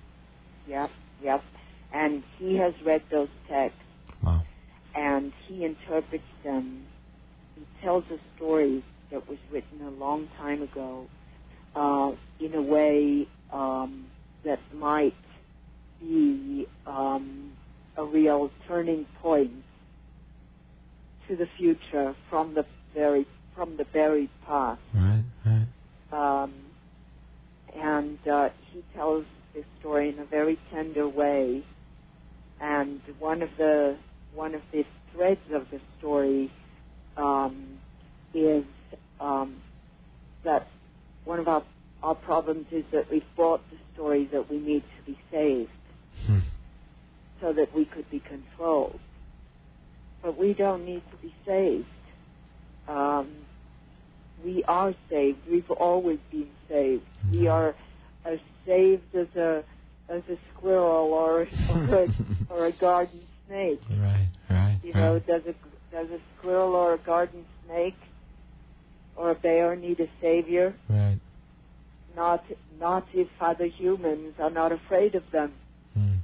Yep, yep. And he has read those texts Wow. and he interprets them. He tells a story that was written a long time ago uh, in a way um, that might be um, a real turning point to the future from the very from the buried past. Right, right. Um, and uh, he tells this story in a very tender way. And one of the one of the threads of the story um, is um, that one of our our problems is that we've brought the story that we need to be saved Hmm. so that we could be controlled. But we don't need to be saved. Um, we are saved. We've always been saved. We are as saved as a as a squirrel or or a, or a garden snake. Right, right. You know, does a does a squirrel or a garden snake or a bear need a savior? Right. Not not if other humans are not afraid of them. Hmm.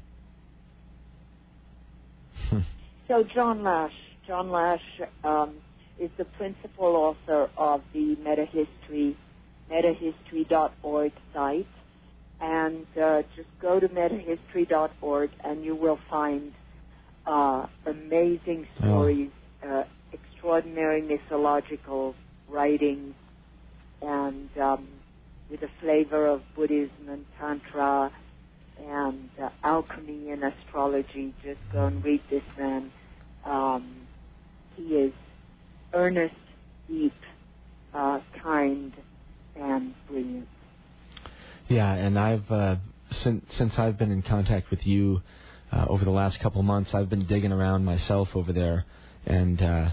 So John Lash, John Lash um, is the principal author of the Metahistory, metahistory.org site, and uh, just go to metahistory.org and you will find uh, amazing Oh. stories, uh, extraordinary mythological writings, and um, with a flavor of Buddhism and Tantra and uh, alchemy and astrology. Just go and read this man. Um, he is earnest, deep, uh, kind, and brilliant. Yeah, and I've uh, since since I've been in contact with you uh, over the last couple months, I've been digging around myself over there, and uh,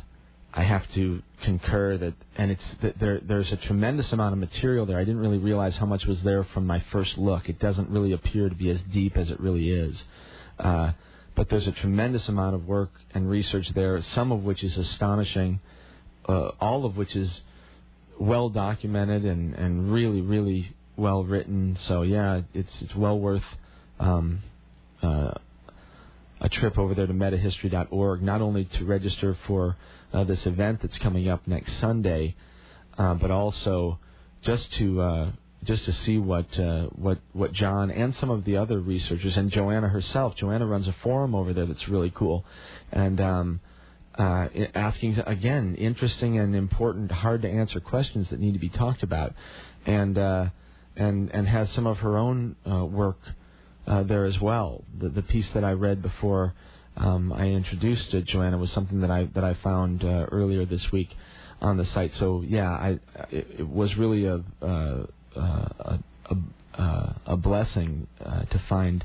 I have to concur that, and it's that there there's a tremendous amount of material there. I didn't really realize how much was there from my first look. It doesn't really appear to be as deep as it really is. Uh, but there's a tremendous amount of work and research there, some of which is astonishing, uh, all of which is well documented and, and really, really well written. So yeah, it's it's well worth um, uh, a trip over there to metahistory.org, not only to register for uh, this event that's coming up next Sunday, uh, but also just to uh, just to see what uh, what what John and some of the other researchers and Joanna herself. Joanna runs a forum over there that's really cool, and um, uh, asking again interesting and important, hard to answer questions that need to be talked about, and uh, and and has some of her own work there as well. The, the piece that I read before um, I introduced uh, Joanna was something that I that I found uh, earlier this week on the site. So yeah, I it, it was really a uh, uh, a, a, uh, a blessing uh, to find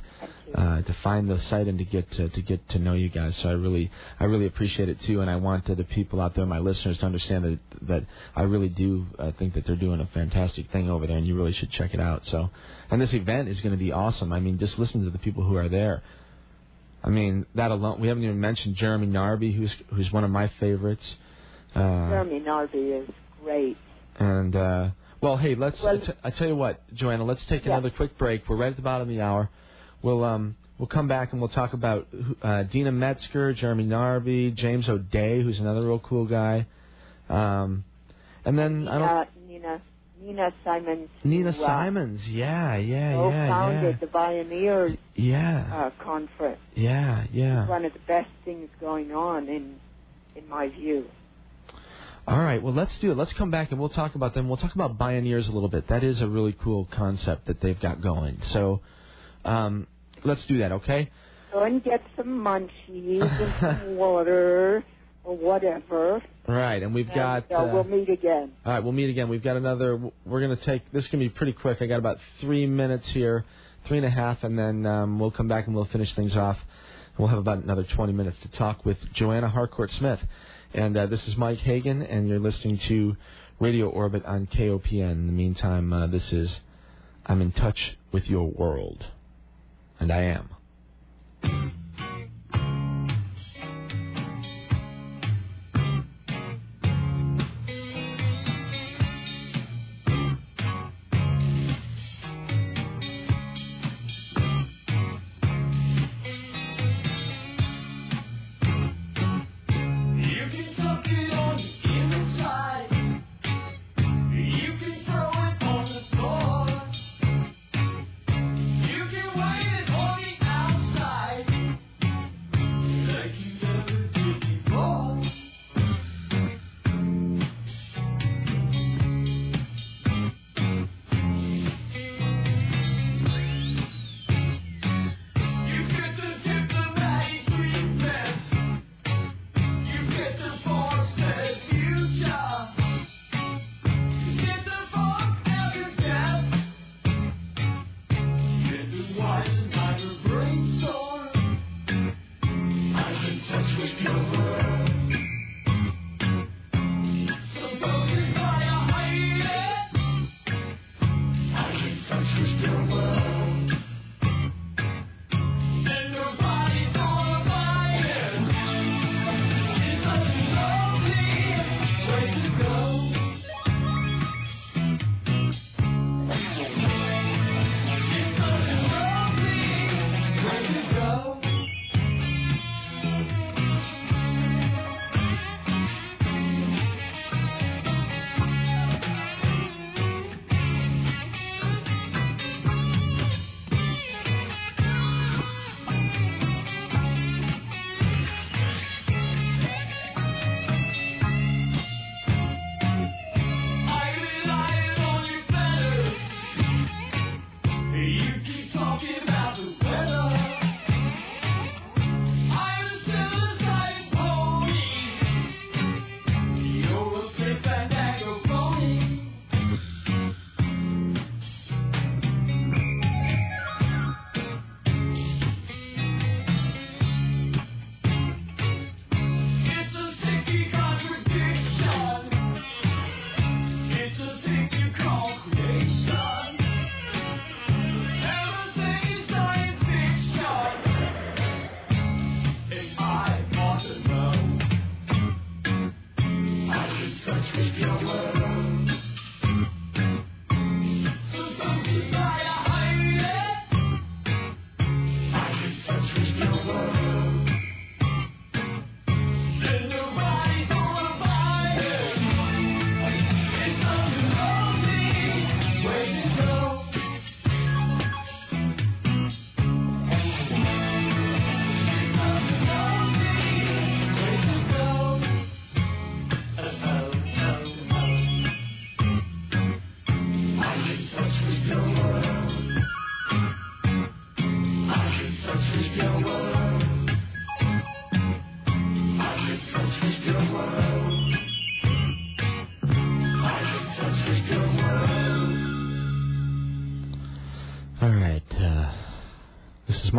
uh, to find the site and to get to, to get to know you guys. So I really I really appreciate it too, and I want uh, the people out there, my listeners, to understand that that I really do uh, think that they're doing a fantastic thing over there, and you really should check it out. So, and this event is going to be awesome. I mean, just listen to the people who are there. I mean, that alone. We haven't even mentioned Jeremy Narby, who's who's one of my favorites. Uh, Jeremy Narby is great. and uh, well, hey, let's. Well- I t- I tell you what, Joanna, let's take Yeah. another quick break. We're right at the bottom of the hour. We'll um we'll come back and we'll talk about uh, Deena Metzger, Jeremy Narby, James O'Dea, who's another real cool guy. Um, and then I don't. Uh, Nina Nina Simons. Nina who, uh, Simons, yeah, yeah, yeah, co-founded yeah, the Bioneers yeah, uh, conference. yeah, yeah. One of the best things going on in in my view. All right, well, let's do it. Let's come back and we'll talk about them. We'll talk about Bioneers a little bit. That is a really cool concept that they've got going. So, um, let's do that, okay? Go and get some munchies and some water or whatever. Right, and we've and, got. uh, uh, we'll meet again. all right, we'll meet again. We've got another. We're going to take. This is going to be pretty quick. I got about three minutes here, three and a half, and then um, we'll come back and we'll finish things off. We'll have about another 20 minutes to talk with Joanna Harcourt Smith. And uh, this is Mike Hagan, and you're listening to Radio Orbit on KOPN. In the meantime, uh, this is I'm in touch with your world. And I am.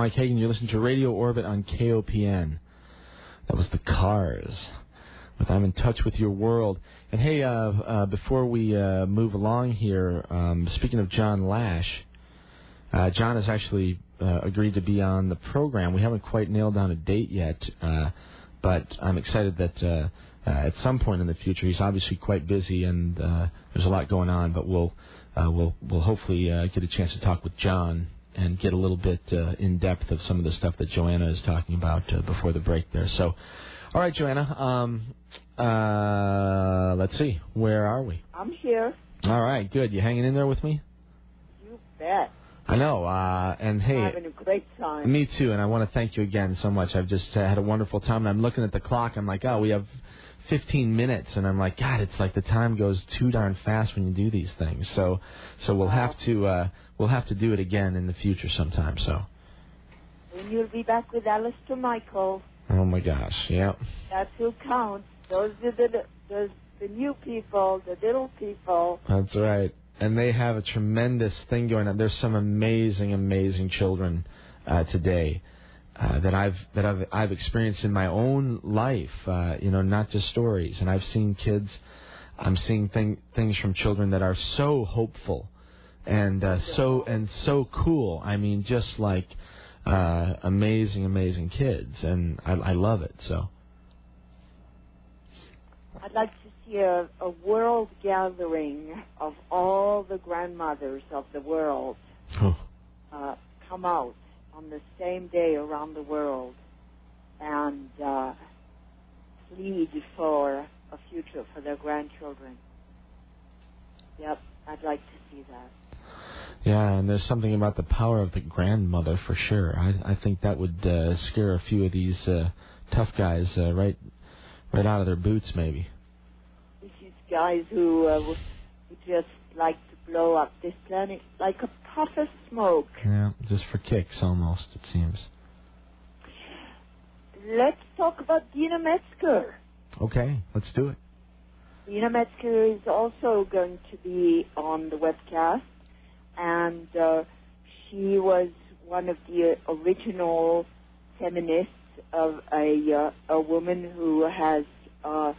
Mike Hagan. You're listening to Radio Orbit on KOPN. That was the Cars with I'm in Touch with Your World. And hey, uh, uh, before we uh, move along here, um, speaking of John Lash, uh, John has actually uh, agreed to be on the program. We haven't quite nailed down a date yet, uh, but I'm excited that at some point in the future, he's obviously quite busy and there's a lot going on, but we'll we'll we'll hopefully get a chance to talk with John and get a little bit uh, in depth of some of the stuff that Joanna is talking about uh, before the break there. So, all right, Joanna. Um, uh, let's see, where are we? I'm here. All right, good. You hanging in there with me? You bet. I know. Uh, and hey, having a great time. me too. And I want to thank you again so much. I've just uh, had a wonderful time. And I'm looking at the clock. I'm like, oh, we have 15 minutes, and I'm like, God, it's like the time goes too darn fast when you do these things. So, so we'll have to uh, we'll have to do it again in the future sometime. So, And you'll be back with Alistair Michael. oh my gosh, yeah. That's who counts. Those are the those the new people, the little people. That's right. And they have a tremendous thing going on. There's some amazing, amazing children uh, today uh, that I've that I've I've experienced in my own life. Uh, you know, not just stories. And I've seen kids. I'm seeing thing, things from children that are so hopeful and uh, so and so cool. I mean, just like uh, amazing, amazing kids, and I, I love it. So. I'd like to see a, a world gathering of all the grandmothers of the world Oh. uh, come out on the same day around the world and uh, plead for a future for their grandchildren. Yep, I'd like to see that. Yeah, and there's something about the power of the grandmother for sure. I I think that would uh, scare a few of these uh, tough guys uh, right right out of their boots, maybe. These guys who, uh, just like to blow up this planet like a puff of smoke. Yeah, just for kicks almost it seems. Let's talk about Deena Metzger. Okay, let's do it. Deena Metzger is also going to be on the webcast, and uh, she was one of the original feminists of a uh, a woman who has uh,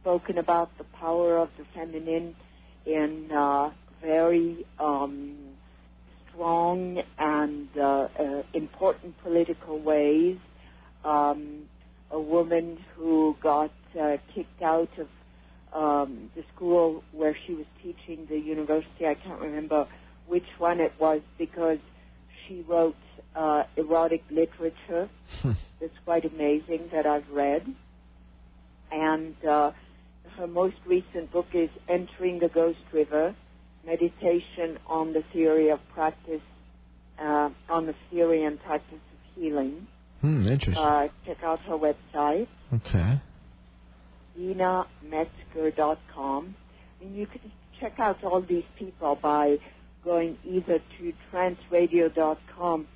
spoken about the power of the feminine in uh, very um, strong and uh, uh, important political ways. Um, a woman who got uh, kicked out of um, the school where she was teaching, the university. I can't remember which one it was because she wrote uh, erotic literature. That's quite amazing that I've read. And uh, her most recent book is Entering the Ghost River, Meditation on the Theory of Practice, uh, on the Theory and Practice of Healing. Hmm, interesting. Uh, check out her website, okay. dinametzger.com. And you can check out all these people by going either to transradio.com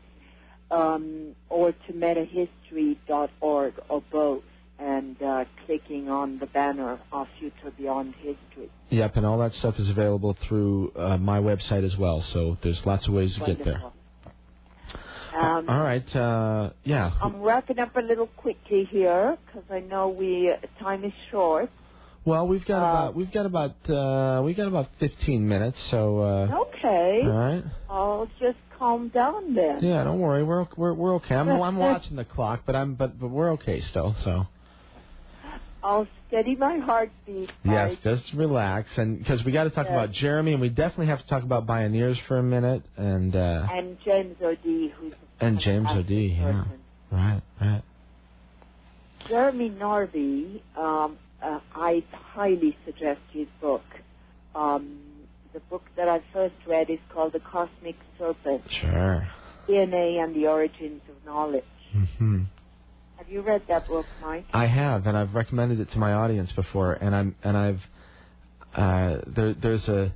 um, or to metahistory.org or both and uh, clicking on the banner of Future Beyond History. Yep, and all that stuff is available through uh, my website as well. So there's lots of ways to get there. Um, all right. Uh, yeah. I'm wrapping up a little quickly here because I know we time is short. Well, we've got uh, about we've got about uh, we got about 15 minutes. So. Uh, Okay, All right. I'll just calm down then. Yeah, don't worry. We're we're we're okay. I'm I'm watching the clock, but I'm but but we're okay still. So I'll steady my heartbeat. yes, just relax, and because we got to talk Yes. about Jeremy, and we definitely have to talk about Bioneers for a minute, and uh, And James O'Dea, who's and James O'Dea. Yeah, right, right. Jeremy Narby, um, uh, I highly suggest his book. Um, the book that I first read is called The Cosmic Serpent Sure. DNA and the Origins of Knowledge. hmm Have you read that book, Mike? I have, and I've recommended it to my audience before, and I'm and I've uh, there, there's a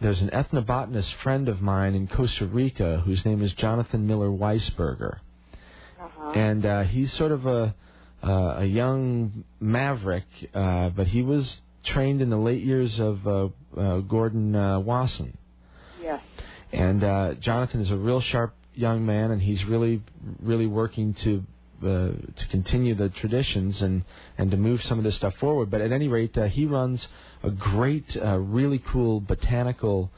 there's an ethnobotanist friend of mine in Costa Rica whose name is Jonathan Miller Weisberger, Uh-huh. and uh, he's sort of a uh, a young maverick, uh, but he was trained in the late years of uh, uh, Gordon uh, Wasson. yes. And uh, Jonathan is a real sharp young man, and he's really, really working to uh, to continue the traditions and and to move some of this stuff forward. But at any rate, uh, he runs a great, uh, really cool botanical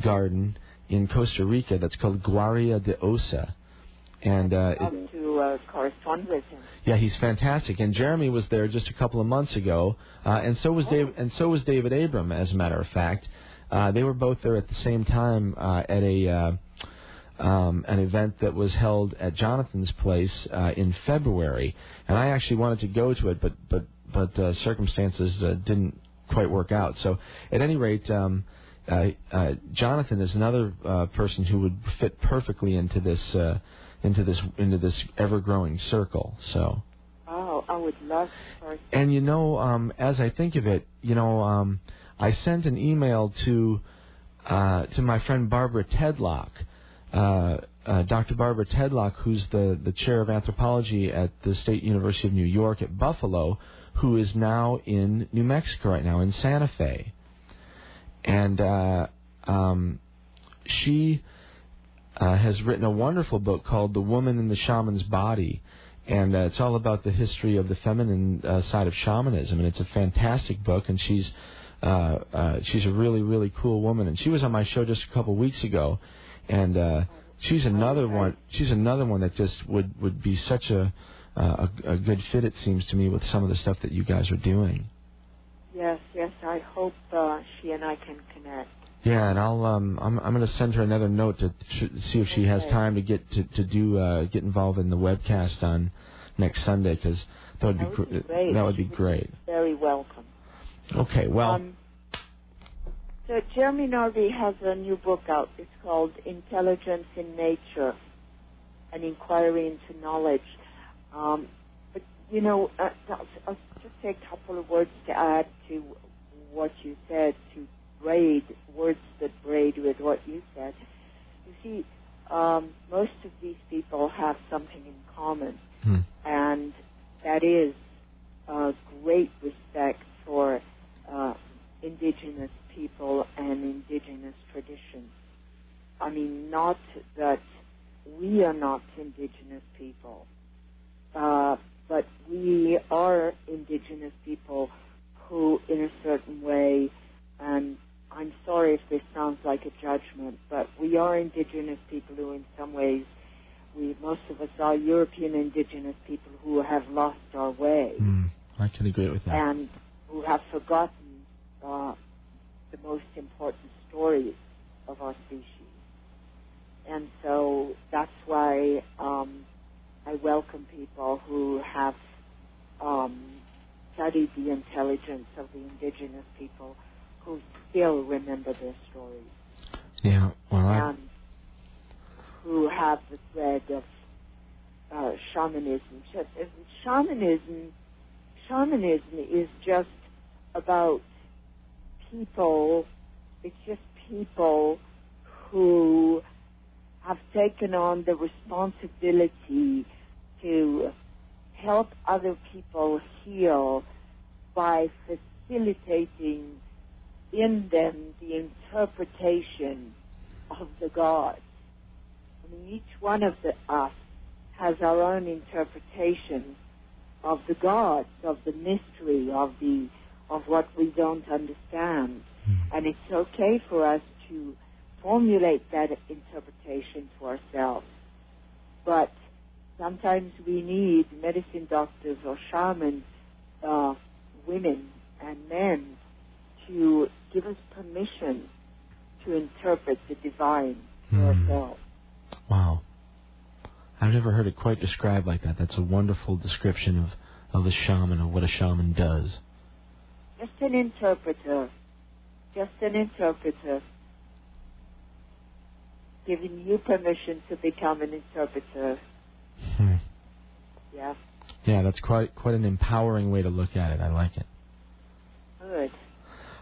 garden in Costa Rica that's called Guaria de Osa. And uh, it, to uh, correspond with him. yeah, he's fantastic. And Jeremy was there just a couple of months ago, uh, and so was Dave, and so was David Abram. As a matter of fact, uh, they were both there at the same time uh, at a uh, um, an event that was held at Jonathan's place uh, in February. And I actually wanted to go to it, but but but uh, circumstances uh, didn't quite work out. So at any rate. Um, uh, uh, Jonathan is another uh, person who would fit perfectly into this uh, into this into this ever growing circle. So, Oh, I would love and you know, um, as I think of it, you know, um, I sent an email to uh, to my friend Barbara Tedlock, uh, uh, Dr. Barbara Tedlock, who's the the chair of anthropology at the State University of New York at Buffalo, who is now in New Mexico right now in Santa Fe, and uh, um, she uh, has written a wonderful book called The Woman in the Shaman's Body. And uh, it's all about the history of the feminine uh, side of shamanism, and it's a fantastic book. And she's uh, uh, she's a really really cool woman. And she was on my show just a couple weeks ago, and uh, she's another one. She's another one that just would would be such a, uh, a a good fit. It seems to me with some of the stuff that you guys are doing. Yes, yes. I hope uh, she and I can connect. Yeah, and I'll um I'm I'm gonna send her another note to sh- see if she has time to get to to do uh get involved in the webcast on next Sunday because that would be That would be great. that would be great. Very welcome. Okay, well Um, so Jeremy Narby has a new book out. It's called Intelligence in Nature, an inquiry into knowledge. Um, but you know, uh, I'll, I'll just say a couple of words to add to what you said to braid words that braid with what you said. You see, um, most of these people have something in common hmm, and that is uh, great respect for uh, indigenous people and indigenous traditions. I mean, not that we are not indigenous people, uh, but we are indigenous people who, in a certain way, and I'm sorry if this sounds like a judgment, but we are indigenous people who, in some ways, we most of us are European indigenous people who have lost our way hmm, I can agree with that. and who have forgotten uh, the most important stories of our species. And so that's why um, I welcome people who have um, studied the intelligence of the indigenous people who still remember their stories Yeah, well I, and who have the thread of uh, shamanism. Sh- Shamanism, shamanism is just about people. It's just people who have taken on the responsibility to help other people heal by facilitating in them the interpretation of the gods. I mean, each one of the, us has our own interpretation of the gods, of the mystery, of the of what we don't understand, and it's okay for us to formulate that interpretation for ourselves. But sometimes we need medicine doctors or shamans, uh, women and men, to give us permission to interpret the divine for Hmm. ourselves. wow. I've never heard it quite described like that. That's a wonderful description of of the shaman, of what a shaman does. Just an interpreter. Just an interpreter. Giving you permission to become an interpreter. Hmm. Yeah. Yeah, that's quite quite an empowering way to look at it. I like it. Good.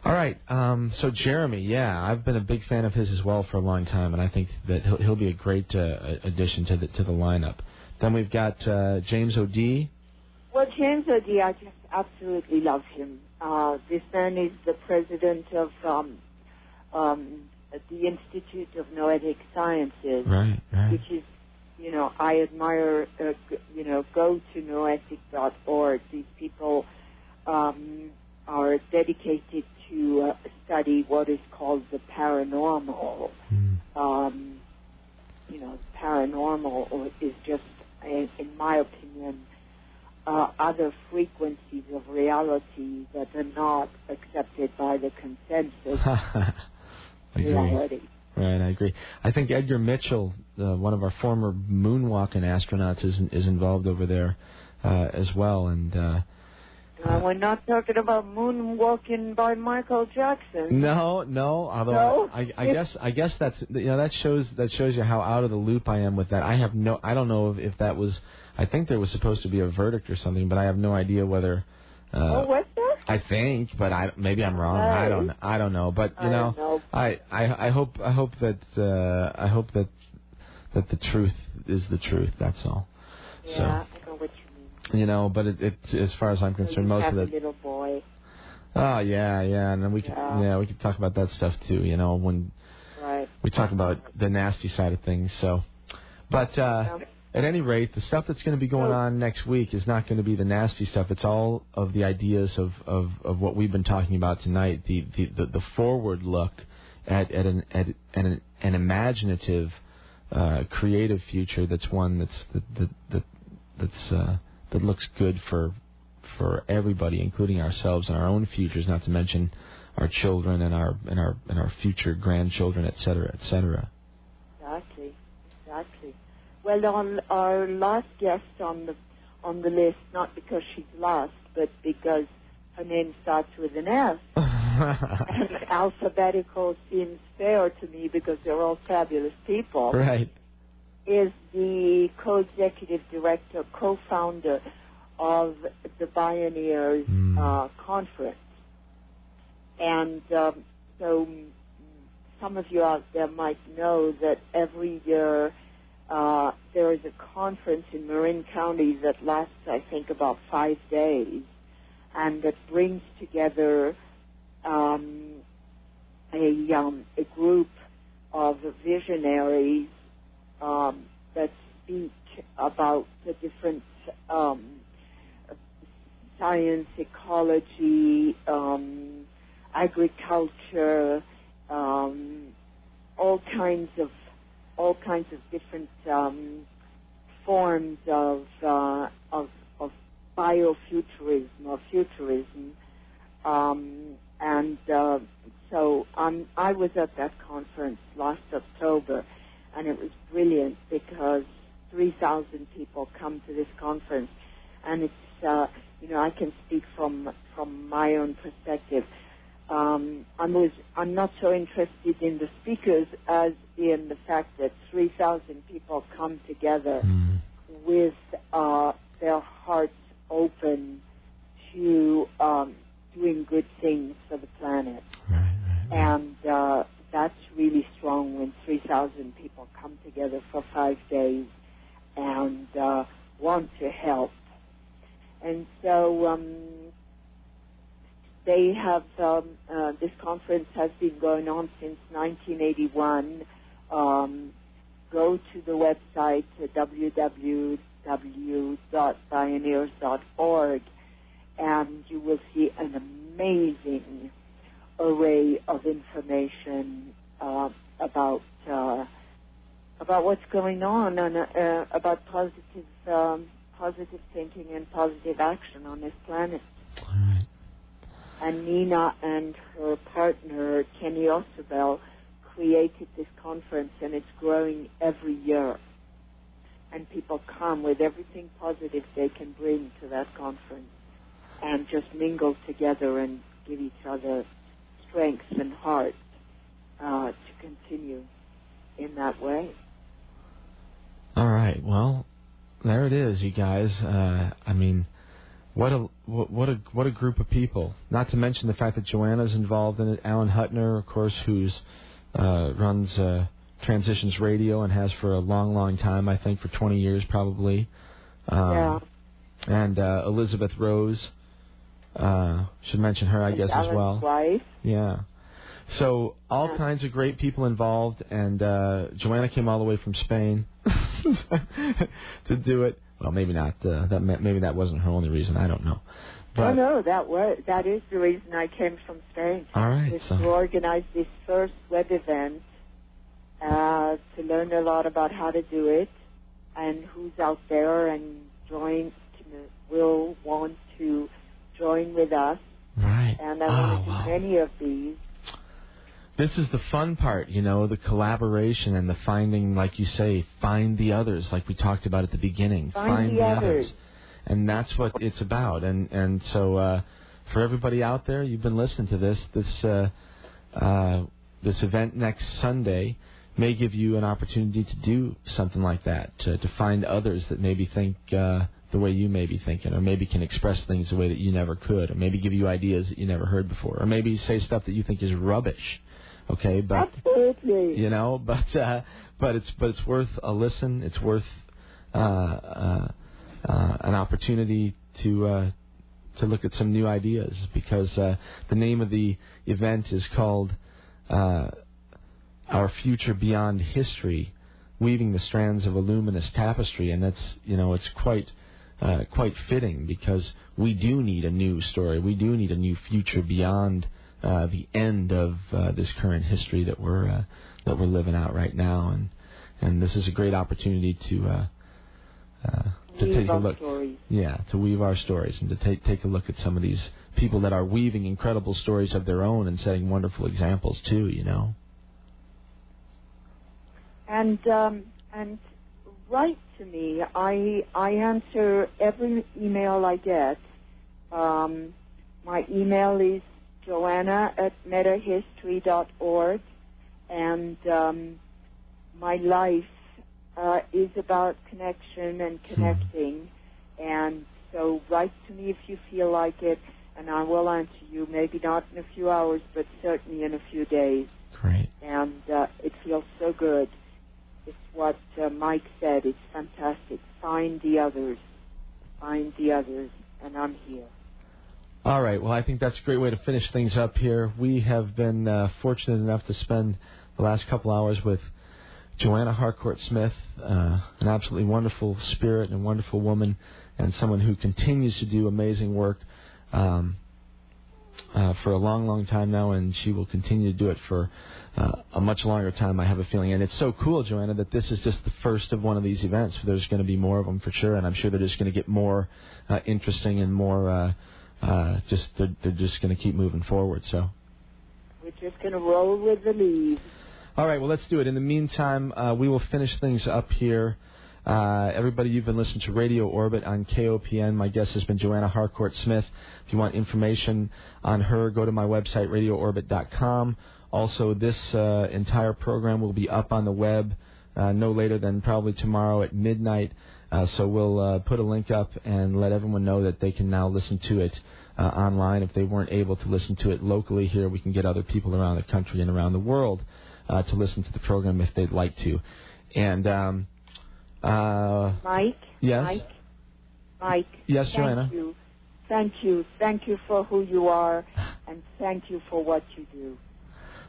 All right. Um, so Jeremy, yeah, I've been a big fan of his as well for a long time, and I think that he'll, he'll be a great uh, addition to the to the lineup. Then we've got uh, James O'Dea. Well, James O'Dea, I just absolutely love him. Uh, this man is the president of um, um, the Institute of Noetic Sciences, Right, right. which is, you know, I admire, uh, you know, go to noetic.org. These people um, are dedicated to uh, study what is called the paranormal. Um, you know, paranormal or is just, in, in my opinion, uh, other frequencies of reality that are not accepted by the consensus reality. Right, I agree. I think Edgar Mitchell, uh, one of our former moonwalking astronauts, is is involved over there uh, as well, and. Uh, we're not talking about moonwalking by Michael Jackson. No, no. Although No? I, I guess I guess that's you know that shows that shows you how out of the loop I am with that. I have no I don't know if, if that was I think there was supposed to be a verdict or something, but I have no idea whether. Uh, oh, what's that? I think, but I maybe I'm wrong. I don't I don't know, but you I know, know. I, I I hope I hope that uh, I hope that that the truth is the truth. That's all. Yeah, I know what you mean. So you know, but it, it as far as I'm concerned, most of it. little boy, Oh yeah, yeah, and then we could Yeah. yeah we could talk about that stuff too. You know when right? we talk about the nasty side of things. So, but uh, at any rate, the stuff that's going to be going Oh. on next week is not going to be the nasty stuff. It's all of the ideas of, of, of what we've been talking about tonight. The the, the, the forward look at at an at, at an, an imaginative, uh, creative future. That's one that's that that, that that's uh, that looks good for for everybody, including ourselves and our own futures. Not to mention our children and our and our and our future grandchildren, et cetera, et cetera. Exactly, exactly. Well, on our last guest on the on the list, not because she's last, but because her name starts with an S, and alphabetical seems fair to me because they're all fabulous people. right. Is the co-executive director, co-founder of the Bioneers Hmm. uh, Conference, and um, so mm, some of you out there might know that every year uh, there is a conference in Marin County that lasts, I think, about five days, and that brings together um, a um, a group of visionaries um, that speak about the different um, science, ecology, um, agriculture, um, all kinds of all kinds of different um, forms of uh, of of biofuturism or futurism, um, and uh, so um, I was at that conference last October, and it was brilliant because 3,000 people come to this conference, and it's uh, you know I can speak from from my own perspective. Um, I'm was I'm not so interested in the speakers as in the fact that 3,000 people come together with uh, their hearts open to um, doing good things for the planet. Right. Right. And uh, that's really strong when 3,000 people come together for five days and uh, want to help. And so um, they have, um, uh, this conference has been going on since 1981. Um, go to the website uh, www.bioneers.org and you will see an amazing array of information uh, about uh, about what's going on and uh, about positive um, positive thinking and positive action on this planet. And Nina and her partner Kenny Ausubel created this conference, and it's growing every year. and people come with everything positive they can bring to that conference and just mingle together and give each other strength and heart uh, to continue in that way. All right. Well, there it is, you guys. Uh, I mean, what a what a what a group of people. Not to mention the fact that Joanna's involved in it. Alan Hutner, of course, who's uh, runs uh, Transitions Radio and has for a long, long time. I think for 20 years probably. Um, yeah. And uh, Elizabeth Rose. Uh, should mention her, I guess, Alan's as well. Wife. Yeah. So all Yeah. kinds of great people involved, and uh, Joanna came all the way from Spain to do it. Well, maybe not. Uh, that maybe that wasn't her only reason. I don't know. But oh no, that was that is the reason I came from Spain. all right. So to organize this first web event uh, to learn a lot about how to do it and who's out there and join will want to join with us. right. And I oh, want to wow. many of these. This is the fun part, you know, the collaboration and the finding, like you say, find the others, like we talked about at the beginning. Find the others. and that's what it's about. And and so uh, for everybody out there, you've been listening to this. This uh, uh, this event next Sunday may give you an opportunity to do something like that, to to find others that maybe think. The way you may be thinking, or maybe can express things the way that you never could, or maybe give you ideas that you never heard before, or maybe say stuff that you think is rubbish. Okay, but Absolutely. you know but uh but it's but it's worth a listen it's worth uh uh, uh an opportunity to uh to look at some new ideas because uh the name of the event is called uh our future beyond history weaving the strands of a luminous tapestry and that's you know it's quite uh, quite fitting because we do need a new story. We do need a new future beyond uh, the end of uh, this current history that we're uh, that we're living out right now, and and this is a great opportunity to uh, uh, to Weave take a our look. stories. Yeah, to weave our stories and to take take a look at some of these people that are weaving incredible stories of their own and setting wonderful examples too. You know. And um, and write to me. I I answer every email I get. Um, my email is joanna at metahistory.org, and um, my life uh, is about connection and connecting. And so write to me if you feel like it, and I will answer you. Maybe not in a few hours, but certainly in a few days Great. and uh, it feels so good. It's what uh, Mike said. It's fantastic. Find the others. Find the others, and I'm here. All right. Well, I think that's a great way to finish things up here. We have been uh, fortunate enough to spend the last couple hours with Joanna Harcourt Smith, uh, an absolutely wonderful spirit and wonderful woman, and someone who continues to do amazing work um, uh, for a long, long time now, and she will continue to do it for uh, a much longer time, I have a feeling. And it's so cool, Joanna, that this is just the first of one of these events. There's going to be more of them for sure, and I'm sure they're just going to get more uh, interesting and more. Uh, uh, just they're, they're just going to keep moving forward. So, We're just going to roll with the leaves. all right, well, let's do it. In the meantime, uh, we will finish things up here. Uh, everybody, you've been listening to Radio Orbit on KOPN. My guest has been Joanna Harcourt Smith. If you want information on her, go to my website, radioorbit.com. Also, this uh, entire program will be up on the web uh, no later than probably tomorrow at midnight. Uh, so we'll uh, put a link up and let everyone know that they can now listen to it uh, online. If they weren't able to listen to it locally here, we can get other people around the country and around the world uh, to listen to the program if they'd like to. And um, uh, Mike? Yes? Mike? Mike? Yes, thank Joanna? you. Thank you. Thank you for who you are, and thank you for what you do.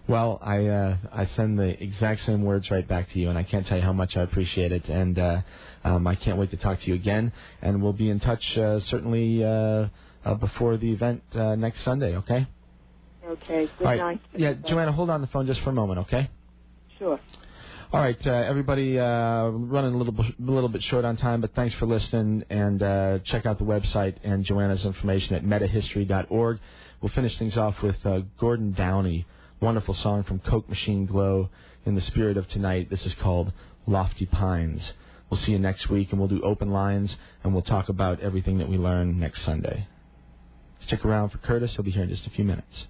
Well, I uh, I send the exact same words right back to you, and I can't tell you how much I appreciate it. And uh, um, I can't wait to talk to you again. And we'll be in touch uh, certainly uh, uh, before the event uh, next Sunday. Okay. Okay. Good right. night. Yeah, Joanna, hold on the phone just for a moment. Okay. Sure. All right, uh, everybody, uh, running a little bit, a little bit short on time, but thanks for listening. And uh, check out the website and Joanna's information at metahistory.org. We'll finish things off with uh, Gordon Downie, wonderful song from Coke Machine Glow in the spirit of tonight. This is called Lofty Pines. We'll see you next week, and we'll do open lines, and we'll talk about everything that we learn next Sunday. Stick around for Curtis. He'll be here in just a few minutes.